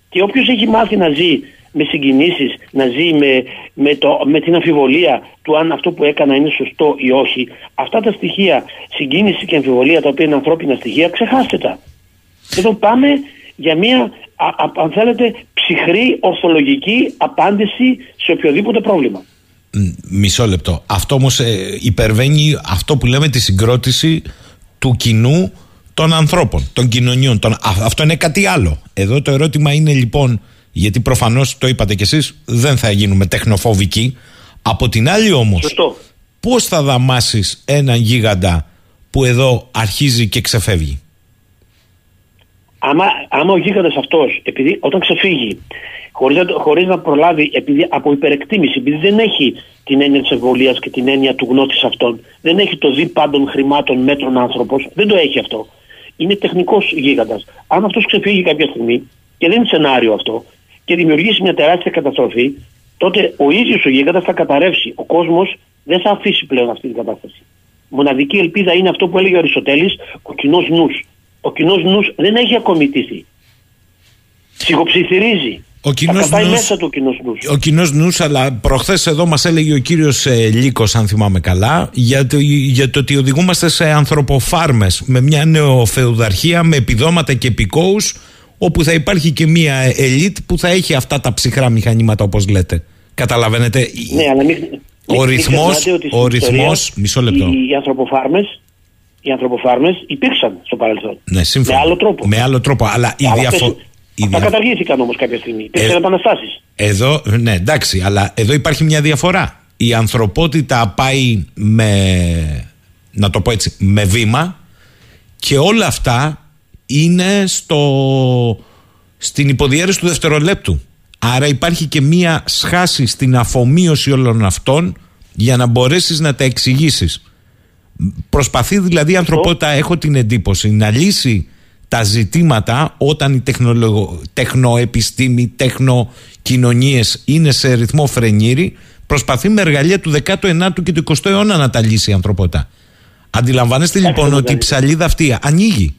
Και όποιος έχει μάθει να ζει με συγκινήσεις, να ζει με, με, το, με την αμφιβολία του αν αυτό που έκανα είναι σωστό ή όχι, αυτά τα στοιχεία, συγκίνηση και αμφιβολία τα οποία είναι ανθρώπινα στοιχεία, ξεχάστε τα. Εδώ πάμε για μια, α, α, αν θέλετε, ψυχρή ορθολογική απάντηση σε οποιοδήποτε πρόβλημα. Μ, Μισό λεπτό. Αυτό όμως υπερβαίνει αυτό που λέμε τη συγκρότηση του κοινού των ανθρώπων, των κοινωνιών. Των... Α- αυτό είναι κάτι άλλο. Εδώ το ερώτημα είναι λοιπόν, γιατί προφανώς το είπατε κι εσείς, δεν θα γίνουμε τεχνοφοβικοί. Από την άλλη όμως, Σωστό. πώς θα δαμάσεις έναν γίγαντα που εδώ αρχίζει και ξεφεύγει; Άμα, άμα ο γίγαντας αυτός, επειδή όταν ξεφύγει, χωρίς να, το- χωρίς να προλάβει επειδή, από υπερεκτίμηση, επειδή δεν έχει την έννοια της ευβολίας και την έννοια του γνώτης αυτών, δεν έχει το δι πάντων χρημάτων μέτρων άνθρωπος, δεν το έχει αυτό. Είναι τεχνικός γίγαντας. Αν αυτός ξεφύγει κάποια στιγμή, και δεν είναι σενάριο αυτό, και δημιουργήσει μια τεράστια καταστροφή, τότε ο ίδιος ο γίγαντας θα καταρρεύσει. Ο κόσμος δεν θα αφήσει πλέον αυτή την κατάσταση. Μοναδική ελπίδα είναι αυτό που έλεγε ο Αριστοτέλης, ο κοινός νους. Ο κοινός νους δεν έχει ακόμη τύχει. Ψυχοψιθυρίζει. Ο κοινός θα κατάει νους- μέσα του ο κοινός νους. Ο κοινός νους, αλλά προχθές εδώ μας έλεγε ο κύριος ε, Λύκος, αν θυμάμαι καλά, για το, για το ότι οδηγούμαστε σε ανθρωποφάρμες με μια νεοφεουδαρχία, με επιδόματα και επικόους, όπου θα υπάρχει και μια ελίτ που θα έχει αυτά τα ψυχρά μηχανήματα, όπως λέτε. Καταλαβαίνετε. Ναι, αλλά μην, Ο μην- μην ρυθμός- ξεχνάτε ότι στην ο ρυθμός- ιστορία μισό λεπτό. Οι, οι ανθρωποφάρμες, οι ανθρωποφάρμες υπήρξαν στο παρελθόν. Ναι, σύμφωνα. Με άλλο τρόπο. Με άλλο τρόπο. Αλλά η Αλλά διαφο... αυτές- η Αυτά δια- καταργήθηκαν όμως κάποια στιγμή. Υπήρξαν Ε, επαναστάσεις. Εδώ, ναι, εντάξει, αλλά εδώ υπάρχει μια διαφορά. Η ανθρωπότητα πάει με, να το πω έτσι, με βήμα και όλα αυτά είναι στο, στην υποδιέρεση του δευτερολέπτου. Άρα υπάρχει και μια σχάση στην αφομοίωση όλων αυτών για να μπορέσεις να τα εξηγήσεις. Προσπαθεί δηλαδή η ανθρωπότητα, έχω την εντύπωση, να λύσει τα ζητήματα όταν η τεχνολογο... τεχνοεπιστήμη, τεχνοκοινωνίες είναι σε ρυθμό φρενήρι, προσπαθεί με εργαλεία του 19ου και του 20ου αιώνα να τα λύσει η ανθρωπότητα. Αντιλαμβάνεστε λοιπόν Άξιο, ότι η δηλαδή. ψαλίδα αυτή ανοίγει.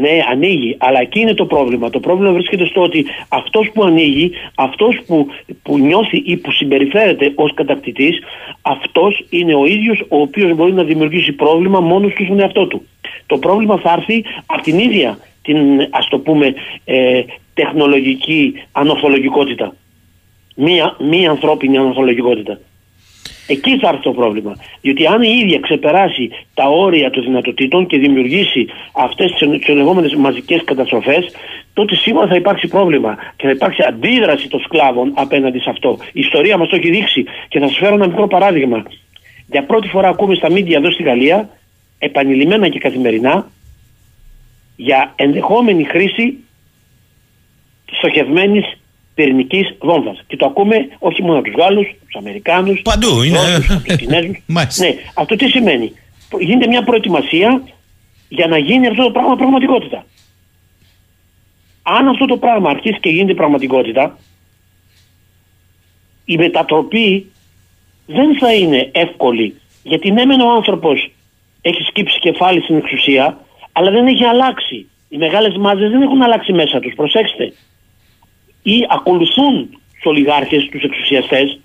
Ναι, ανοίγει, αλλά εκεί είναι το πρόβλημα. Το πρόβλημα βρίσκεται στο ότι αυτός που ανοίγει, αυτός που, που νιώθει ή που συμπεριφέρεται ως κατακτητής, αυτός είναι ο ίδιος ο οποίος μπορεί να δημιουργήσει πρόβλημα μόνος του στον εαυτό του. Το πρόβλημα θα έρθει από την ίδια την ας το πούμε ε, τεχνολογική ανορθολογικότητα. Μία, μία ανθρώπινη ανορθολογικότητα. Εκεί θα έρθει το πρόβλημα. Διότι αν η ίδια ξεπεράσει τα όρια των δυνατοτήτων και δημιουργήσει αυτές τις λεγόμενε μαζικές καταστροφές, τότε σίγουρα θα υπάρξει πρόβλημα και θα υπάρξει αντίδραση των σκλάβων απέναντι σε αυτό. Η ιστορία μας το έχει δείξει και θα σας φέρω ένα μικρό παράδειγμα. Για πρώτη φορά ακούμε στα μίντια εδώ στη Γαλλία, επανειλημμένα και καθημερινά, για ενδεχόμενη χρήση στοχευμένης πυρηνικής βόμβας. Και το ακούμε όχι μόνο από τους Γάλλους, τους Αμερικάνους, Παντού είναι. τους Κινέζους. [laughs] Μάλιστα. ναι, αυτό τι σημαίνει; Γίνεται μια προετοιμασία για να γίνει αυτό το πράγμα πραγματικότητα. Αν αυτό το πράγμα αρχίσει και γίνεται πραγματικότητα, η μετατροπή δεν θα είναι εύκολη. Γιατί ναι, μεν ο άνθρωπος έχει σκύψει κεφάλι στην εξουσία, αλλά δεν έχει αλλάξει. Οι μεγάλες μάζες δεν έχουν αλλάξει μέσα τους. Προσέξτε. Ή ακολουθούν του ολιγάρχε, τους εξουσιαστές,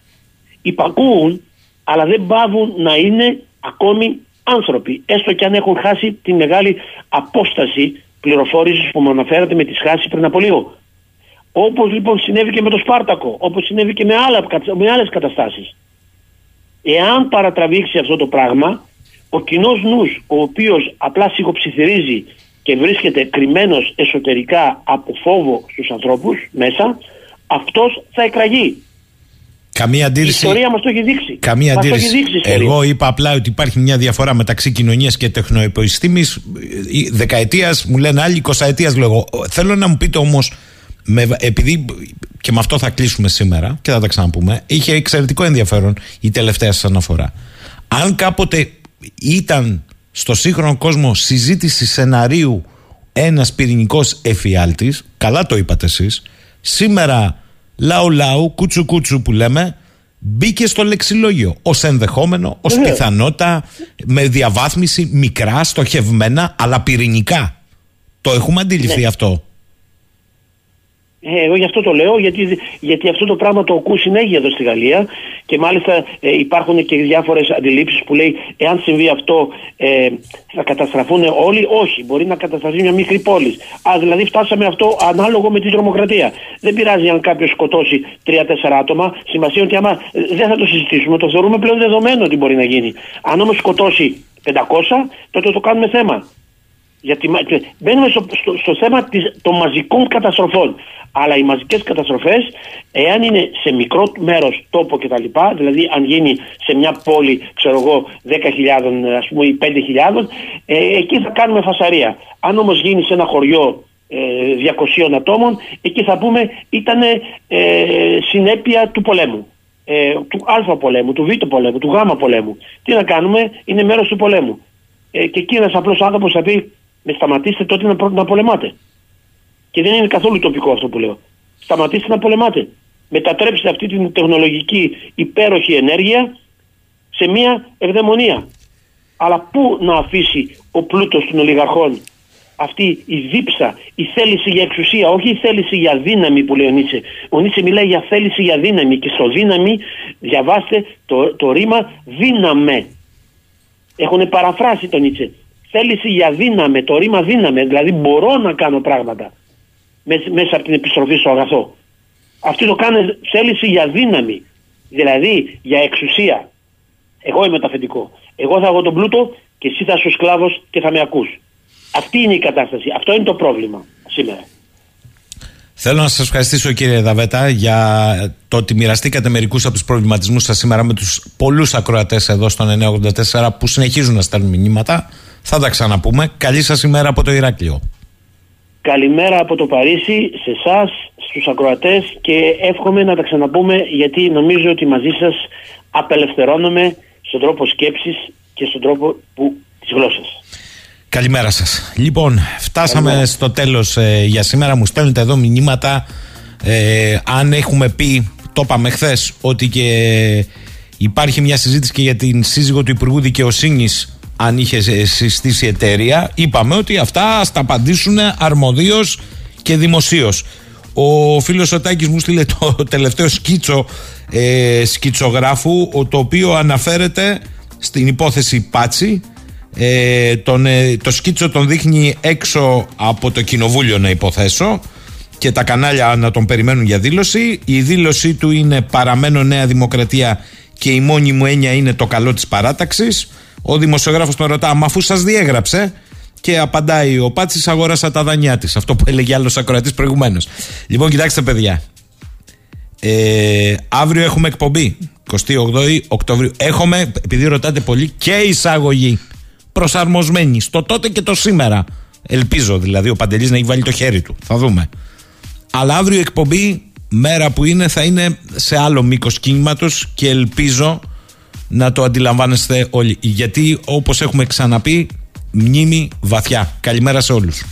υπακούουν, αλλά δεν πάβουν να είναι ακόμη άνθρωποι. Έστω και αν έχουν χάσει τη μεγάλη απόσταση πληροφόρησης που μου αναφέρατε με τι χάσει πριν από λίγο. Όπως λοιπόν συνέβη και με το Σπάρτακο, όπως συνέβη και με, άλλα, με άλλες καταστάσεις. Εάν παρατραβήξει αυτό το πράγμα, ο κοινός νους, ο οποίος απλά σιγοψιθυρίζει και βρίσκεται κρυμμένος εσωτερικά από φόβο στους ανθρώπους μέσα, αυτός θα εκραγεί. Καμία Η αντίρρηση. ιστορία μας το έχει δείξει. Καμία Μας το αντίρρηση. έχει δείξει η ιστορία. Εγώ είπα απλά ότι υπάρχει μια διαφορά μεταξύ κοινωνίας και τεχνοεπιστήμης. Δεκαετίας μου λένε άλλοι, εικοσαετίας λέω εγώ. Θέλω να μου πείτε όμως, επειδή και με αυτό θα κλείσουμε σήμερα και θα τα ξαναπούμε, είχε εξαιρετικό ενδιαφέρον η τελευταία σας αναφορά. Αν κάποτε ήταν στο σύγχρονο κόσμο συζήτηση σεναρίου ένας πυρηνικός εφιάλτης, καλά το είπατε εσείς, σήμερα λαού λαού, κούτσου κούτσου που λέμε, μπήκε στο λεξιλόγιο ως ενδεχόμενο, ως Βεβαίως. πιθανότητα, με διαβάθμιση μικρά, στοχευμένα, αλλά πυρηνικά. Το έχουμε αντιληφθεί Ναι. αυτό. Ε, εγώ γι' αυτό το λέω, γιατί, γιατί αυτό το πράγμα το ακούω συνέχεια εδώ στη Γαλλία και μάλιστα ε, υπάρχουν και διάφορες αντιλήψεις που λέει εάν συμβεί αυτό ε, θα καταστραφούν όλοι; Όχι, μπορεί να καταστραφεί μια μικρή πόλη. Α, δηλαδή φτάσαμε αυτό ανάλογο με την τρομοκρατία. Δεν πειράζει αν κάποιος σκοτώσει 3-4 άτομα. Σημασία είναι ότι άμα ε, δεν θα το συζητήσουμε, το θεωρούμε πλέον δεδομένο ότι μπορεί να γίνει. Αν όμως σκοτώσει 500, τότε το κάνουμε θέμα. Γιατί μα- και μπαίνουμε στο, στο, στο θέμα της, των μαζικών καταστροφών. Αλλά οι μαζικές καταστροφές, εάν είναι σε μικρό μέρος τόπο κτλ., δηλαδή αν γίνει σε μια πόλη, ξέρω εγώ, 10.000 ας πούμε ή 5.000, ε, εκεί θα κάνουμε φασαρία. Αν όμως γίνει σε ένα χωριό ε, 200 ατόμων, εκεί θα πούμε ήταν ε, συνέπεια του πολέμου. Ε, του Α πολέμου, του Β πολέμου, του Γ πολέμου. Τι να κάνουμε, είναι μέρος του πολέμου. Ε, και εκεί ένας απλός άνθρωπος θα πει: Με σταματήστε τότε να, προ- να πολεμάτε. Και δεν είναι καθόλου τοπικό αυτό που λέω. Σταματήστε να πολεμάτε. Μετατρέψτε αυτή την τεχνολογική υπέροχη ενέργεια σε μια ευδαιμονία. Αλλά πού να αφήσει ο πλούτος των ολιγαρχών αυτή η δίψα, η θέληση για εξουσία, όχι η θέληση για δύναμη που λέει ο Νίτσε. Ο Νίτσε μιλάει για θέληση για δύναμη και στο δύναμη διαβάστε το, το ρήμα δύναμε. Έχουν παραφράσει τον Νίτσε. Θέληση για δύναμε, το ρήμα δύναμε, δηλαδή μπορώ να κάνω πράγματα μες- μέσα από την επιστροφή στο αγαθό. Αυτοί το κάνουν θέληση για δύναμη, δηλαδή για εξουσία. Εγώ είμαι το αφεντικό. Εγώ θα έχω τον πλούτο και εσύ θα είσαι ο σκλάβος και θα με ακούς. Αυτή είναι η κατάσταση. Αυτό είναι το πρόβλημα σήμερα. Θέλω να σας ευχαριστήσω κύριε Δαβέτα για το ότι μοιραστήκατε μερικούς από τους προβληματισμούς σας σήμερα με τους πολλούς ακροατές εδώ στον 984 που συνεχίζουν να στέλνουν μηνύματα. Θα τα ξαναπούμε. Καλή σας ημέρα από το Ηράκλειο. Καλημέρα από το Παρίσι σε εσάς, στους ακροατές και εύχομαι να τα ξαναπούμε γιατί νομίζω ότι μαζί σας απελευθερώνομαι στον τρόπο σκέψης και στον τρόπο που, της γλώσσας. Καλημέρα σας. Λοιπόν, φτάσαμε στο τέλος για σήμερα. Μου στέλνετε εδώ μηνύματα. Ε, αν έχουμε πει, το είπαμε χθες, ότι και υπάρχει μια συζήτηση και για την σύζυγο του Υπουργού Δικαιοσύνης, αν είχε ε, συστήσει εταιρεία. Είπαμε ότι αυτά ας τα απαντήσουν αρμοδίως και δημοσίως. Ο φίλος ο Τάκης μου στείλε το [laughs] τελευταίο σκίτσο ε, σκιτσογράφου, ο- το οποίο αναφέρεται στην υπόθεση Πάτσι Ε, τον, ε, το σκίτσο τον δείχνει έξω από το κοινοβούλιο να υποθέσω και τα κανάλια να τον περιμένουν για δήλωση. Η δήλωσή του είναι παραμένω Νέα Δημοκρατία και η μόνη μου έννοια είναι το καλό της παράταξης. Ο δημοσιογράφος τον ρωτά, μα αφού σας διέγραψε, και απαντάει ο Πάτσης, αγόρασα τα δανειά της. Αυτό που έλεγε άλλος ακροατής προηγουμένως. Λοιπόν, κοιτάξτε, παιδιά. Ε, αύριο έχουμε εκπομπή. 28 Οκτωβρίου. Έχουμε, επειδή ρωτάτε πολύ, και εισαγωγή προσαρμοσμένη στο τότε και το σήμερα. Ελπίζω δηλαδή ο Παντελής να έχει βάλει το χέρι του. Θα δούμε. Αλλά αύριο εκπομπή, μέρα που είναι, θα είναι σε άλλο μήκος κίνηματο και ελπίζω να το αντιλαμβάνεστε όλοι. Γιατί όπως έχουμε ξαναπεί, μνήμη βαθιά. Καλημέρα σε όλους.